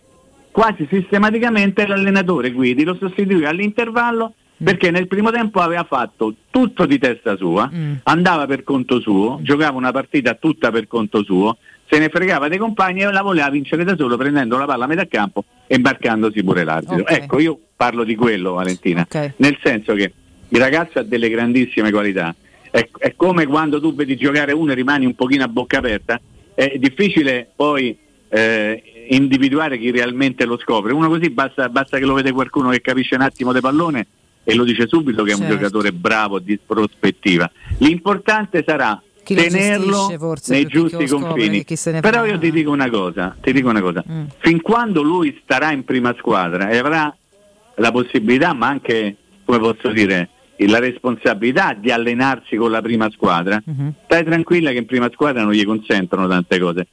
quasi sistematicamente l'allenatore Guidi lo sostituiva all'intervallo perché nel primo tempo aveva fatto tutto di testa sua, andava per conto suo, giocava una partita tutta per conto suo, se ne fregava dei compagni e la voleva vincere da solo prendendo la palla a metà campo e imbarcandosi pure l'arbitro. Ok. Ecco, io parlo di quello Valentina, Ok. nel senso che il ragazzo ha delle grandissime qualità. È, è come quando tu vedi giocare uno e rimani un pochino a bocca aperta, è difficile poi eh, individuare chi realmente lo scopre. Uno così basta, basta che lo vede qualcuno che capisce un attimo di pallone e lo dice subito che è un Certo. giocatore bravo di prospettiva. L'importante sarà Chi lo tenerlo forse, nei giusti confini. Però io ti dico una cosa, ti dico una cosa. Mm. fin quando lui starà in prima squadra e avrà la possibilità, ma anche, come posso dire, la responsabilità di allenarsi con la prima squadra, Mhm. stai tranquilla che in prima squadra non gli consentono tante cose.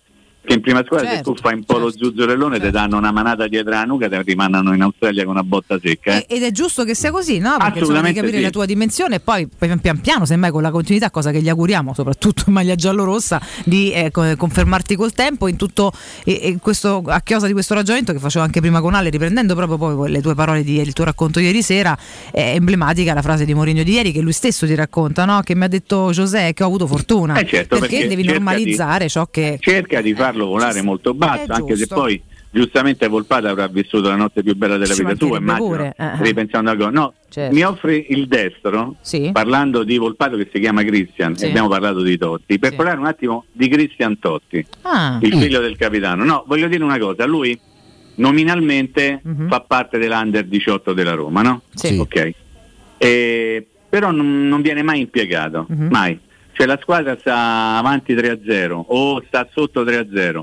Che in prima squadra Certo, se tu fai un po' lo zuzzurellone ti danno una manata dietro la nuca e ti rimandano in Australia con una botta secca. eh. Ed è giusto che sia così, no? Perché insomma, devi capire sì. la tua dimensione e poi pian pian piano, semmai con la continuità, cosa che gli auguriamo, soprattutto in maglia giallo-rossa, di eh, co- confermarti col tempo in tutto e, e questo, a chiosa di questo ragionamento che facevo anche prima con Ale, riprendendo proprio poi le tue parole di il tuo racconto di ieri sera, è emblematica la frase di Mourinho di ieri che lui stesso ti racconta, no? Che mi ha detto José che ho avuto fortuna. Eh certo, perché, perché devi normalizzare ciò che cerca di farlo volare molto basso, anche se poi giustamente Volpata avrà vissuto la notte più bella della Ci vita sua, mancherebbe immagino, pure, eh, eh. ripensando a cosa. No, Certo. mi offre il destro, parlando di Volpato che si chiama Christian, Sì. abbiamo parlato di Totti, per parlare un attimo di Christian Totti, Ah. il figlio del capitano. No, voglio dire una cosa, lui nominalmente Mhm. fa parte dell'Under 18 della Roma, no? Sì. Ok. E- però non, non viene mai impiegato, Mhm. mai. Cioè la squadra sta avanti 3-0 o sta sotto 3-0,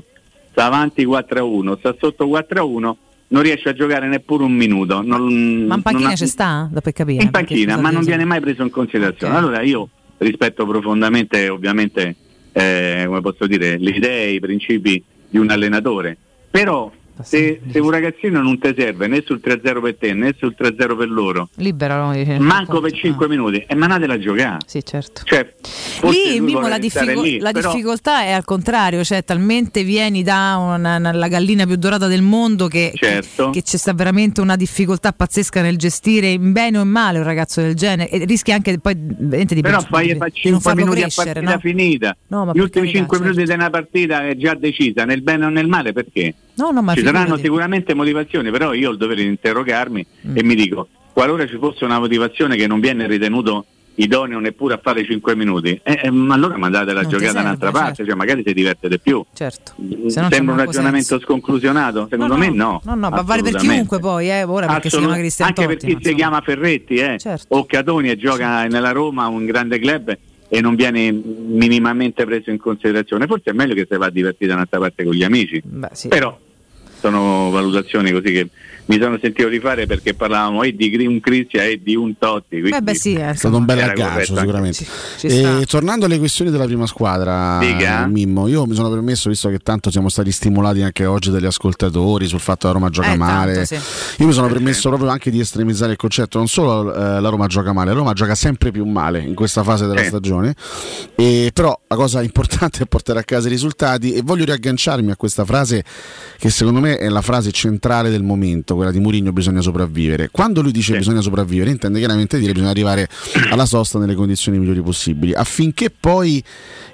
sta avanti 4-1, sta sotto 4-1, non riesce a giocare neppure un minuto. non- Ma in panchina ha- ci sta? Da per capire. in panchina, ma non viene mai preso in considerazione. Ok. Allora io rispetto profondamente, ovviamente, eh, come posso dire, le idee, i principi di un allenatore. Però se, se un ragazzino non ti serve né sul 3-0 per te né sul 3-0 per loro, Libero, no? Dice- manco per 5 minuti, e mandatela a giocare. Sì, certo. Cioè, Lì vuole la, diffico- lì, la però- difficoltà è al contrario, cioè talmente vieni da una- una- la gallina più dorata del mondo che, Certo. che c'è sta veramente una difficoltà pazzesca nel gestire in bene o in male un ragazzo del genere e rischi anche poi di, Però fai, di- fai di non 5 farlo minuti a partita no? finita. No, Gli ultimi carità, 5 minuti di una partita è già decisa, nel bene o nel male, perché? No, no, ci saranno sicuramente motivazioni, però io ho il dovere di interrogarmi Mm. e mi dico, qualora ci fosse una motivazione che non viene ritenuto idoneo neppure a fare 5 minuti, eh, eh, allora mandatela a Non serve, un'altra parte, certo. cioè magari si diverte di più. Certo. Mm, Se no Sembra un ragionamento senso. sconclusionato? Secondo me no. No, no, ma vale per chiunque poi, eh, ora perché si chiama Assolut- Cristian anche per Totti, chi ma si chiama Ferretti eh, Certo. o Catoni e gioca nella Roma, un grande club e non viene minimamente preso in considerazione. Forse è meglio che si va a divertire da un'altra parte con gli amici. Però sono valutazioni così che mi sono sentito di fare perché parlavamo e di un Cristian e di un Totti. quindi Eh beh, sì, eh, È stato un bel aggancio sicuramente. ci E tornando alle questioni della prima squadra, Dica. Mimmo, io mi sono permesso, visto che tanto siamo stati stimolati anche oggi dagli ascoltatori sul fatto che la Roma gioca Eh, male, tanto, sì. io mi sono permesso proprio anche di estremizzare il concetto, non solo eh, la Roma gioca male, la Roma gioca sempre più male in questa fase della Sì. stagione, e, però la cosa importante è portare a casa i risultati e voglio riagganciarmi a questa frase che secondo me è la frase centrale del momento, quella di Mourinho bisogna sopravvivere. Quando lui dice bisogna sopravvivere intende chiaramente dire bisogna arrivare <clears throat> alla sosta nelle condizioni migliori possibili affinché poi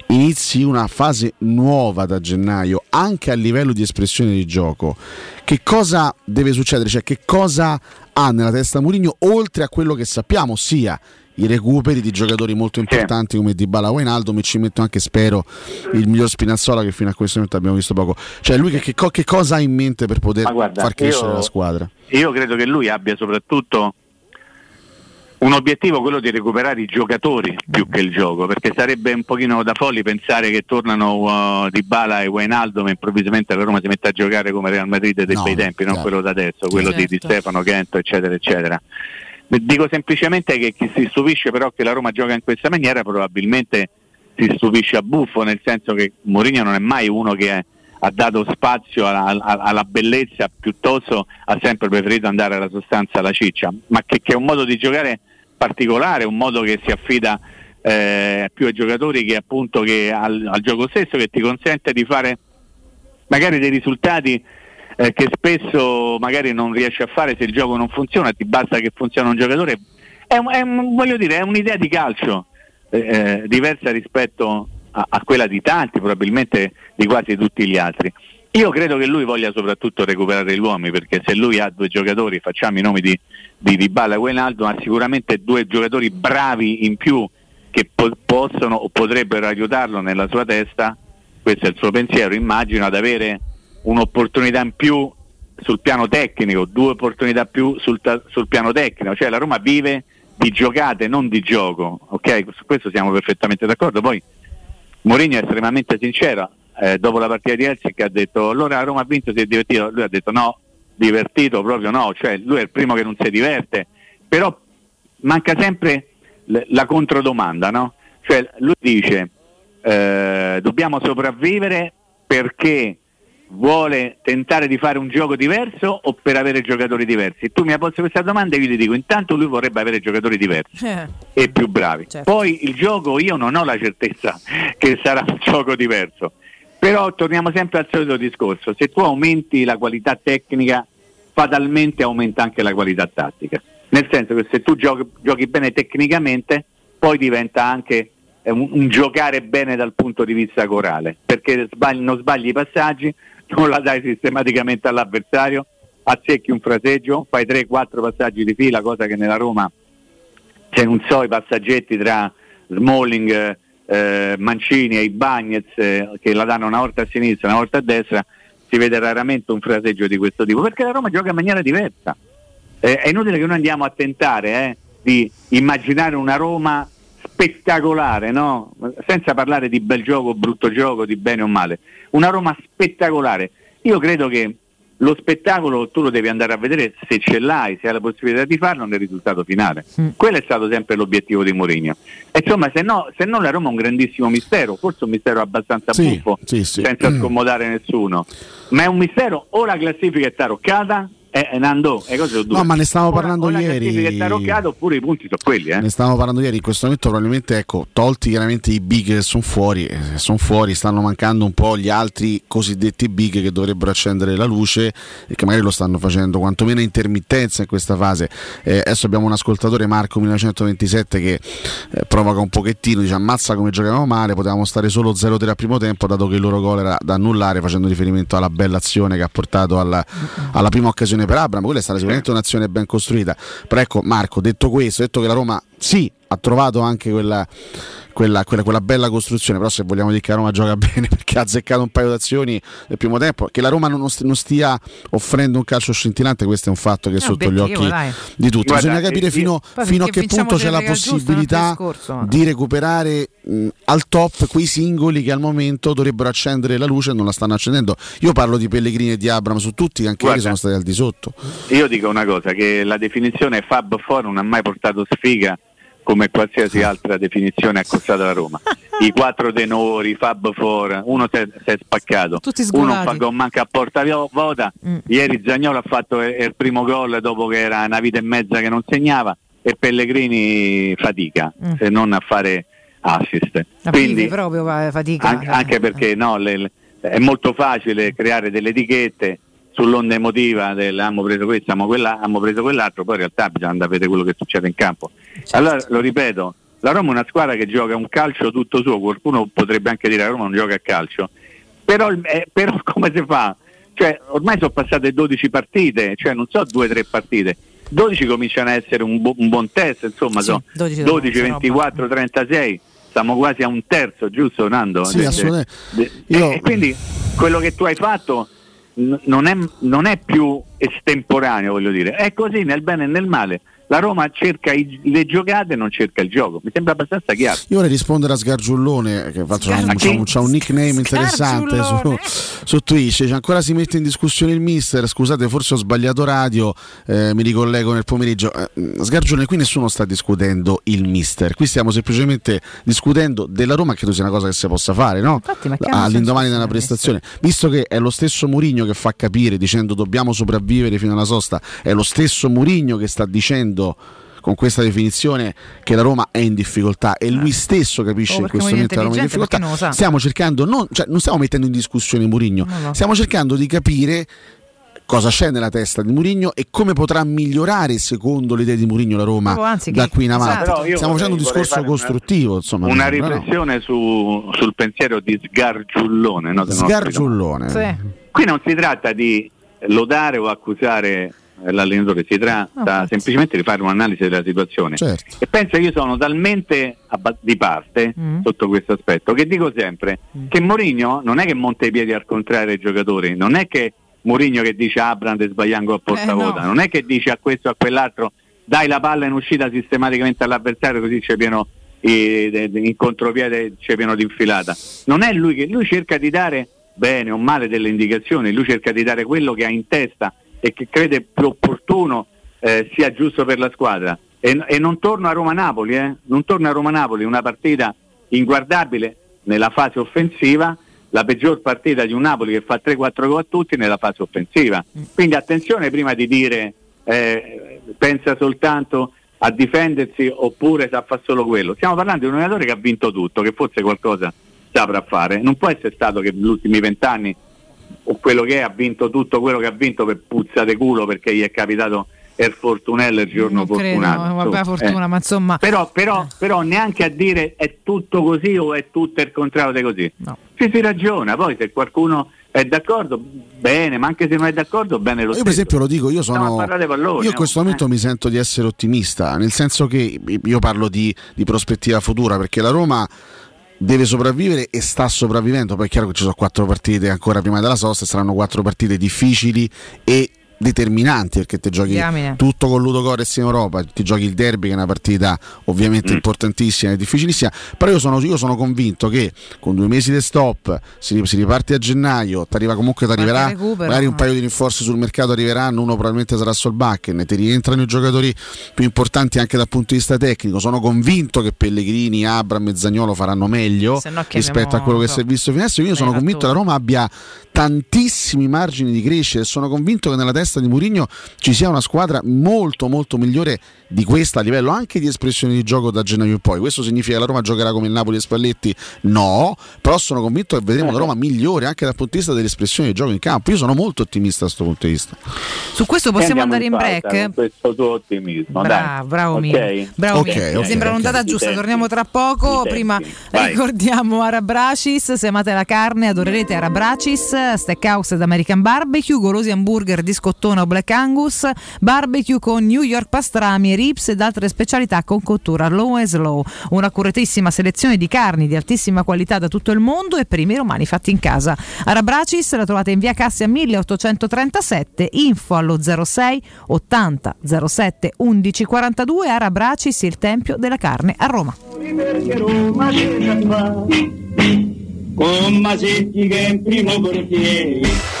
inizi una fase nuova da gennaio anche a livello di espressione di gioco. Che cosa deve succedere? Cioè che cosa ha nella testa Mourinho oltre a quello che sappiamo sia i recuperi di giocatori molto importanti come Dybala o Wijnaldum e ci metto anche spero il miglior Spinazzola che fino a questo momento abbiamo visto poco cioè lui che, che che cosa ha in mente per poter Ma guarda, far crescere io- la squadra Io credo che lui abbia soprattutto un obiettivo, quello di recuperare i giocatori più che il gioco, perché sarebbe un pochino da folli pensare che tornano uh, Dybala e Wijnaldum e improvvisamente la Roma si mette a giocare come Real Madrid dei No, bei tempi, non chiaro. quello da adesso, quello di, di Certo. Stefano, Kento, eccetera, eccetera. Dico semplicemente che chi si stupisce però che la Roma gioca in questa maniera probabilmente si stupisce a buffo, nel senso che Mourinho non è mai uno che ha dato spazio alla, alla- alla bellezza piuttosto ha sempre preferito andare alla sostanza, alla ciccia, ma che, che è un modo di giocare particolare, un modo che si affida eh, più ai giocatori che appunto che al, al gioco stesso, che ti consente di fare magari dei risultati eh, che spesso magari non riesci a fare se il gioco non funziona, ti basta che funziona un giocatore. È, è voglio dire, è un'idea di calcio eh, eh, diversa rispetto a, a quella di tanti, probabilmente di quasi tutti gli altri. Io credo che lui voglia soprattutto recuperare gli uomini, perché se lui ha due giocatori, facciamo i nomi di, di Dybala e Wijnaldum, ha sicuramente due giocatori bravi in più che po- possono o potrebbero aiutarlo nella sua testa, questo è il suo pensiero, immagino, ad avere un'opportunità in più sul piano tecnico, due opportunità più sul, sul piano tecnico, cioè la Roma vive di giocate, non di gioco, ok? Su questo siamo perfettamente d'accordo. Poi Mourinho è estremamente sincero, eh, dopo la partita di Helsinki ha detto allora la Roma ha vinto, si è divertito, lui ha detto no, divertito proprio no, cioè lui è il primo che non si diverte, però manca sempre l- la controdomanda, no? Cioè lui dice eh, dobbiamo sopravvivere perché vuole tentare di fare un gioco diverso o per avere giocatori diversi? Tu mi hai posto questa domanda e io ti dico intanto lui vorrebbe avere giocatori diversi e più bravi. Poi il gioco io non ho la certezza <laughs> che sarà un gioco diverso. Però torniamo sempre al solito discorso, se tu aumenti la qualità tecnica fatalmente aumenta anche la qualità tattica. Nel senso che se tu giochi, giochi bene tecnicamente poi diventa anche eh, un, un giocare bene dal punto di vista corale, perché sbagli- non sbagli i passaggi, non la dai sistematicamente all'avversario, azzecchi un fraseggio, fai 3-4 passaggi di fila, cosa che nella Roma se non so i passaggetti tra Smalling, eh, Mancini e i Bagnez eh, che la danno una volta a sinistra e una volta a destra, si vede raramente un fraseggio di questo tipo, perché la Roma gioca in maniera diversa. Eh, è inutile che noi andiamo a tentare eh, di immaginare una Roma spettacolare, no? senza parlare di bel gioco, brutto gioco, di bene o male. Una Roma spettacolare. Io credo che lo spettacolo tu lo devi andare a vedere se ce l'hai, se hai la possibilità di farlo nel risultato finale. Quello è stato sempre l'obiettivo di Mourinho. Insomma, se no, se no la Roma è un grandissimo mistero, forse un mistero abbastanza Sì, buffo, sì, sì. senza scomodare nessuno. Ma è un mistero, o la classifica è taroccata, e e Nando, e due. No, ma ne stavamo parlando o la ieri. classifica è taroccata oppure i punti sono quelli, eh. Ne stavamo parlando ieri, in questo momento probabilmente ecco, tolti chiaramente i big che sono fuori, eh, sono fuori stanno mancando un po' gli altri cosiddetti big che dovrebbero accendere la luce e che magari lo stanno facendo quantomeno intermittenza in questa fase. Eh, adesso abbiamo un ascoltatore Marco 1927 che eh, provoca un pochettino, dice ammazza come giocavamo male, potevamo stare solo 0-3 al primo tempo dato che il loro gol era da annullare facendo riferimento alla bella azione che ha portato alla, alla prima occasione per Abram, quella è stata sicuramente un'azione ben costruita. Però ecco Marco, detto questo, detto che la Roma sì, ha trovato anche quella, quella, quella- quella bella costruzione, però se vogliamo dire che la Roma gioca <laughs> bene perché ha azzeccato un paio d'azioni nel primo tempo, che la Roma non, non stia offrendo un calcio scintillante, questo è un fatto che è sotto gli occhi dai. di tutti. Guarda, Bisogna capire io- fino, Poi fino a che punto c'è la possibilità discorso, ma- di recuperare mh, al top quei singoli che al momento dovrebbero accendere la luce e non la stanno accendendo. Io parlo di Pellegrini e di Abram su tutti, che anche ieri Guarda. sono stati al di sotto. Io dico una cosa, che la definizione Fab Four non ha mai portato sfiga come qualsiasi <laughs> altra definizione accostata alla Roma. I quattro tenori, Fab Four, uno si è, spaccato, Tutti uno fa gol manca a porta vuota, Mm. ieri Zagnolo ha fatto il il primo gol dopo che era una vita e mezza che non segnava e Pellegrini fatica, Mm. se non a fare assist. La Quindi, proprio fa- fatica. an- anche perché no, le- le- è molto facile creare delle etichette sull'onda emotiva del abbiamo preso questo, abbiamo, quella- abbiamo preso quell'altro, poi in realtà bisogna andare a vedere quello che succede in campo. Certo. Allora lo ripeto, la Roma è una squadra che gioca un calcio tutto suo, qualcuno potrebbe anche dire che la Roma non gioca a calcio, però, eh, però <laughs> come si fa? Cioè, ormai sono passate 12 partite, cioè non so 2-3 partite. 12 cominciano a essere un, bu- un buon test, insomma, Sì, sono 12 12, sono 24, 36, siamo quasi a un terzo, giusto Nando? Sì, De- assolutamente. de- Io- E quindi quello che tu hai fatto non è, non è più estemporaneo, voglio dire, è così nel bene e nel male. La Roma cerca i- le giocate e non cerca il gioco. Mi sembra abbastanza chiaro. Io vorrei rispondere a Sgargiullone, che faccio un, c'ha un- c'ha un nickname interessante su, su Twitch. Cioè, ancora si mette in discussione il mister. Scusate, forse ho sbagliato radio, eh, mi ricollego nel pomeriggio. Eh, Sgargiullone, qui nessuno sta discutendo il mister, qui stiamo semplicemente discutendo della Roma, credo sia una cosa che si possa fare, no? hanno All'indomani della prestazione, visto che è lo stesso Murigno che fa capire dicendo dobbiamo sopravvivere fino alla sosta, è lo stesso Murigno che sta dicendo con questa definizione che la Roma è in difficoltà e lui stesso capisce Oh, in questo momento la Roma è in difficoltà. Stiamo cercando, non, cioè, non stiamo mettendo in discussione Murigno, No, no. stiamo cercando di capire cosa c'è nella testa di Murigno e come potrà migliorare secondo le idee di Murigno la Roma Oh, anzi, da qui in avanti. esatto. Stiamo facendo un discorso fare una- costruttivo, insomma. Una no, no. riflessione su- sul pensiero di Sgargiullone. no? Sgargiullone. capito. Qui non si tratta di lodare o accusare eh, l'allenatore, si tratta semplicemente di fare un'analisi della situazione. Certo. E penso che io sono talmente abba- di parte Mm. sotto questo aspetto che dico sempre che Mourinho non è che monta i piedi al contrario ai giocatori, non è che Mourinho che dice a Brand e sbagliando a portavoce, no. non è che dice a questo o a quell'altro dai la palla in uscita sistematicamente all'avversario così c'è pieno eh, in contropiede c'è pieno di infilata. Non è lui che lui cerca di dare bene o male delle indicazioni, lui cerca di dare quello che ha in testa e che crede più opportuno eh, sia giusto per la squadra. E, e non torno a Roma-Napoli, eh? non torno a Roma-Napoli, una partita inguardabile nella fase offensiva, la peggior partita di un Napoli che fa 3-4 gol a tutti nella fase offensiva. Quindi attenzione prima di dire eh, pensa soltanto a difendersi oppure sa fare solo quello. Stiamo parlando di un allenatore che ha vinto tutto, che forse qualcosa saprà fare. Non può essere stato che negli ultimi vent'anni o quello che è ha vinto tutto quello che ha vinto per puzza de culo perché gli è capitato il fortunello il giorno Non credo, fortunato. vabbè, Insomma, fortuna, eh. ma insomma. Però, però, però neanche a dire è tutto così o è tutto il contrario di così. Ci si ragiona, poi se qualcuno è d'accordo, bene, ma anche se non è d'accordo, bene lo Io stesso. per esempio lo dico, io sono pallone, io in no? questo momento mi sento di essere ottimista, nel senso che io parlo di, di prospettiva futura, perché la Roma deve sopravvivere e sta sopravvivendo, poi è chiaro che ci sono quattro partite ancora prima della sosta, saranno quattro partite difficili e determinanti perché ti giochi Diamine. tutto con Ludogorets in Europa, ti giochi il derby che è una partita ovviamente importantissima e difficilissima, però io sono, io sono convinto che con due mesi di stop si, si riparte a gennaio, ti arriva comunque ti arriverà magari un eh. paio di rinforzi sul mercato arriveranno, uno probabilmente sarà Solbakken, ti rientrano i giocatori più importanti anche dal punto di vista tecnico, sono convinto che Pellegrini, Abram e Zagnolo faranno meglio no rispetto a quello che si è visto fino adesso, io sono convinto che la Roma abbia tantissimi margini di crescere. E sono convinto che nella testa di Mourinho ci sia una squadra molto molto migliore di questa a livello anche di espressione di gioco da gennaio in poi. Questo significa che la Roma giocherà come il Napoli e Spalletti? No, però sono convinto che vedremo una Roma migliore anche dal punto di vista dell'espressione di gioco in campo. Io sono molto ottimista da questo punto di vista. Su questo possiamo andare in break? questo tuo ottimismo. Bra- dai. bravo Ok? Mino, bravo Ok, Mino. ok, Mi sembra I giusta, tempi. torniamo tra poco. Prima Vai. ricordiamo Arabracis, se amate la carne adorerete Arabracis, Steakhouse ed American Barbecue, golosi hamburger di scottona o Black Angus, barbecue con New York pastrami, ribs ed altre specialità con cottura low and slow. Un'accuratissima selezione di carni di altissima qualità da tutto il mondo e primi romani fatti in casa. Arabracis la trovate in via Cassia 1837, info allo 06 80 07 11 42, Arabracis il tempio della carne a Roma. con Masetti che è in primo portiere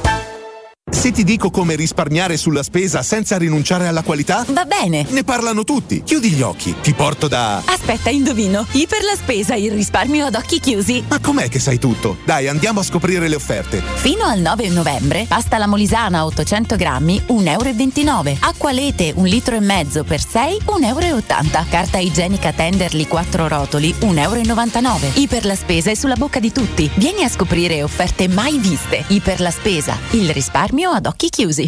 Se ti dico come risparmiare sulla spesa senza rinunciare alla qualità? Va bene. Ne parlano tutti. Chiudi gli occhi. Ti porto da. Aspetta, indovino. Iper la spesa, il risparmio ad occhi chiusi. Ma com'è che sai tutto? Dai, andiamo a scoprire le offerte. Fino al 9 novembre, pasta alla molisana 800 grammi, 1,29 euro. Acqua lete, un litro e mezzo per 6, 1,80 euro. Carta igienica Tenderly 4 rotoli, 1,99 euro. Iper la spesa è sulla bocca di tutti. Vieni a scoprire offerte mai viste. Iper la spesa, il risparmio ad occhi chiusi.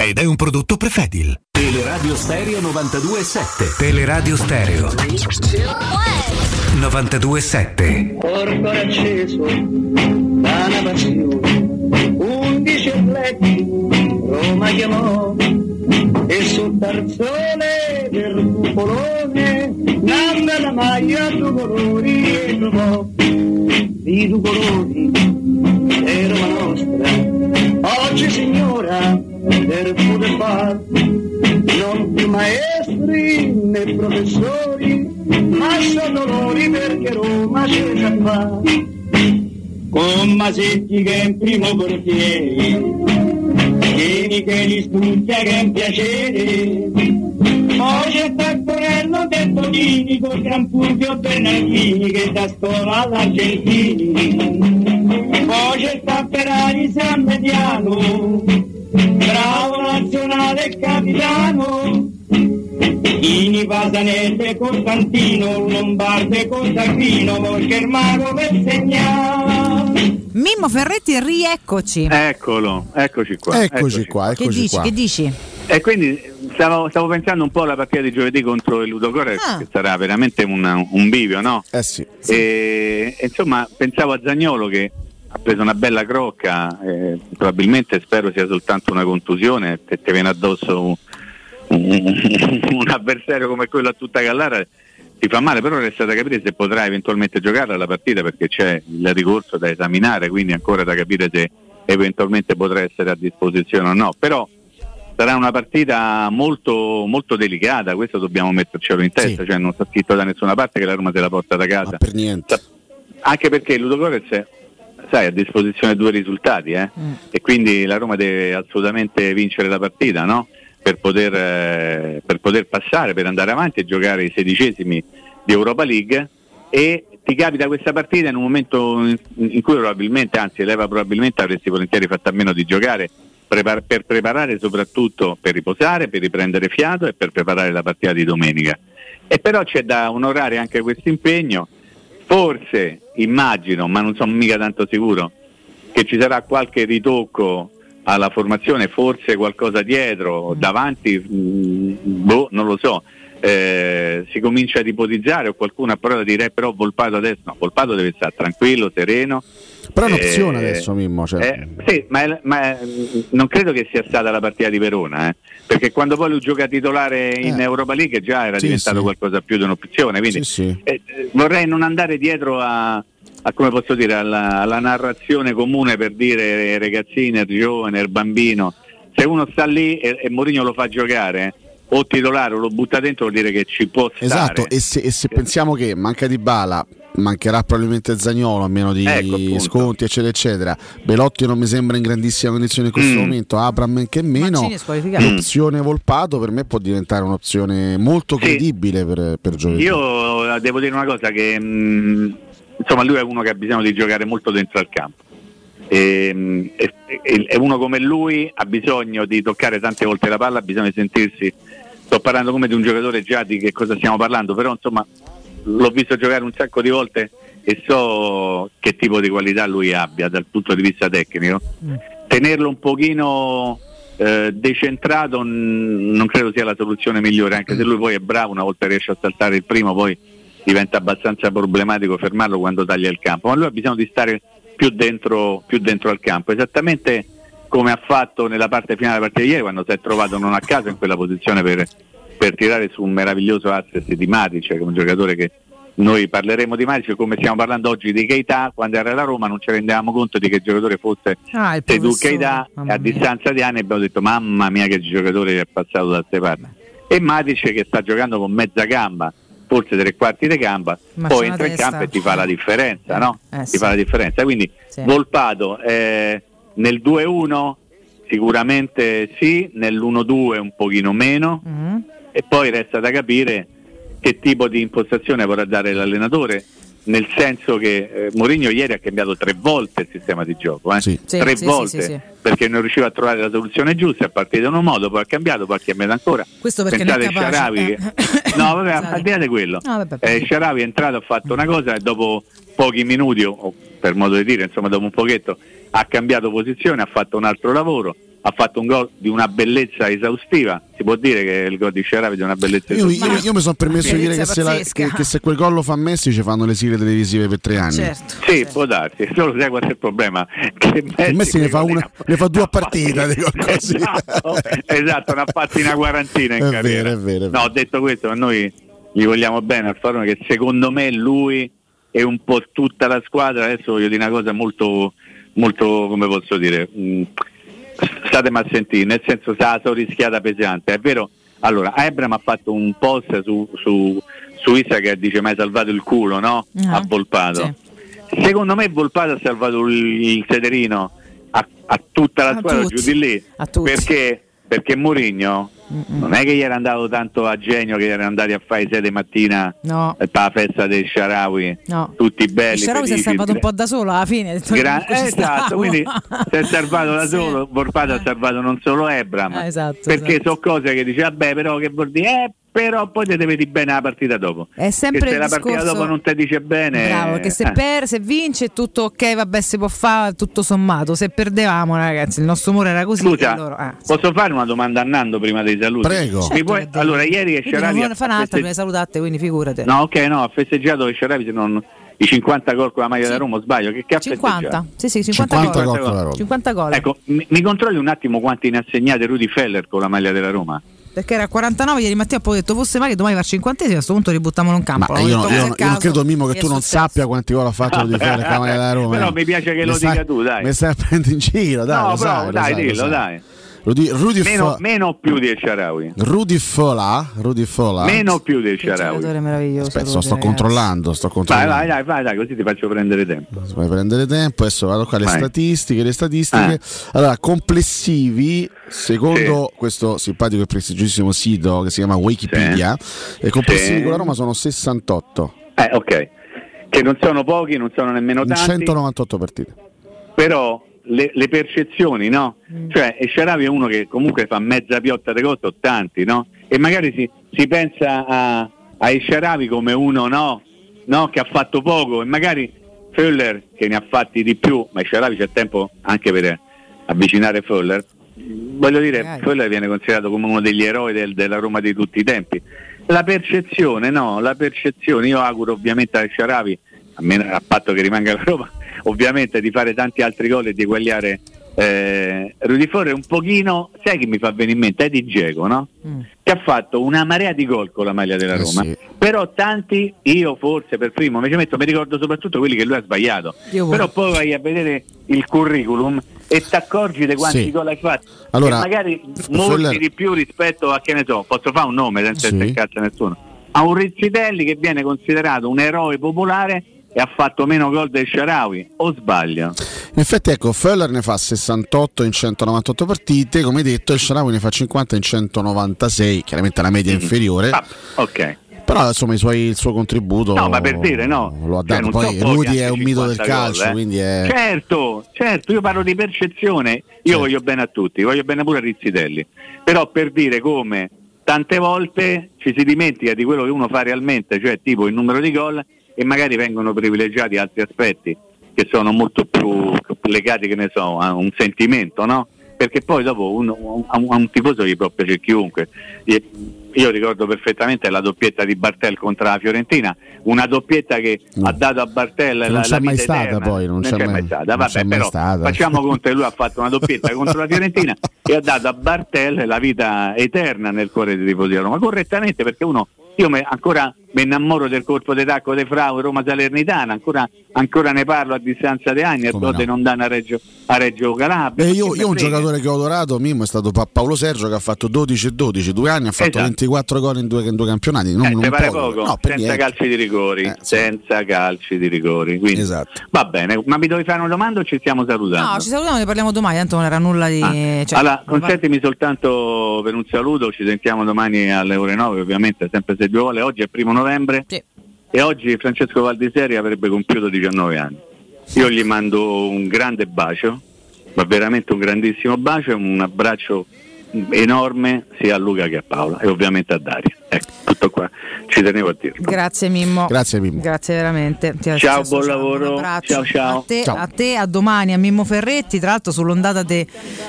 ed è un prodotto Prefedil. Teleradio Stereo 92.7 Teleradio Stereo. 92.7 Porco acceso da una passione, undici atleti Roma chiamò e sul tarzone del cupolone nanda la maglia due colori e trovò. Di due colori e Roma nostra. Oggi signora del football non più maestri né professori ma sono dolori perché Roma c'è già fa con Masetti che è in primo portiere che li studia che è un piacere. Poi c'è Taccorello del Tonini con Gran Fulvio Bernardini che da scuola all'Argentini. Poi c'è Tapperari San Mediano bravo nazionale capitano Ini Pasanese Costantino Lombarde Cosagrino Volchermano per segnare Mimmo Ferretti, rieccoci. Eccolo, eccoci qua. Eccoci qua, che dici? Che dici? E quindi stavo, stavo pensando un po' alla partita di giovedì contro il Ludocore, Ah. che sarà veramente un, un bivio, no? Eh sì. E, e insomma, pensavo a Zagnolo che ha preso una bella crocca, eh, probabilmente spero sia soltanto una contusione, te, te viene addosso un, un- un avversario come quello a tutta Gallara ti fa male, però resta da capire se potrà eventualmente giocare la partita perché c'è il ricorso da esaminare, quindi ancora da capire se eventualmente potrà essere a disposizione o no. Però sarà una partita molto, molto delicata, questo dobbiamo mettercelo in testa, cioè non sta scritto da nessuna parte che la Roma se la porta da casa. per niente. Anche perché il Ludogorets sai, a disposizione due risultati eh? e quindi la Roma deve assolutamente vincere la partita no? per, poter, eh, per poter passare, per andare avanti e giocare i sedicesimi di Europa League e ti capita questa partita in un momento in, in cui probabilmente, anzi leva probabilmente avresti volentieri fatto a meno di giocare prepar- per preparare soprattutto per riposare, per riprendere fiato e per preparare la partita di domenica. E però c'è da onorare anche questo impegno, forse immagino, ma non sono mica tanto sicuro, che ci sarà qualche ritocco alla formazione, forse qualcosa dietro, davanti, mh, boh, non lo so. Eh, si comincia ad ipotizzare o qualcuno a dire "Eh, però Volpato adesso no, Volpato deve stare tranquillo, sereno Però è un'opzione Eh, adesso, Mimmo. Cioè. eh, sì, ma, ma non credo che sia stata la partita di Verona, eh, perché quando poi lui gioca titolare in Europa League già era Sì, diventato sì. qualcosa più di un'opzione. Quindi eh, eh, vorrei non andare dietro a, a, come posso dire, alla, alla narrazione comune per dire eh, ragazzino, il giovane, il bambino. Se uno sta lì e, e Mourinho lo fa giocare, o titolare o lo butta dentro, vuol dire che ci può stare. Esatto, e se, e se pensiamo che manca di bala, mancherà probabilmente Zagnolo a meno di Ecco, sconti, eccetera, eccetera. Belotti non mi sembra in grandissima condizione in questo Mm. momento, Abram che meno. Squalificato. L'opzione Volpato per me può diventare un'opzione molto credibile per, per giovedì. Io eh, devo dire una cosa che mh, insomma lui è uno che ha bisogno di giocare molto dentro al campo. E, mh, e- e- e uno come lui ha bisogno di toccare tante volte la palla, ha bisogno di sentirsi. Sto parlando come di un giocatore già di che cosa stiamo parlando, però insomma l'ho visto giocare un sacco di volte e so che tipo di qualità lui abbia dal punto di vista tecnico. Tenerlo un pochino eh, decentrato n- non credo sia la soluzione migliore, anche se lui poi è bravo, una volta riesce a saltare il primo poi diventa abbastanza problematico fermarlo quando taglia il campo, ma lui ha bisogno di stare più dentro, più dentro al campo, esattamente come ha fatto nella parte finale della partita di ieri quando si è trovato non a caso in quella posizione per, per tirare su un meraviglioso assist di Matic, che è un giocatore che noi parleremo di Matic come stiamo parlando oggi di Keita, quando era alla Roma non ci rendevamo conto di che giocatore fosse Ah, professore, Keita a distanza di anni abbiamo detto mamma mia che giocatore è passato da queste parti e Matic che sta giocando con mezza gamba forse tre quarti di gamba Ma poi entra in campo e ti fa la differenza no? Eh, ti sì. fa la differenza quindi Sì. Volpato eh, nel 2-1 sicuramente sì nell'1-2 un pochino meno Mm. e poi resta da capire che tipo di impostazione vorrà dare l'allenatore nel senso che eh, Mourinho ieri ha cambiato tre volte il sistema di gioco eh? Sì, tre sì, volte sì, sì, sì. perché non riusciva a trovare la soluzione giusta è partito in un modo poi ha cambiato poi ha cambiato ancora Questo perché pensate non è capace. Sharawi che... no vabbè <laughs> al di là di quello vabbè, eh, Sharawi è entrato ha fatto una cosa e dopo pochi minuti o- o per modo di dire insomma dopo un pochetto ha cambiato posizione ha fatto un altro lavoro ha fatto un gol di una bellezza esaustiva si può dire che il gol di Sharawi è di una bellezza Io, esaustiva io- io mi sono permesso di dire che se, la- che- che se quel gol lo fa Messi ci fanno le sigle televisive per tre anni. Certo. Sì, può darsi, <laughs> solo sai qual è il problema? Che Messi, Messi, ne, fa una, ne fa due a partita esatto, esatto, ne ha fatti una quarantina in È carriera. vero, è vero, è No, ho detto questo, noi gli vogliamo bene al Farone che secondo me lui e un po' tutta la squadra, adesso voglio dire una cosa molto, molto come posso dire, mh, state a sentire, nel senso se la sono rischiata pesante, è vero? Allora, Abram ha fatto un post su, su, su Instagram che dice mai salvato il culo, no? Ah, a Volpato. Secondo me Volpato ha salvato il, sederino a, a tutta la A squadra tutti. giù di lì perché, perché Mourinho non è che gli era andato tanto a genio che erano andati a fare sede mattina No. per la festa dei Sharawi No. tutti belli Il Sharawi si è salvato un po' da solo alla fine. Gra- "Comunque ci esatto, stavo". quindi si è salvato da <laughs> solo, Borpato ha salvato non solo Ebram, Eh, esatto, perché esatto. sono cose che dice vabbè però che vuol dire, eh, però poi te ne vedi bene la partita dopo. È sempre che se la partita dopo non ti dice bene... Bravo, perché se, eh. per, se vince è tutto ok, vabbè, si può fare tutto sommato. Se perdevamo, ragazzi, il nostro umore era così. Scusa, loro- ah, posso fare una domanda a Nando prima dei saluti? Prego. Mi puoi- allora, ieri che Sharawi non ha fa un'altra prima di salutate, quindi figurate. No, ok, no, ha festeggiato che se non, i 50 gol con la maglia della Roma, o sbaglio? Che, che ha 50, festeggiato? sì sì, 50, 50 gol. gol con la Roma. 50 gol. Ecco, mi, mi controlli un attimo quanti ne ha segnate Rudy Feller con la maglia della Roma? Perché era a 49 ieri mattina, poi ho detto fosse mai che domani va al 50 a questo punto ributtamolo in campo. Io, detto io- per io non credo Mimmo che tu non successo. sappia quanti gol ha fatto di fare la maglia della <laughs> Roma. Però eh. mi piace che lo dica tu, dai. Mi stai <laughs> prendendo in giro, dai. no, lo però sai, lo dai, sai, lo dillo, sai. dai. Rudy, Rudy, Meno, Fo- meno più di El Sharawi. Rudy Fola, Rudy Fola. Meno più di El Sharawi. Giocatore meraviglioso. Aspetta, sto, Rudy, sto ragazzi. controllando, sto Vai, controllando. vai, dai, vai, dai, così ti faccio prendere tempo. Vuoi prendere tempo? Adesso vado qua le Vai. statistiche, le statistiche. Eh. Allora, complessivi, secondo questo simpatico e prestigiosissimo sito che si chiama Wikipedia, e complessivi Sì. con la Roma sono 68 Eh, ok. Che non sono pochi, non sono nemmeno tanti. 198 partite. però le, le percezioni, no? Cioè, e Sharawi è uno che comunque fa mezza piotta di cose, o tanti, no? E magari si, si pensa a, a Sharawi come uno, no? No? Che ha fatto poco, e magari Föller che ne ha fatti di più, ma Sharawi c'è tempo anche per avvicinare Föller. Voglio dire, Föller viene considerato come uno degli eroi del- della Roma di tutti i tempi. La percezione, no? La percezione, io auguro ovviamente a Sharawi, a, meno, a patto che rimanga la Roma, ovviamente di fare tanti altri gol e di eguagliare eh, Rudy Forre un pochino, sai che mi fa venire in mente? Eddie Dzeko, no? Che ha fatto una marea di gol con la maglia della Eh Roma, sì. però tanti, io forse per primo, mi metto, mi ricordo soprattutto quelli che lui ha sbagliato, Io però poi vai a vedere il curriculum e ti accorgi di quanti Sì. gol hai fatto, Allora, e magari molti Föller- di più rispetto a che ne so, posso fare un nome senza Sì. sì. cazzo nessuno, a un Rizzitelli che viene considerato un eroe popolare e ha fatto meno gol del Sharawi, o sbaglio? In effetti, ecco, Föller ne fa 68 in 198 partite, come detto, il Sharawi ne fa 50 in 196, chiaramente la media inferiore. Ah, ok. Però insomma suoi- il suo contributo No, ma per dire no. lo ha Cioè, dato. non Poi so Rudy è un mito del 50 calcio, gol, eh. quindi è. Certo, certo, io parlo di percezione, io voglio bene a tutti, voglio bene pure a Rizzitelli, però per dire come tante volte ci si dimentica di quello che uno fa realmente, cioè tipo il numero di gol e magari vengono privilegiati altri aspetti che sono molto più legati, che ne so, a un sentimento, no? Perché poi dopo uno, a, un, a un tifoso gli può piacere chiunque. Io ricordo perfettamente la doppietta di Bartel contro la Fiorentina, una doppietta che ha dato a Bartel Che la, non c'è la mai vita stata eterna. poi, non c'è mai- stata. non Vabbè, c'è mai però stata. facciamo conto che lui ha fatto una doppietta contro la Fiorentina e ha dato a Bartel la vita eterna nel cuore dei tifosi di Roma, correttamente perché uno io me- ancora mi innamoro del colpo di tacco dei Frau Roma Salernitana, ancora, ancora ne parlo a distanza di anni e Come so no. di non dare a Reggio, a Reggio Calabria. Eh, io, io un giocatore che ho adorato, Mimmo, è stato Pa- Paolo Sergio che ha fatto 12 e 12, due anni, ha fatto Esatto. 24 gol in due, in due campionati. Non, Eh, non pare poco. poco? No, per senza niente. calci di rigori, Eh, sì. senza calci di rigori. Quindi, Esatto. Va bene, ma mi devi fare una domanda o ci stiamo salutando? No, ci salutiamo, ne parliamo domani, tanto non era nulla di... cioè, Ah. allora, consentimi soltanto per un saluto, ci sentiamo domani alle ore 9, ovviamente sempre se Dio vuole. Oggi è primo novembre e oggi Francesco Valdiseri avrebbe compiuto 19 anni. Io gli mando un grande bacio, ma veramente un grandissimo bacio e un abbraccio enorme sia a Luca che a Paola e ovviamente a Daria. Ecco, tutto qua, ci tenevo a dirlo. Grazie Mimmo. Grazie Mimmo. Grazie veramente. Ti Ciao, buon lavoro. Ciao, ciao. A te, Ciao. a te, a domani, a Mimmo Ferretti. Tra l'altro sull'ondata de-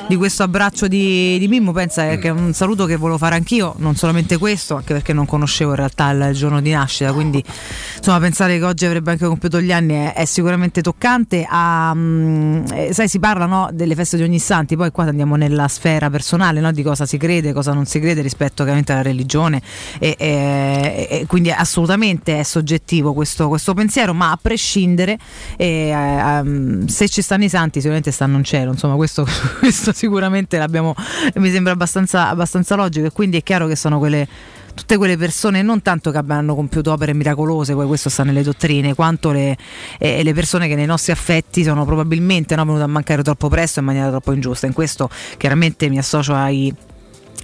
di questo abbraccio di, di Mimmo, pensa che è un saluto che volevo fare anch'io, non solamente questo, anche perché non conoscevo in realtà il giorno di nascita, quindi insomma pensare che oggi avrebbe anche compiuto gli anni è, è sicuramente toccante. Ah, mm, eh, sai, si parla no, delle feste di ogni santi, poi qua andiamo nella sfera personale no, di cosa si crede, cosa non si crede rispetto ovviamente alla religione e, e- e quindi assolutamente è soggettivo questo, questo pensiero, ma a prescindere eh, ehm, se ci stanno i santi sicuramente stanno in cielo, insomma questo, <laughs> questo sicuramente l'abbiamo, mi sembra abbastanza, abbastanza logico e quindi è chiaro che sono quelle tutte quelle persone non tanto che abbiano compiuto opere miracolose, poi questo sta nelle dottrine, quanto le, eh, le persone che nei nostri affetti sono probabilmente no, venute a mancare troppo presto in maniera troppo ingiusta. In questo chiaramente mi associo ai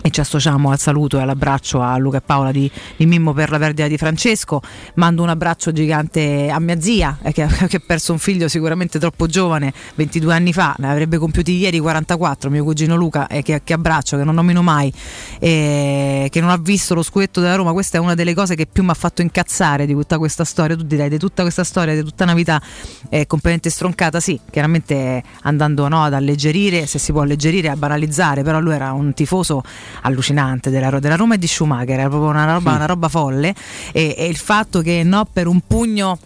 e ci associamo al saluto e all'abbraccio a Luca e Paola di, di Mimmo per la perdita di Francesco. Mando un abbraccio gigante a mia zia eh, che, <laughs> che ha perso un figlio sicuramente troppo giovane, 22 anni fa, ne avrebbe compiuti ieri 44, mio cugino Luca, eh, che, che abbraccio, che non nomino mai, eh, che non ha visto lo scudetto della Roma. Questa è una delle cose che più mi ha fatto incazzare di tutta questa storia. Tu direi di tutta questa storia, di tutta una vita eh, completamente stroncata, sì, chiaramente andando no, ad alleggerire, se si può alleggerire, a banalizzare, però lui era un tifoso allucinante della, della Roma e di Schumacher, era proprio una roba, una roba folle. E, e il fatto che no, per un pugno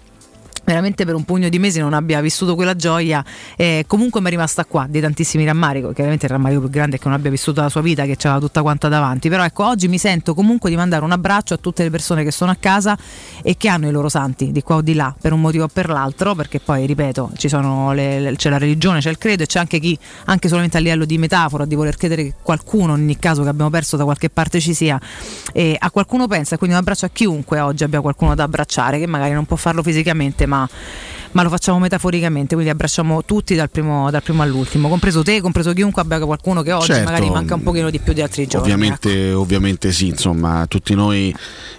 veramente per un pugno di mesi non abbia vissuto quella gioia eh, comunque mi è rimasta qua di tantissimi rammarico chiaramente il rammarico più grande è che non abbia vissuto la sua vita che c'era tutta quanta davanti. Però ecco oggi mi sento comunque di mandare un abbraccio a tutte le persone che sono a casa e che hanno i loro santi di qua o di là per un motivo o per l'altro perché poi ripeto le- le- c'è la religione c'è il credo e c'è anche chi anche solamente a livello di metafora di voler credere che qualcuno in ogni caso che abbiamo perso da qualche parte ci sia e a qualcuno pensa quindi un abbraccio a chiunque oggi abbia qualcuno da abbracciare che magari non può farlo fisicamente ma Obama. Ma lo facciamo metaforicamente, quindi abbracciamo tutti dal primo, dal primo all'ultimo, compreso te, compreso chiunque abbia qualcuno che oggi Certo. magari manca un pochino di più di altri giorni. ecco. Ovviamente, ovviamente sì, insomma, tutti noi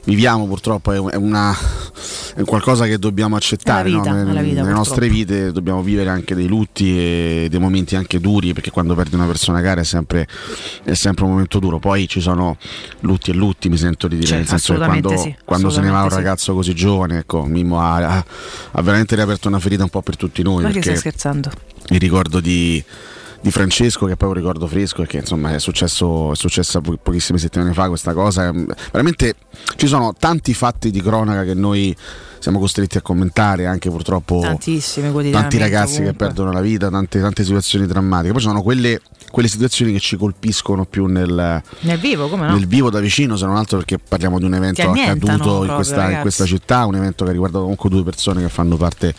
viviamo purtroppo, è, una, è qualcosa che dobbiamo accettare. Vita, no? la vita, Nelle nostre vite dobbiamo vivere anche dei lutti e dei momenti anche duri, perché quando perdi una persona cara è sempre, è sempre un momento duro. Poi ci sono lutti e lutti, mi sento di dire, Cioè, nel senso che quando, sì, quando se ne va un sì. ragazzo così giovane, ecco, Mimmo ha, ha- ha veramente riaperto una ferita un po' per tutti noi. Ma che stai scherzando? il ricordo di, di Francesco, che è poi un ricordo fresco, e che insomma è successo, è successa po- pochissime settimane fa questa cosa. Mm, Veramente ci sono tanti fatti di cronaca che noi siamo costretti a commentare, anche purtroppo tanti ragazzi che comunque. perdono la vita, tante, tante situazioni drammatiche. Poi ci sono quelle, quelle situazioni che ci colpiscono più nel, Nel vivo, come no? nel vivo da vicino, se non altro perché parliamo di un evento accaduto in proprio, questa, in questa città, un evento che ha riguardato comunque due persone che fanno parte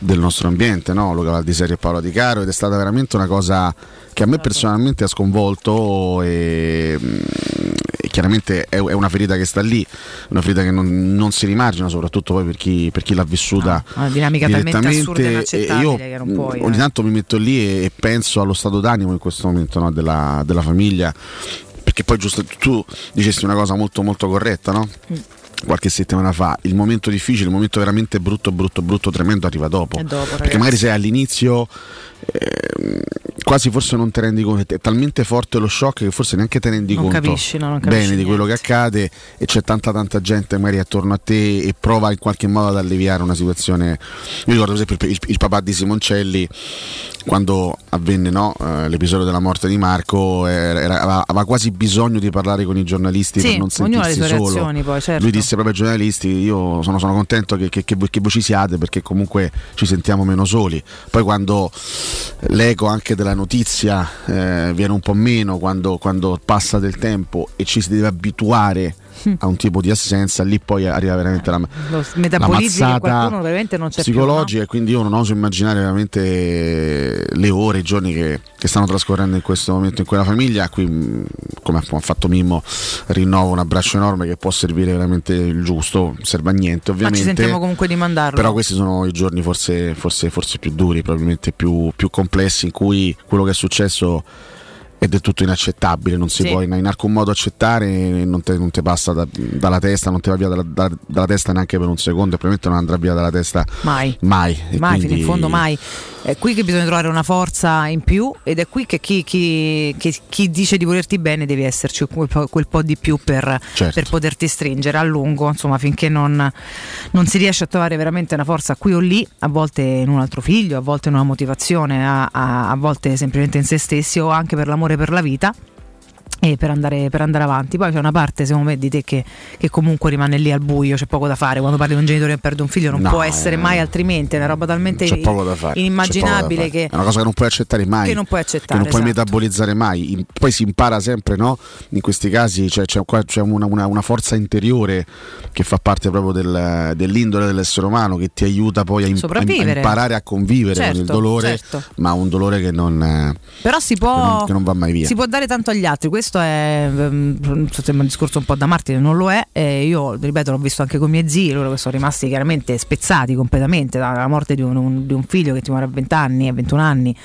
del nostro ambiente, no? Luca Valdiseri e Paolo Di Caro, ed è stata veramente una cosa che a me personalmente ha sconvolto e, mm, e chiaramente è, è una ferita che sta lì, una ferita che non, non si rimargina, soprattutto poi per chi, per chi l'ha vissuta Una dinamica talmente direttamente. assurda e inaccettabile io mm, puoi. ogni eh. tanto mi metto lì e, e penso allo stato d'animo in questo momento no, della, della famiglia perché poi giusto tu dicesti una cosa molto molto corretta no? Mm. Qualche settimana fa il momento difficile il momento veramente brutto brutto brutto tremendo arriva dopo, dopo, perché magari sei all'inizio ehm, quasi forse non ti rendi conto. È talmente forte lo shock che forse neanche te ne rendi Non conto capisci, no, bene di quello che accade e c'è tanta tanta gente magari attorno a te e prova in qualche modo ad alleviare una situazione. Io ricordo per esempio il, il papà di Simoncelli quando avvenne no, eh, l'episodio della morte di Marco era- era- aveva, quasi bisogno di parlare con i giornalisti Sì, per non sentirsi solo. poi, certo. lui disse proprio ai giornalisti io sono, sono contento che, che- che voi, che voi ci siate perché comunque ci sentiamo meno soli. Poi quando l'eco anche della notizia eh, viene un po' meno quando, quando passa del tempo e ci si deve abituare <laughs> a un tipo di assenza lì poi arriva veramente la, Lo veramente non c'è psicologica e quindi io non oso immaginare veramente le ore, i giorni che, che stanno trascorrendo in questo momento in quella famiglia a cui mh, come ha fatto Mimmo rinnovo un abbraccio enorme che può servire veramente il giusto serve a niente più. Ma ci ovviamente sentiamo comunque di mandarlo. però questi sono i giorni forse, forse, forse più duri, probabilmente più, più complessi, in cui quello che è successo è del tutto inaccettabile, non si Sì. può in, in alcun modo accettare, non te, non te passa da- dalla testa, non ti va via dalla, dalla- dalla testa neanche per un secondo e probabilmente non andrà via dalla testa Mai. mai. Mai, quindi- fino in fondo mai. È qui che bisogna trovare una forza in più ed è qui che chi, chi- che chi dice di volerti bene devi esserci quel po', quel po' di più per, Certo. per poterti stringere a lungo, insomma finché non, non si riesce a trovare veramente una forza qui o lì, a volte in un altro figlio, a volte in una motivazione, a, a- a volte semplicemente in se stessi o anche per l'amore per la vita. E per andare, per andare avanti, poi c'è una parte secondo me di te che, che comunque rimane lì al buio, c'è poco da fare. Quando parli di un genitore che perde un figlio, non No, può essere eh, mai altrimenti, è una roba talmente inimmaginabile che, è una cosa che non puoi accettare mai che non puoi che accettare. non puoi esatto. metabolizzare mai In- poi si impara sempre no? in questi casi cioè, c'è, c'è una, una- una forza interiore che fa parte proprio del- dell'indole dell'essere umano che ti aiuta poi a, im- a- imparare a convivere con il Certo, dolore certo. ma un dolore che non, Però si che può, non- che non va mai via si può dare tanto agli altri, questo è ehm, sembra un discorso un po' da Martine, non lo è. E io ripeto, l'ho visto anche con i miei zii, loro che sono rimasti chiaramente spezzati completamente dalla morte di un, un- di un figlio che ti muore a 20 anni, a 21 anni.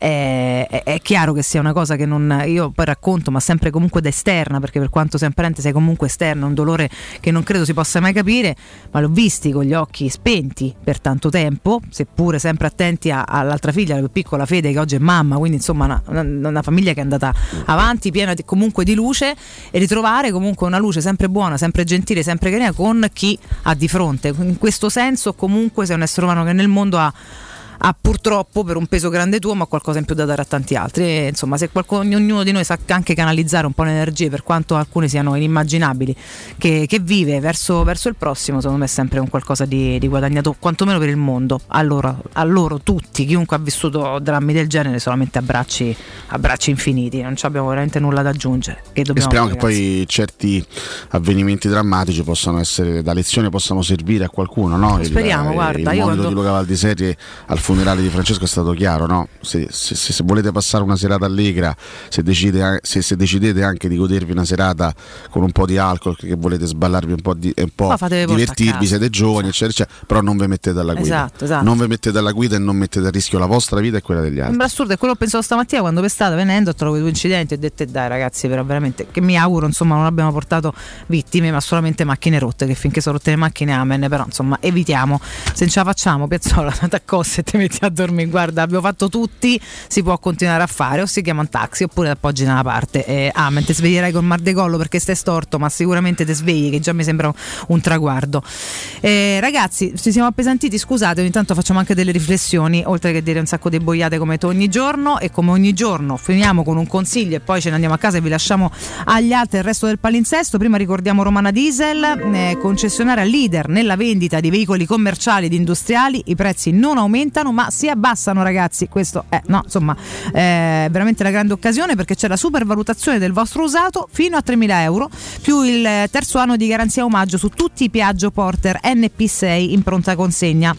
È, è- chiaro che sia una cosa che non io poi racconto, ma sempre comunque da esterna, perché per quanto sei apparente sei comunque esterna, un dolore che non credo si possa mai capire, ma l'ho visti con gli occhi spenti per tanto tempo, seppure sempre attenti a- all'altra figlia, la più piccola Fede, che oggi è mamma, quindi insomma una, una- una famiglia che è andata avanti, piena di- comunque di luce, e ritrovare comunque una luce sempre buona, sempre gentile, sempre carina con chi ha di fronte. In questo senso comunque sei un essere umano che nel mondo ha ha purtroppo per un peso grande tuo ma qualcosa in più da dare a tanti altri e, insomma se qualcuno, ognuno di noi sa anche canalizzare un po' le energie per quanto alcune siano inimmaginabili che, che vive verso, verso il prossimo secondo me è sempre un qualcosa di, di guadagnato quantomeno per il mondo a loro, a loro tutti chiunque ha vissuto drammi del genere solamente abbracci, abbracci infiniti non abbiamo veramente nulla da aggiungere E dobbiamo speriamo che poi certi avvenimenti drammatici possano essere da lezione, possano servire a qualcuno. No? Speriamo, il, guarda, il io quando- di Luca Valdiseri al funerale di Francesco è stato chiaro. No? Se, se- se- volete passare una serata allegra, se, decide se- decidete anche di godervi una serata con un po' di alcol, che volete sballarvi un po', di, un po' divertirvi, siete giovani, eccetera, eccetera, però non vi mettete alla guida. Esatto, esatto. Non vi mettete alla guida e non mettete a rischio la vostra vita e quella degli altri. Sembra assurdo, è quello che pensavo stamattina quando per strada venendo ho trovato due incidenti e ho detto "Eh, dai ragazzi però veramente che mi auguro insomma non abbiamo portato vittime ma solamente macchine rotte che finché sono rotte le macchine amen però insomma evitiamo se non ce la facciamo Piazzola <laughs> ti accossi e ti metti a dormire. Guarda abbiamo fatto tutti si può continuare a fare o si chiama un taxi oppure appoggi da parte. Eh, amen ti sveglierai col mar de collo perché stai storto ma sicuramente ti svegli che già mi sembra un traguardo. Eh, ragazzi ci siamo appesantiti scusate ogni tanto facciamo anche delle riflessioni oltre che dire un sacco di boiate come ogni giorno e come ogni giorno finiamo con un consiglio e poi ce ne andiamo a casa e vi lasciamo agli altri il resto del palinsesto. Prima ricordiamo Romana Diesel eh, concessionaria leader nella vendita di veicoli commerciali ed industriali. I prezzi non aumentano ma si abbassano ragazzi. Questo è no, insomma è veramente la grande occasione perché c'è la supervalutazione del vostro usato fino a 3.000 euro più il eh, terzo anno di garanzia omaggio su tutti i Piaggio Porter NP6 in pronta consegna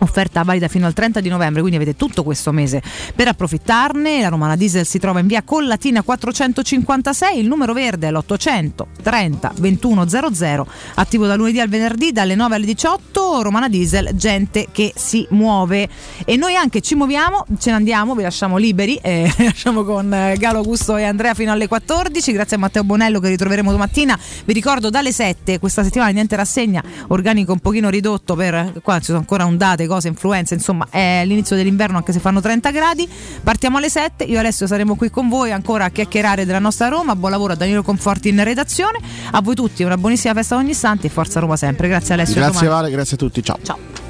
Offerta valida fino al 30 di novembre, quindi avete tutto questo mese per approfittarne. La Romana Diesel si trova in via Collatina 456, il numero verde è l'800 30 2100, attivo da lunedì al venerdì dalle 9 alle 18. Romana Diesel, gente che si muove. E noi anche ci muoviamo, ce ne andiamo, vi lasciamo liberi, eh, <laughs> lasciamo con eh, Galo Augusto e Andrea fino alle 14. Grazie a Matteo Bonello che ritroveremo domattina. Vi ricordo dalle 7, questa settimana niente rassegna, organico un pochino ridotto per qua ci sono ancora ondate, cose, influenze, insomma è l'inizio dell'inverno anche se fanno 30 gradi. Partiamo alle 7, io Alessio saremo qui con voi ancora a chiacchierare della nostra Roma. Buon lavoro a Danilo Conforti in redazione. A voi tutti una buonissima festa ogni istante e forza Roma sempre. Grazie Alessio. Grazie. Vale, grazie a tutti, ciao. Ciao.